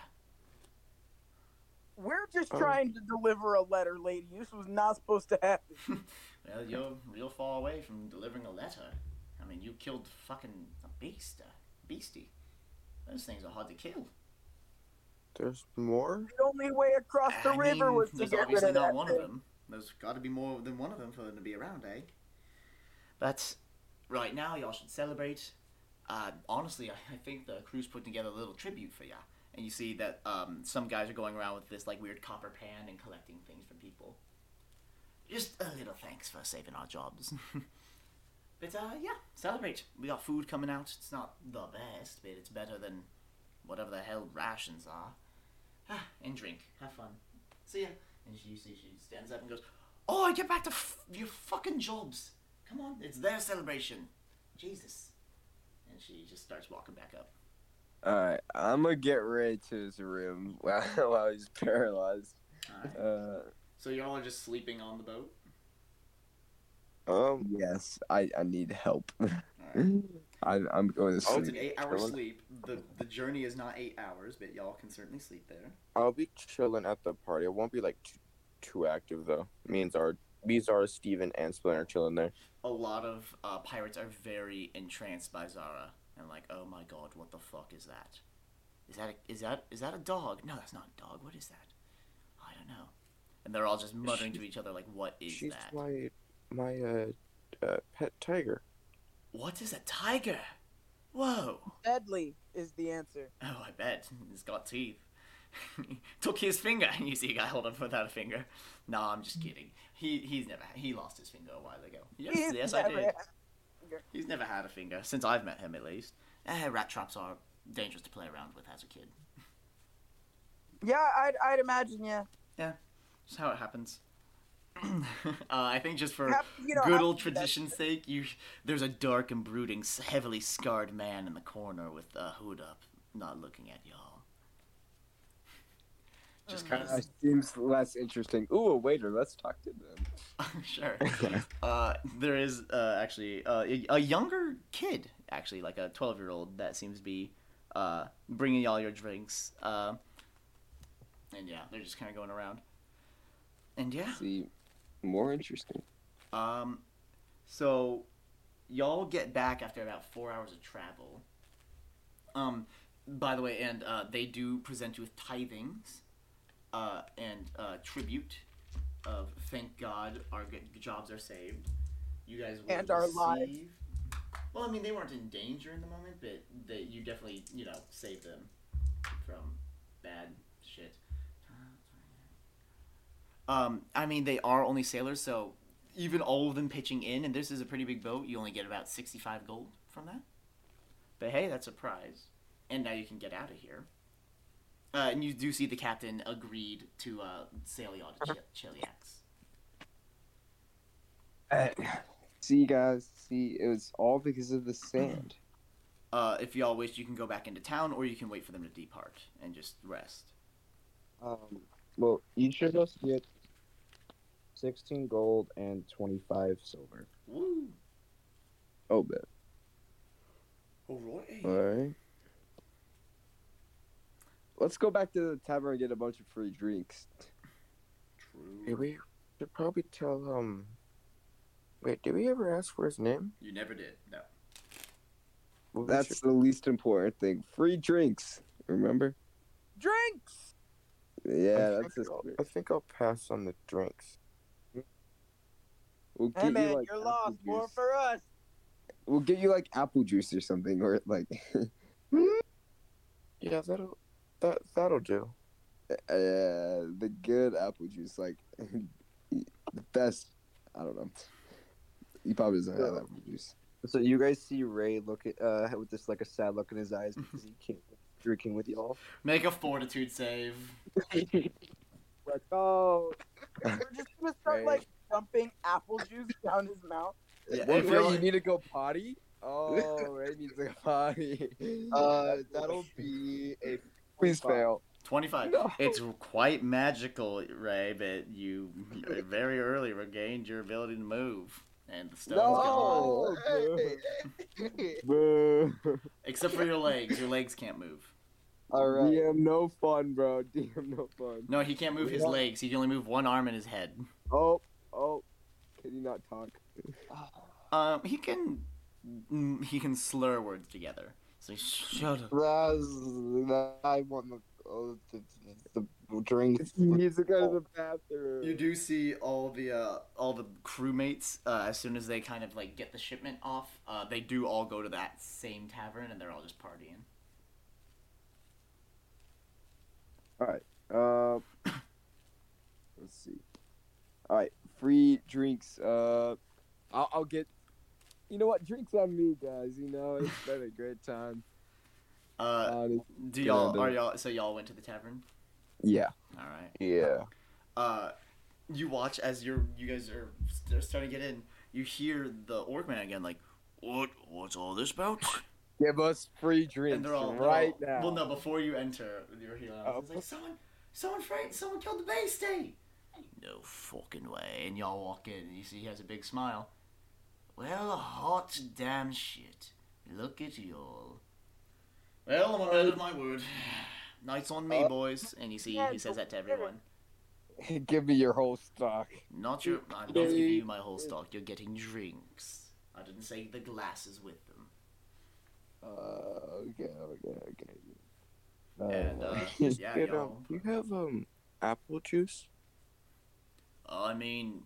We're just Oh. trying to deliver a letter, lady. This was not supposed to happen. Well, you're real far away from delivering a letter. I mean, you killed fucking a beast, a beastie. Those things are hard to kill. There's more? The only way across the I river mean, was to there's get rid obviously of not that one thing. of them. There's got to be more than one of them for them to be around, eh? But right now, y'all should celebrate. Uh, honestly, I, I think the crew's put together a little tribute for ya. And you see that um, some guys are going around with this like weird copper pan and collecting things from people. Just a little thanks for saving our jobs. but uh, yeah, celebrate. We got food coming out. It's not the best, but it's better than whatever the hell rations are. Ah, and drink. Have fun. See ya. And she, see, she stands up and goes, "Oh, get back to f- your fucking jobs. Come on, it's their celebration. Jesus." And she just starts walking back up. Alright, I'm gonna get Ray to his room while, while he's paralyzed. Alright. Uh, So y'all are just sleeping on the boat. Um, yes, I, I need help. Alright. I, I'm going to sleep. Oh, it's an eight-hour sleep. the The journey is not eight hours, but y'all can certainly sleep there. I'll be chilling at the party. It won't be like too, too active though. Me and Zara, me, Zara, Steven, and Splinter chilling there. A lot of uh, pirates are very entranced by Zara and like, "Oh my god, what the fuck is that? Is that a, is that is that a dog? No, that's not a dog. What is that? I don't know." And they're all just muttering to each other like, "What is She's that? my my uh, uh pet tiger. What is a tiger? Whoa! Deadly is the answer. Oh, I bet He's got teeth." Took his finger, and you see a guy hold up without a finger. No, I'm just kidding. He he's never he lost his finger a while ago. Yes, He's yes, I did. had- He's never had a finger since I've met him, at least. Eh, rat traps are dangerous to play around with as a kid. Yeah, I'd, I'd imagine, yeah. Yeah. Just how it happens. uh, I think just for Hap- you know, good old tradition's sake, you there's a dark and brooding, heavily scarred man in the corner with a hood up, not looking at y'all. Just Uh, kind Uh, seems less interesting. Ooh, a waiter. Let's talk to them. of sure. Uh, there is uh, actually uh, a, a younger kid, actually like a twelve year old, that seems to be uh, bringing y'all your drinks. Uh, and yeah, they're just kind of going around. And yeah, See, more interesting. Um, so y'all get back after about four hours of travel. Um, by the way, and uh, they do present you with tithings, uh, and uh, tribute of thank God our g- jobs are saved. You guys will And our lives. Well, I mean, they weren't in danger in the moment, but they you definitely you know saved them from bad shit. Um, I mean, they are only sailors, so even all of them pitching in, and this is a pretty big boat, you only get about 65 gold from that. But hey, that's a prize. And now you can get out of here. Uh, and you do see the captain agreed to uh, sail y'all to Ch- Cheliax. See, guys, see, it was all because of the sand. Uh, if y'all wish, you can go back into town, or you can wait for them to depart and just rest. Um, well, each of us get 16 gold and 25 silver. Woo! Oh, bet. Alright. All right. Let's go back to the tavern and get a bunch of free drinks. True. we should probably tell um. Wait, did we ever ask for his name? You never did. No. Well, That's should- the least important thing. Free drinks. Remember? Drinks. Yeah, I that's think just. I'll, I think I'll pass on the drinks. We'll get Hey you man, like you're apple lost. More for us. We'll get you like apple juice or something, or like Yeah, that'll that that'll do. uh, the good apple juice, like the best. I don't know. He probably doesn't have apple juice. So you guys see Ray look at uh with this like a sad look in his eyes because he can't drinking with y'all. Make a fortitude save. Let's go. We're just gonna start Right. like dumping apple juice down his mouth. Yeah, What, Ray, y'all- you need to go potty? Oh, Ray needs to go potty. Uh, that'll be a Please fail. 25. No. It's quite magical, Ray, but you very early regained your ability to move. And the stone's gone. No. Except for your legs. Your legs can't move. All right. DM no fun, bro. DM no fun. No, he can't move his Yeah. legs. He can only move one arm and his head. Oh, oh. Can you not talk? Um, he can mm, he can slur words together. So shut up. That's, I want the, uh, the, the, the drinks. He needs to go to the bathroom. You do see all the uh, all the crewmates uh, as soon as they kind of like get the shipment off. Uh, they do all go to that same tavern and they're all just partying. All right. Uh, let's see. All right, free drinks. Uh, I'll, I'll get. You know what? Drinks on me, guys. You know it's been a great time. Uh, do y'all are y'all so y'all went to the tavern? yeah. All right. Yeah. Uh, you watch as you're you guys are st- starting to get in. You hear the orc man again, like, "What? What's all this about?" Give us free drinks and they're all they're right all- now. Well, no, before you enter, you're hearing. Oh. It's like someone, someone, Frank, someone killed the Bay State. No fucking way. And y'all walk in, and you see he has a big smile. Well, hot damn shit. Look at y'all. Well, I'm a man of my word. Night's on me, Uh, boys. And you see he says that to everyone. Give me your whole stock. Not your. I'm not giving you my whole stock. You're getting drinks. I didn't say the glasses with them. Uh, okay, okay, okay. And uh, yeah, y'all. um, you have um apple juice? Uh, I mean,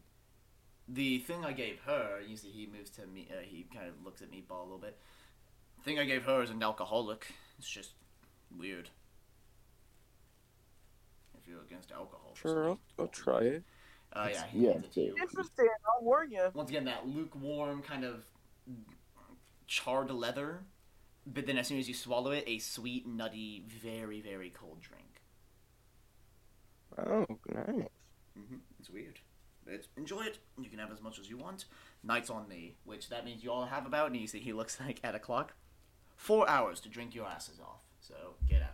the thing I gave her, you see, he moves to me. Uh, he kind of looks at me ball a little bit. The thing I gave her is an alcoholic. It's just weird. If you're against alcohol, Sure, I'll, I'll try it. Uh, yeah, Yeah, it. Interesting. I'll warn you. Once again, that lukewarm kind of charred leather, but then as soon as you swallow it, a sweet, nutty, very, very cold drink. Oh, nice. hmm It's weird. It's, enjoy it. You can have as much as you want. Nights on me, which that means you all have about, and you see he looks like at a clock, four hours to drink your asses off. So get out.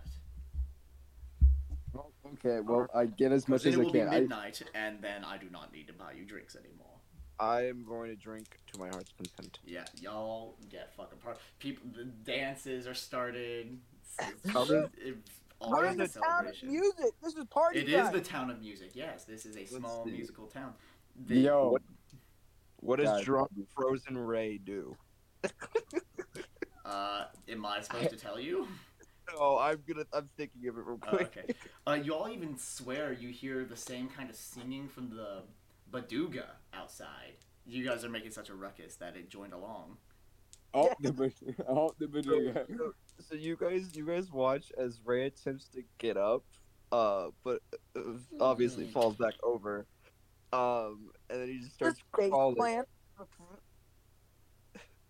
Well, okay, well, I get as much as it I will can. be I, midnight, and then I do not need to buy you drinks anymore. I am going to drink to my heart's content. Yeah, y'all get fucking part. People, the dances are started. It's, it's, How does- it- We're in the the town of music. This is party It time. is the town of music. Yes, this is a small see. musical town. The- yo, What- What does Guys, drunk frozen Ray do? Uh, am I supposed to tell you? Oh, I'm gonna. I'm thinking of it real Oh, quick. okay. Uh, you all even swear you hear the same kind of singing from the B'dooga outside. You guys are making such a ruckus that it joined along. oh, the, bad- oh, the B'dooga. So, so you guys, you guys watch as Ray attempts to get up, uh, but uh, obviously falls back over, um, and then he just starts This crawling. plant.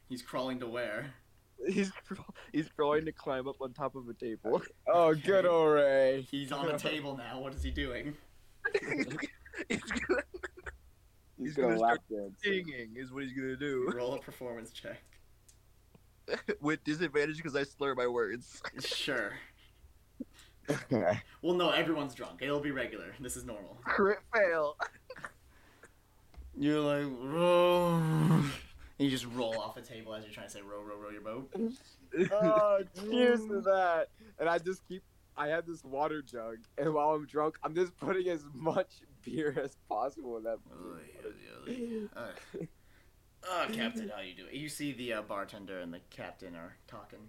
He's crawling to where? He's craw- he's crawling to climb up on top of a table. Oh, good old Ray. He's on the table now. What is he doing? he's gonna, He's, He's gonna, gonna lap dance. singing is what he's gonna do Roll a performance check. with disadvantage because I slur my words. Sure. Well, no, everyone's drunk. It'll be regular. This is normal. Crit fail. You're like, row. And you just roll off the table as you're trying to say, row, row, row your boat. oh, cheers to that. And I just keep. I have this water jug, and while I'm drunk, I'm just putting as much beer as possible in that. Uh, uh, Captain, how you doing? You see the uh, bartender and the captain are talking.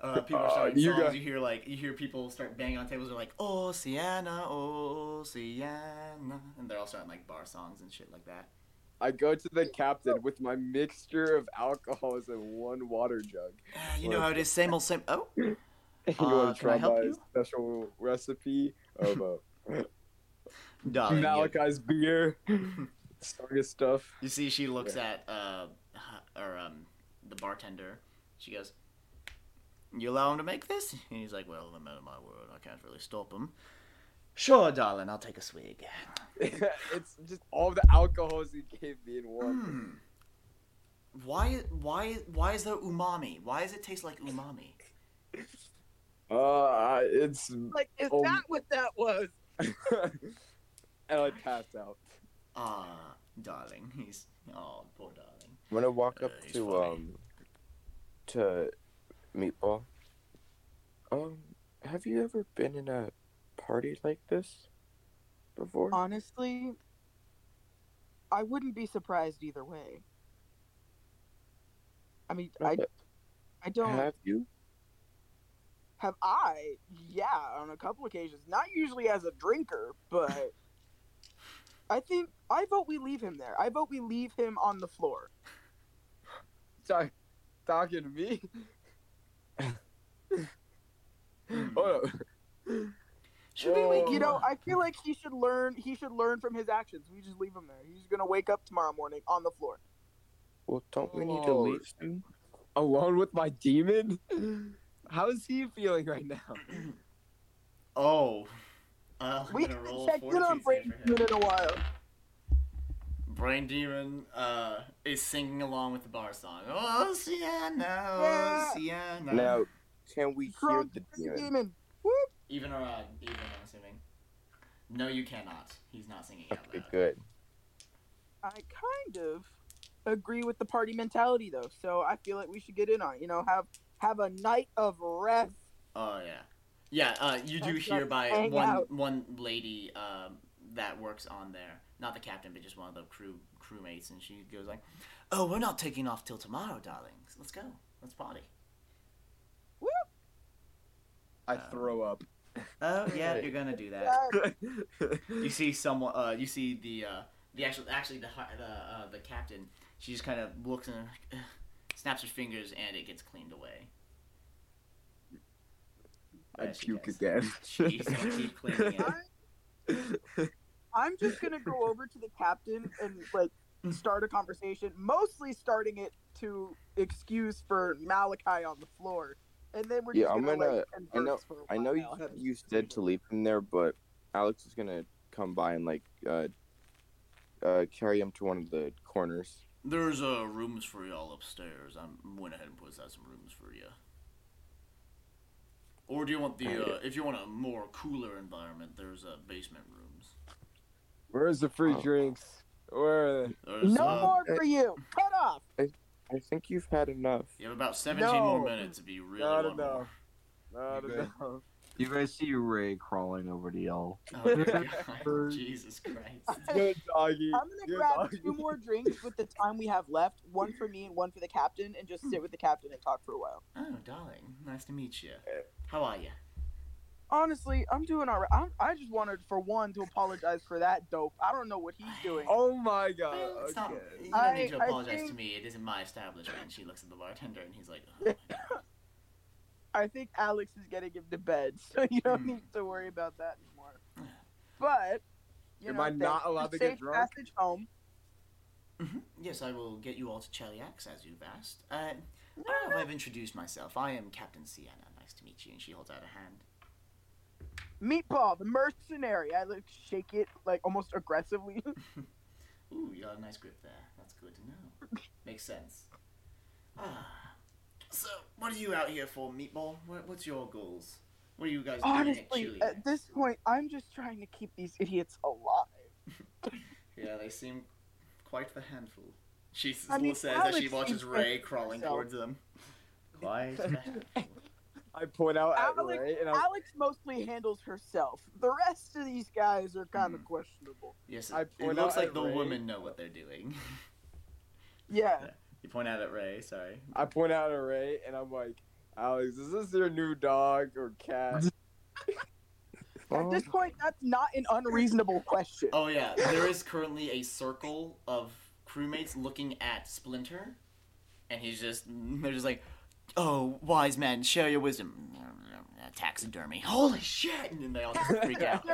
Uh, people are Uh, starting you songs. got- You hear like you hear people start banging on tables. They're like, "Oh, Sienna, oh, Sienna," and they're all starting like bar songs and shit like that. I go to the captain with my mixture of alcohols and one water jug. Ah, you know how it is. Same old same. Oh, you Uh, want to try my you? special recipe of uh, darling. Malachi's beer, strongest stuff. You see, she looks at uh, h- or um, the bartender. She goes, "You allow him to make this?" And he's like, "Well, the man of my word, I can't really stop him." Sure, darling, I'll take a swig. it's just all the alcohols he gave me in one. Hmm. Why? Why? Why is there umami? Why does it taste like umami? Uh, it's Like, is Oh. that what that was? and I passed out. Ah, darling, he's oh, poor darling. I'm gonna walk Uh, up he's to funny. um to Meatball. Um, have you ever been in a party like this before? Honestly, I wouldn't be surprised either way. I mean, I, I don't Have you? have I? Yeah, on a couple occasions. Not usually as a drinker, but I think I vote we leave him there. I vote we leave him on the floor. Talk, talking to me. oh, Should we wake. You know. I feel like he should learn. He should learn from his actions. We just leave him there. He's gonna wake up tomorrow morning on the floor. Well, don't we need to leave him alone with my demon. How is he feeling right now? Oh, uh, I'm We gonna haven't roll a checked in on Brain save for him. Demon in a while. Brain Demon uh, is singing along with the bar song. Oh, Sienna, oh, Yeah. Sienna. Now, can we hear the Brain demon? Demon. Whoop. Even or odd, even, I'm assuming. No, you cannot. He's not singing out Okay, loud. good. I kind of agree with the party mentality though, so I feel like we should get in on it. You know, have have a night of rest. Oh yeah, yeah. Uh, you do hear by one out. one lady um, that works on there, not the captain, but just one of the crew crewmates, and she goes like, "Oh, we're not taking off till tomorrow, darlings. Let's go. Let's party." I throw up. Oh yeah, you're gonna do that. You see someone uh you see the uh the actual actually the the uh, the captain she just kind of looks and snaps her fingers and it gets cleaned away I Yeah, she puke does. again. she's gonna keep cleaning it I'm just gonna go over to the captain and like start a conversation. Mostly starting it to excuse for Malachi on the floor, and then we're just Yeah, I'm gonna, gonna- like I know- converse for a I know you, while, you said to leave him there, but Alex is gonna come by and like uh, uh, carry him to one of the corners. there's uh rooms for y'all upstairs i went ahead and put aside some rooms for you Or do you want the uh, if you want a more cooler environment? There's uh, basement rooms. Where's the free Oh. drinks? Where are they? There's, No uh, more for you. Cut off. I think you've had enough. You have about 17 more No. minutes if you really Not want more. enough. Not You guys- enough. You guys see Ray crawling over to y'all. Oh, God. Jesus Christ. Good doggy. I'm gonna Good grab doggy. two more drinks with the time we have left, one for me and one for the captain, and just sit with the captain and talk for a while. Oh, darling, nice to meet you. How are you? Honestly, I'm doing alright. I'm, I just wanted for one to apologize for that dope. I don't know what he's doing. Oh my god. Well, it's not- Okay. you don't I- need to I apologize to me. It isn't my establishment. She looks at the bartender and he's like, oh. I think Alex is getting him to bed, so you don't Hmm. need to worry about that anymore. But you Am know, I not allowed to Safe get drunk? Passage home. Mhm. Yes, I will get you all to Cheliax as you've asked. Uh, I don't know if I've introduced myself. I am Captain Sienna. Nice to meet you. And she holds out a hand. Meatball, the mercenary. I like shake it like almost aggressively. Ooh, you got a nice grip there. That's good to know. Makes sense. Ah. So, what are you out here for, Meatball? What, what's your goals? What are you guys doing at Honestly, at this point, I'm just trying to keep these idiots alive. Yeah, they seem quite the handful. She s- I mean, says as she watches Ray crawling herself. towards them. Quite the handful. I point out Alex- Ray and Alex mostly handles herself. The rest of these guys are kind of Hmm. questionable. Yes, I it, it looks out like the Ray. women know what they're doing. Yeah. You point out at Ray, sorry. I point out at Ray and I'm like, Alex, is this your new dog or cat? At this point, that's not an unreasonable question. Oh yeah, there is currently a circle of crewmates looking at Splinter, and he's just they're just like, "Oh, wise man, share your wisdom." Taxidermy. Holy shit! And then they all just freak out.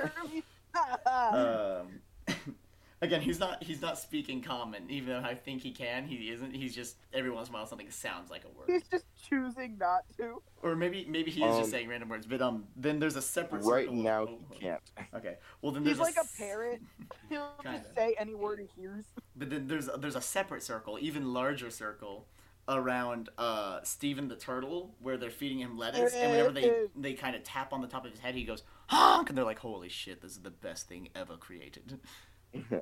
Um, again, he's not he's not speaking common, even though I think he can. He isn't. He's just every once in a while something sounds like a word, He's just choosing not to. or maybe maybe he is Um, just saying random words. But um, then there's a separate Right circle now, oh, he can't. Okay, well then He's there's like a s- parrot. He'll just say any word he hears. But then there's there's a separate circle, even larger circle, around uh Steven the turtle, where they're feeding him lettuce, and whenever they they kind of tap on the top of his head, he goes honk, and they're like, "Holy shit, this is the best thing ever created." Yeah.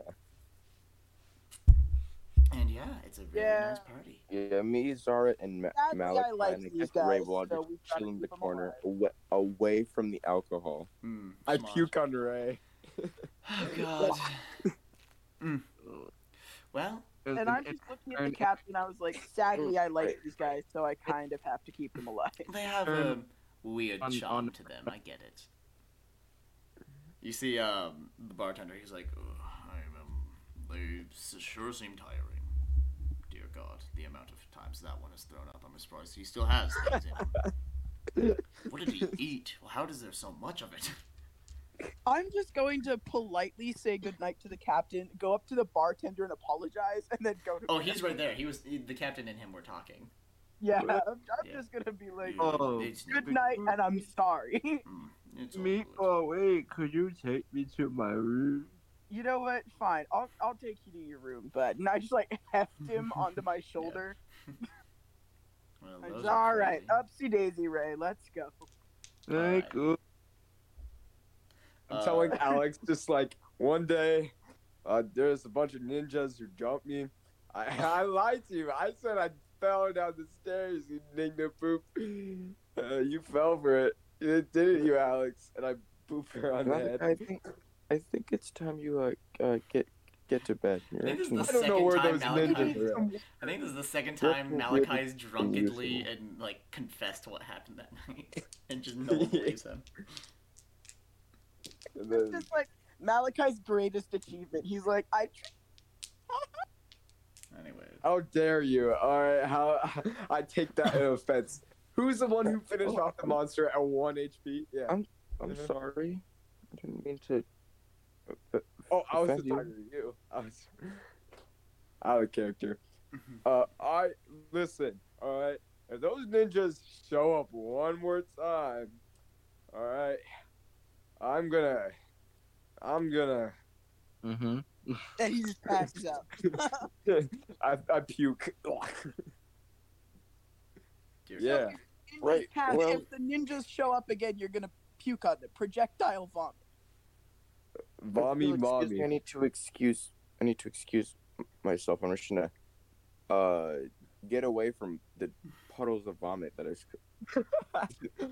And yeah, it's a really Yeah. nice party. Yeah, me, Zara, and Ma- Sadly, Malachi, I like and I these guys, Ray will so just we've gotta chill in the corner, away, away from the alcohol. Hmm, I smart. puke on Ray. Oh god. Mm. Well, And I'm just looking at the captain. I was like, sadly, I like these guys, so I kind of have to keep them alive. they have a Um, weird on- charm on- to them. I get it. You see, um, the bartender. He's like, I'm, um, they sure seem tiring. Dear God, the amount of times that one is thrown up. I'm surprised he still has things in him. What did he eat? Well, how does there so much of it? I'm just going to politely say goodnight to the captain, go up to the bartender and apologize, and then go to. Oh, he's right there. He was the captain and him were talking. Yeah, I'm, I'm Yeah. just gonna be like, Oh, It's- good night, and I'm sorry. Mm, it's all good. Wait, could you take me to my room? you know what? Fine, I'll I'll take you to your room, but and I just like heft him onto my shoulder. Well, I those just, are All right, crazy. upsy daisy, Ray, let's go. Alright. Thank you. I'm Uh, telling Alex just like one day, uh, there's a bunch of ninjas who jumped me. I, I lied to you. I said I fell down the stairs. You ninja poop. Uh, you fell for it. You didn't you, Alex? And I pooped her on the head. I think, I think it's time you uh, uh get get to bed. I think this is the I don't know second where time those Malachi. ninjas are. I think this is the second time Malachi's drunkenly and like confessed what happened that night, and just no one believes him. And It's then, just like Malachi's greatest achievement. He's like, I. Tr- Anyway, how dare you? All right, how I take that in offense. Who's the one who finished off the monster at one HP? Yeah. I'm I'm sorry. I didn't mean to. uh, Oh, I was just you. talking to you. I was out of character. Uh, I listen. All right, if those ninjas show up one more time, all right, I'm gonna, I'm gonna, Mm-hmm. and he just passes out. I, I puke. dear Yeah. God. In Right, have, well- if the ninjas show up again, you're gonna puke on them. Projectile vomit. Mommy, Excuse me, I need to excuse. I need to excuse myself. I'm just gonna uh get away from the puddles of vomit that is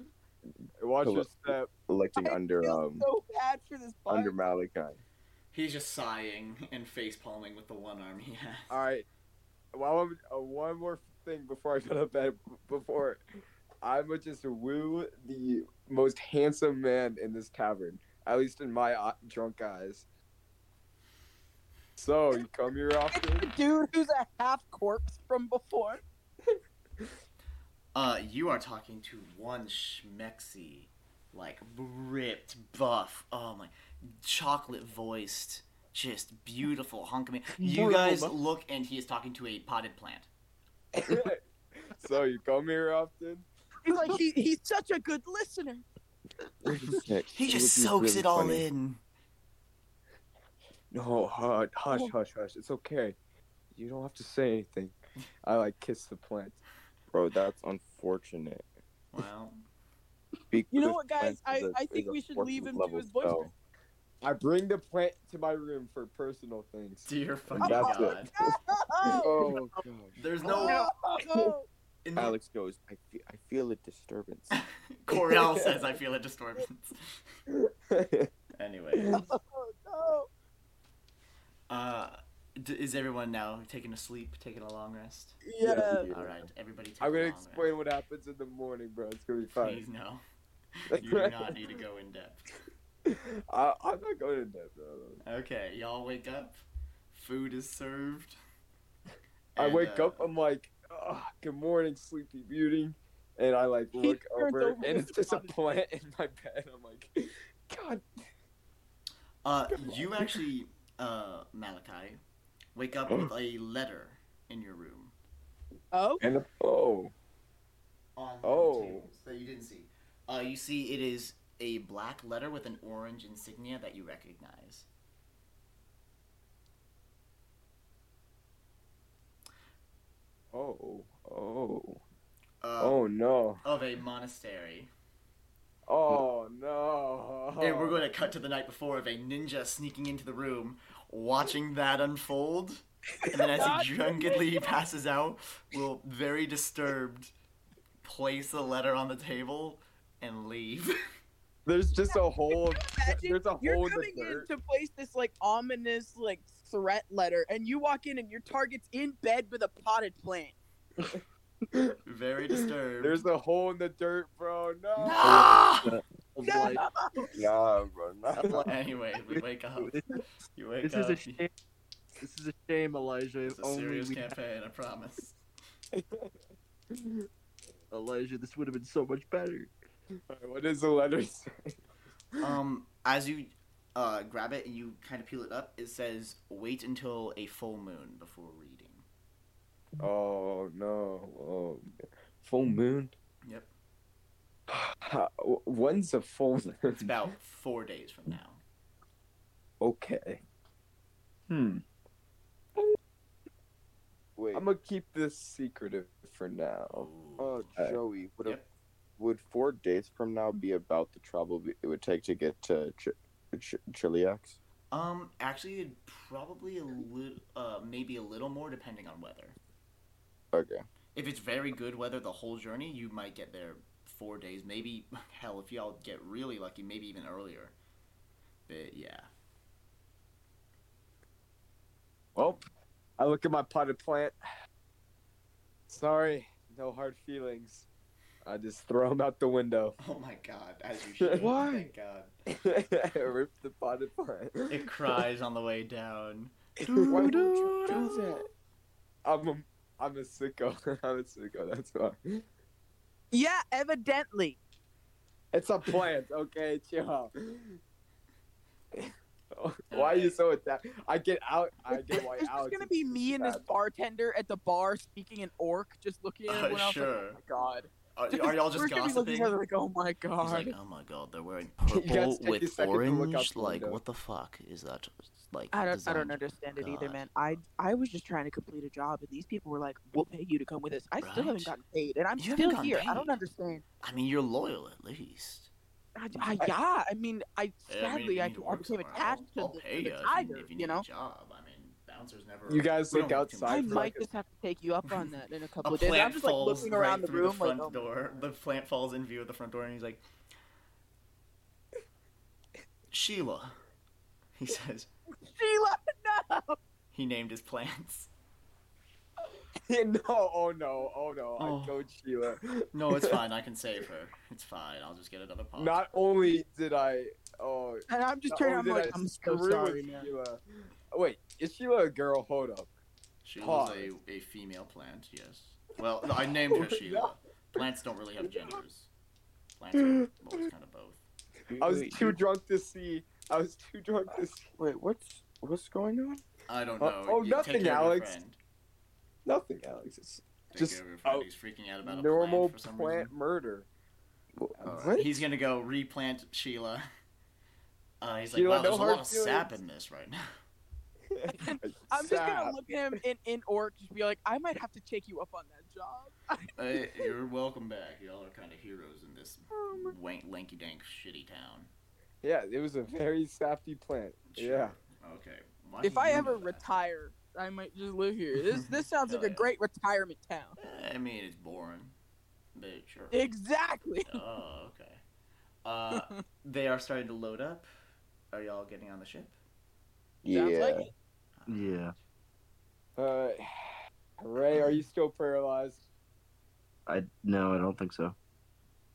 Watch your Hello. step. collecting I under feel um so bad for this bard. under Malachi. He's just sighing and face palming with the one arm he has. All right. Well, I'm- uh, one more thing before I go to bed. Before I'm gonna just woo the most handsome man in this tavern, at least in my uh, drunk eyes. So you come here often. It's the dude who's a half corpse from before. Uh, you are talking to one schmexy, like ripped, buff. Oh my, chocolate voiced, just beautiful hunk of me. You guys look, and he is talking to a potted plant. so you come here often? He's like he, he's such a good listener. He just soaks it all in. No, hush, hush, hush, hush. It's okay. You don't have to say anything. I like kiss the plant. Bro, that's unfortunate. Well, Speak You know what, guys? plants I- is a- I is think we should leave him to his voice spell. crack. I bring the plant to my room for personal things. dear fucking That's god. Oh gosh. There's no. Oh, In the, Alex goes, I feel, I feel a disturbance. Coriel says, "I feel a disturbance." Anyway, no. uh, d- is everyone now taking a sleep, taking a long rest? Yeah. All right, everybody. Take I'm gonna long explain what happens in the morning, bro. It's gonna be Rest. fine. Please no. You do not need to go in depth. I, I'm not going in depth, bro. Okay, y'all wake up. Food is served. I and, wake uh, up, I'm like, oh, good morning, Sleepy Beauty. And I like look over, over and his it's just a plant in my bed. I'm like, God. Uh, you actually, uh, Malachi, wake up with a letter in your room. Oh, And a, oh, On Oh. the table that you didn't see. Uh, you see it is a black letter with an orange insignia that you recognize. oh, oh, Uh, oh no, Of a monastery. oh no. And we're going to cut to the night before of a ninja sneaking into the room, watching that unfold. And then as he drunkenly passes out, will, very disturbed, place the letter on the table and leave. There's just a hole. imagine There's a you're hole in coming the in to place this like ominous like threat letter, and you walk in and your target's in bed with a potted plant. very disturbed. There's a hole in the dirt, bro. No. Ah! Of No! like, nah, bro, nah. Anyway, we wake up. You wake this up. is a shame. This is a shame, Elijah. It's a only serious we campaign, I promise. Elijah, this would have been so much better. Alright, what does the letter say? Um, as you uh, grab it and you kind of peel it up, it says, "Wait until a full moon before reading." Oh no. Oh, full moon. Yep. How- When's the full moon? It's about four days from now. Okay. Hmm. Wait, I'm gonna keep this secretive for now. Uh, Joey, would a, would four days from now be about the travel it would take to get to Ch- Ch- Cheliax? Um, actually, it'd probably a little, uh, maybe a little more depending on weather. Okay. If it's very good weather the whole journey, you might get there four days. Maybe, hell, if y'all get really lucky, maybe even earlier. But yeah. Well, I look at my potted plant. Sorry, no hard feelings. I just throw them out the window. Oh my god, as you should. Why? Thank God. Rip the potted plant. It cries on the way down. Why would you do that? I'm a, I'm a sicko. I'm a sicko. That's why. Yeah, evidently. It's a plant, okay? Chill out. why are you so attacked? I get out. I It's get why just Alex. gonna be me and this sad. bartender at the bar speaking in orc, just looking at Uh, everyone else. sure. Like, oh my god. Are, are y'all just We're gonna be looking gossiping? it like, oh my He's god. like, oh my god, they're wearing purple guys take a with second to look out orange. Like, window. what the fuck is that? Like, I don't, I don't understand it either, man. I, I was just trying to complete a job, and these people were like, "We'll pay you to come with us." I still haven't gotten paid, and I'm You still here. I don't understand. I mean, you're loyal at least. I, I, yeah, I mean, I Yeah, I mean, sadly I, I became attached to the, pay to the tiger. you, you know, job. I mean, never. You guys look don't make too much outside I for might like a- just have to take you up on that in a A couple of days. plant I'm just like falls looking right around the through room, the front like, oh, door. The plant falls in view of the front door, and he's like, "Sheila," he says. Sheila, no. He named his plants. no, oh no, oh no, Oh. I told Sheila. No, it's fine. I can save her. It's fine. I'll just get another pot. Not only did I, oh, And I'm just not turning. I'm like, I I'm so sorry, man. Sheila. Wait, is Sheila a girl? Hold up. She was a, a female plant, yes. Well, I named her Oh, Sheila. Plants don't really have genders. Plants are well, kind of both. I was Wait, too you- drunk to see. I was too drunk to see. Wait, what's what's going on? I don't Oh, know. oh, You nothing, take care of your Alex. Nothing, Alex. It's Take Just care of your friend. a He's freaking out about a normal plant for some plant reason. murder. All right, What? He's gonna go replant Sheila. Uh, he's Sheila, like, wow, no there's a hard lot of sap in this right now. I'm just gonna look at him in in orc, just be like, I might have to take you up on that job. Hey, you're welcome back. Y'all are kind of heroes in this wank, lanky dank shitty town. Yeah, it was a very safty plant. Yeah. Okay. Why if I ever that? retire, I might just live here. This this sounds like Hell a great retirement town. I mean, it's boring, but sure. Exactly. oh, okay. Uh, they are starting to load up. Are y'all getting on the ship? Sounds Yeah. like it. Yeah. Uh, Ray, are you still paralyzed? I no, I don't think so.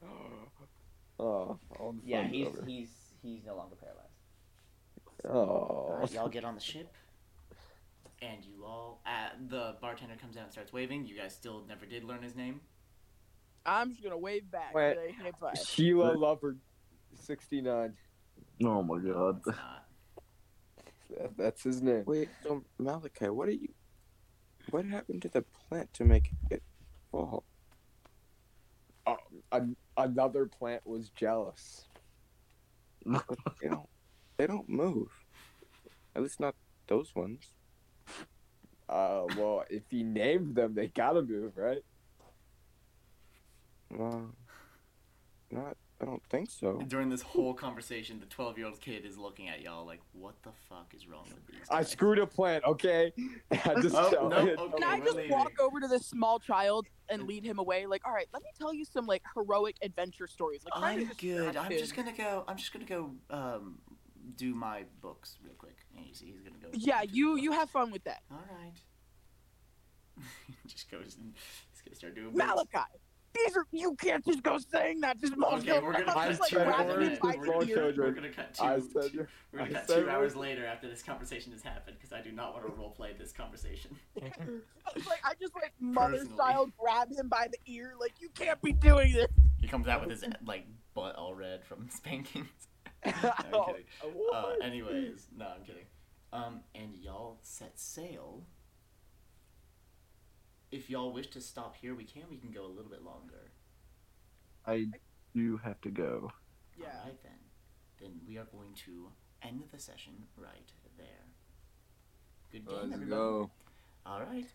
Oh, the Yeah, he's over. he's he's no longer paralyzed. Oh, Alright, y'all get on the ship, and you all. Uh, the bartender comes out and starts waving. You guys still never did learn his name. I'm just gonna wave back. Wait. Say, hey, bye. Sheila Lover, sixty-nine. Oh my No, god. it's not. That, that's his name. Wait, so Malachi, what are you? What happened to the plant to make it fall? Oh, an- another plant was jealous. They don't. They don't move. At least not those ones. Uh, well, if he named them, they gotta move, right? Well, not. I don't think so. During this whole conversation, the 12 year old kid is looking at y'all like, what the fuck is wrong with these I screwed a plant, okay? I just Oh, no, okay. Can I just leaving. walk over to this small child and lead him away? Like, all right, let me tell you some like heroic adventure stories. Like, I'm good. I'm just gonna go. I'm just gonna go. Um, do my books real quick. And you see, he's gonna go. Yeah, you you have fun with that, All right. just goes. And, he's gonna start doing books. Malachi. These are you can't just go saying that to small Okay, children. we're gonna I'm cut just, like two hours grabbing him in. by Small children. We're gonna cut two. I said, two- we're gonna I cut two hours we're- later after this conversation has happened because I do not want to roleplay this conversation. It's like I just like mother style grab him by the ear. Like you can't be doing this. He comes out with his like butt all red from spankings. I'm Oh, kidding. Uh, anyways, no, I'm kidding. Um, and y'all set sail. If y'all wish to stop here, we can. We can go a little bit longer. I do have to go. Yeah. All right then. Then we are going to end the session right there. Good game, Let's everybody. go. All right,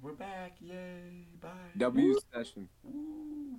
we're back. Yay! Bye. W session. Woo.